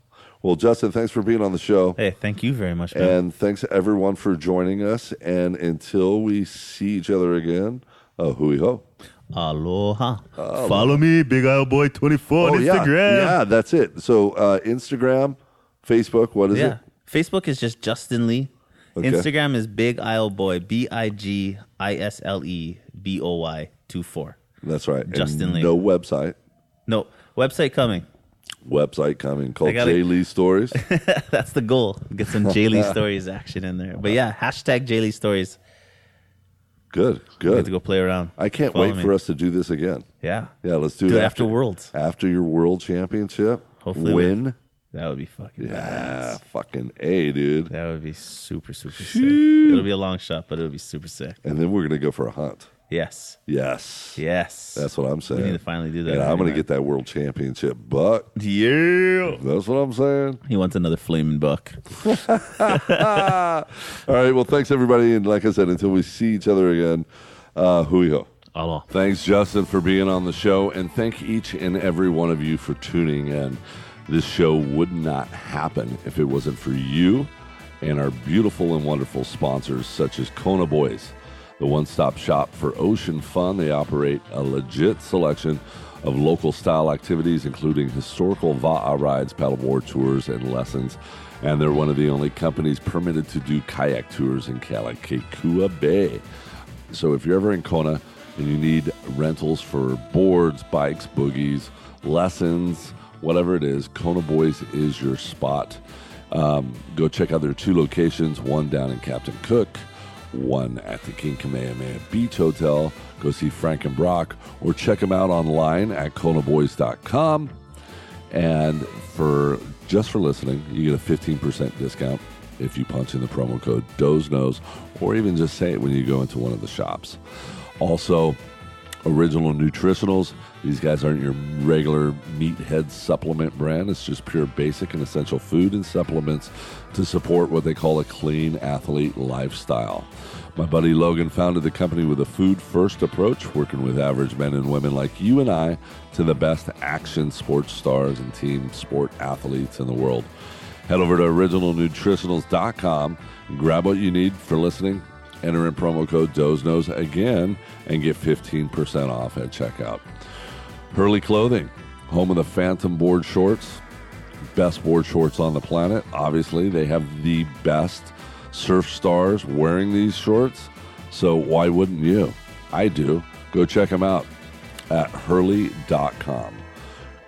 well, Justin, thanks for being on the show. Hey, thank you very much. man. And thanks everyone for joining us. And until we see each other again, uh, hui ho. Aloha. Follow me, Big Isle Boy 24 on Oh, yeah. Instagram. Yeah, that's it. So, uh, Instagram, Facebook, what is Yeah. it? Facebook is just Justin Lee. Okay. Instagram is Big Isle Boy, B I G I S L E B O Y 2 4. That's right. And Justin Lee. No website. No, website coming. Website coming called gotta- Jay Lee Stories. <laughs> That's the goal. Get some J Lee <laughs> Stories action in there. But yeah, hashtag J Lee Stories. Good, good. Get to go play around. I can't Follow wait me. for us to do this again. Yeah. Yeah, let's do, Do it it after Worlds. After your World Championship Hopefully win. That would be fucking Yeah, badass. fucking A, dude. That would be super, super sick. It'll be a long shot, but it'll be super sick. And then we're going to go for a hunt. Yes. Yes. Yes. That's what I'm saying. We need to finally do that. And I'm going to get that World Championship buck. Yeah. That's what I'm saying. He wants another flaming buck. <laughs> <laughs> All right. Well, thanks, everybody. And like I said, until we see each other again, uh, hui ho. Aloha. Thanks, Justin, for being on the show. And thank each and every one of you for tuning in. This show would not happen if it wasn't for you and our beautiful and wonderful sponsors, such as Kona Boys, the one stop shop for ocean fun. They operate a legit selection of local style activities, including historical Va'a rides, paddleboard tours, and lessons, and they're one of the only companies permitted to do kayak tours in Kealakekua Bay. So if you're ever in Kona and you need rentals for boards, bikes, boogies, lessons, whatever it is, Kona Boys is your spot. Um, go check out their two locations one down in Captain Cook, one at the King Kamehameha Beach Hotel. Go see Frank and Brock or check them out online at konaboys.com. And for just for listening, you get a 15% discount if you punch in the promo code Doze Knows, or even just say it when you go into one of the shops. Also, original nutritionals. These guys aren't your regular meathead supplement brand. It's just pure basic and essential food and supplements to support what they call a clean athlete lifestyle. My buddy Logan founded the company with a food first approach, working with average men and women like you and I to the best action sports stars and team sport athletes in the world. Head over to originalnutritionals.com, and grab what you need for listening, enter in promo code DOZENOS again, and get 15% off at checkout. Hurley Clothing, home of the Phantom board shorts, best board shorts on the planet. Obviously, they have the best surf stars wearing these shorts, so why wouldn't you? I do. Go check them out at hurley.com.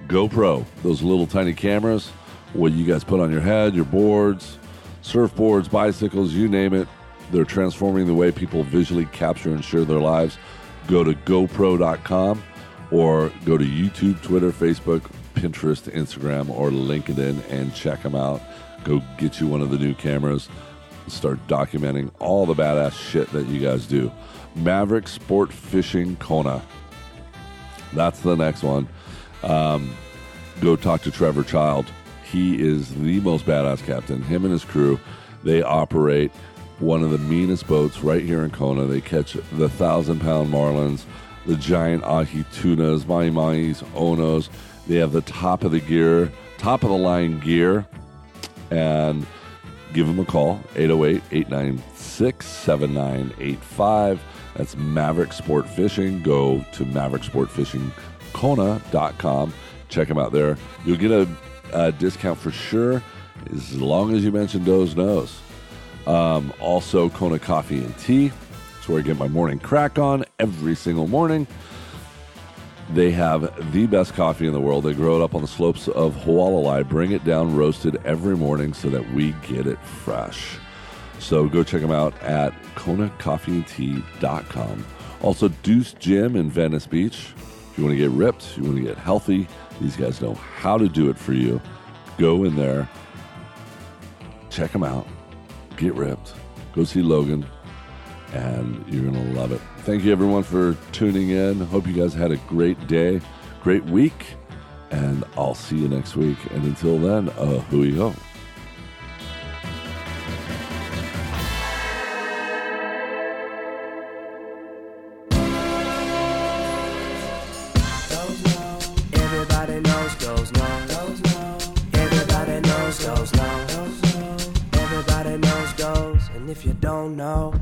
GoPro, those little tiny cameras, what you guys put on your head, your boards, surfboards, bicycles, you name it. They're transforming the way people visually capture and share their lives. Go to GoPro.com or go to YouTube, Twitter, Facebook, Pinterest, Instagram, or LinkedIn and check them out. Go get you one of the new cameras. Start documenting all the badass shit that you guys do. Maverick Sport Fishing Kona. That's the next one. Um, go talk to Trevor Child. He is the most badass captain. Him and his crew, they operate one of the meanest boats right here in Kona. They catch the thousand pound marlins, the giant ahi tunas, mahis, onos. They have the top of the gear, top of the line gear, and give them a call 808 896 7985. That's Maverick Sport Fishing. Go to mavericksportfishingkona.com. Check them out there. You'll get a, a discount for sure as long as you mention Doze Knows. Um, also, Kona Coffee and Tea. It's where I get my morning crack on every single morning. They have the best coffee in the world. They grow it up on the slopes of Hualalai, bring it down roasted every morning so that we get it fresh. So go check them out at konacoffeeandtea.com. Also, Deuce Gym in Venice Beach. If you want to get ripped, you want to get healthy, these guys know how to do it for you. Go in there, check them out, get ripped, go see Logan, and you're going to love it. Thank you, everyone, for tuning in. Hope you guys had a great day, great week, and I'll see you next week. And until then, uh, hui ho. Don't know,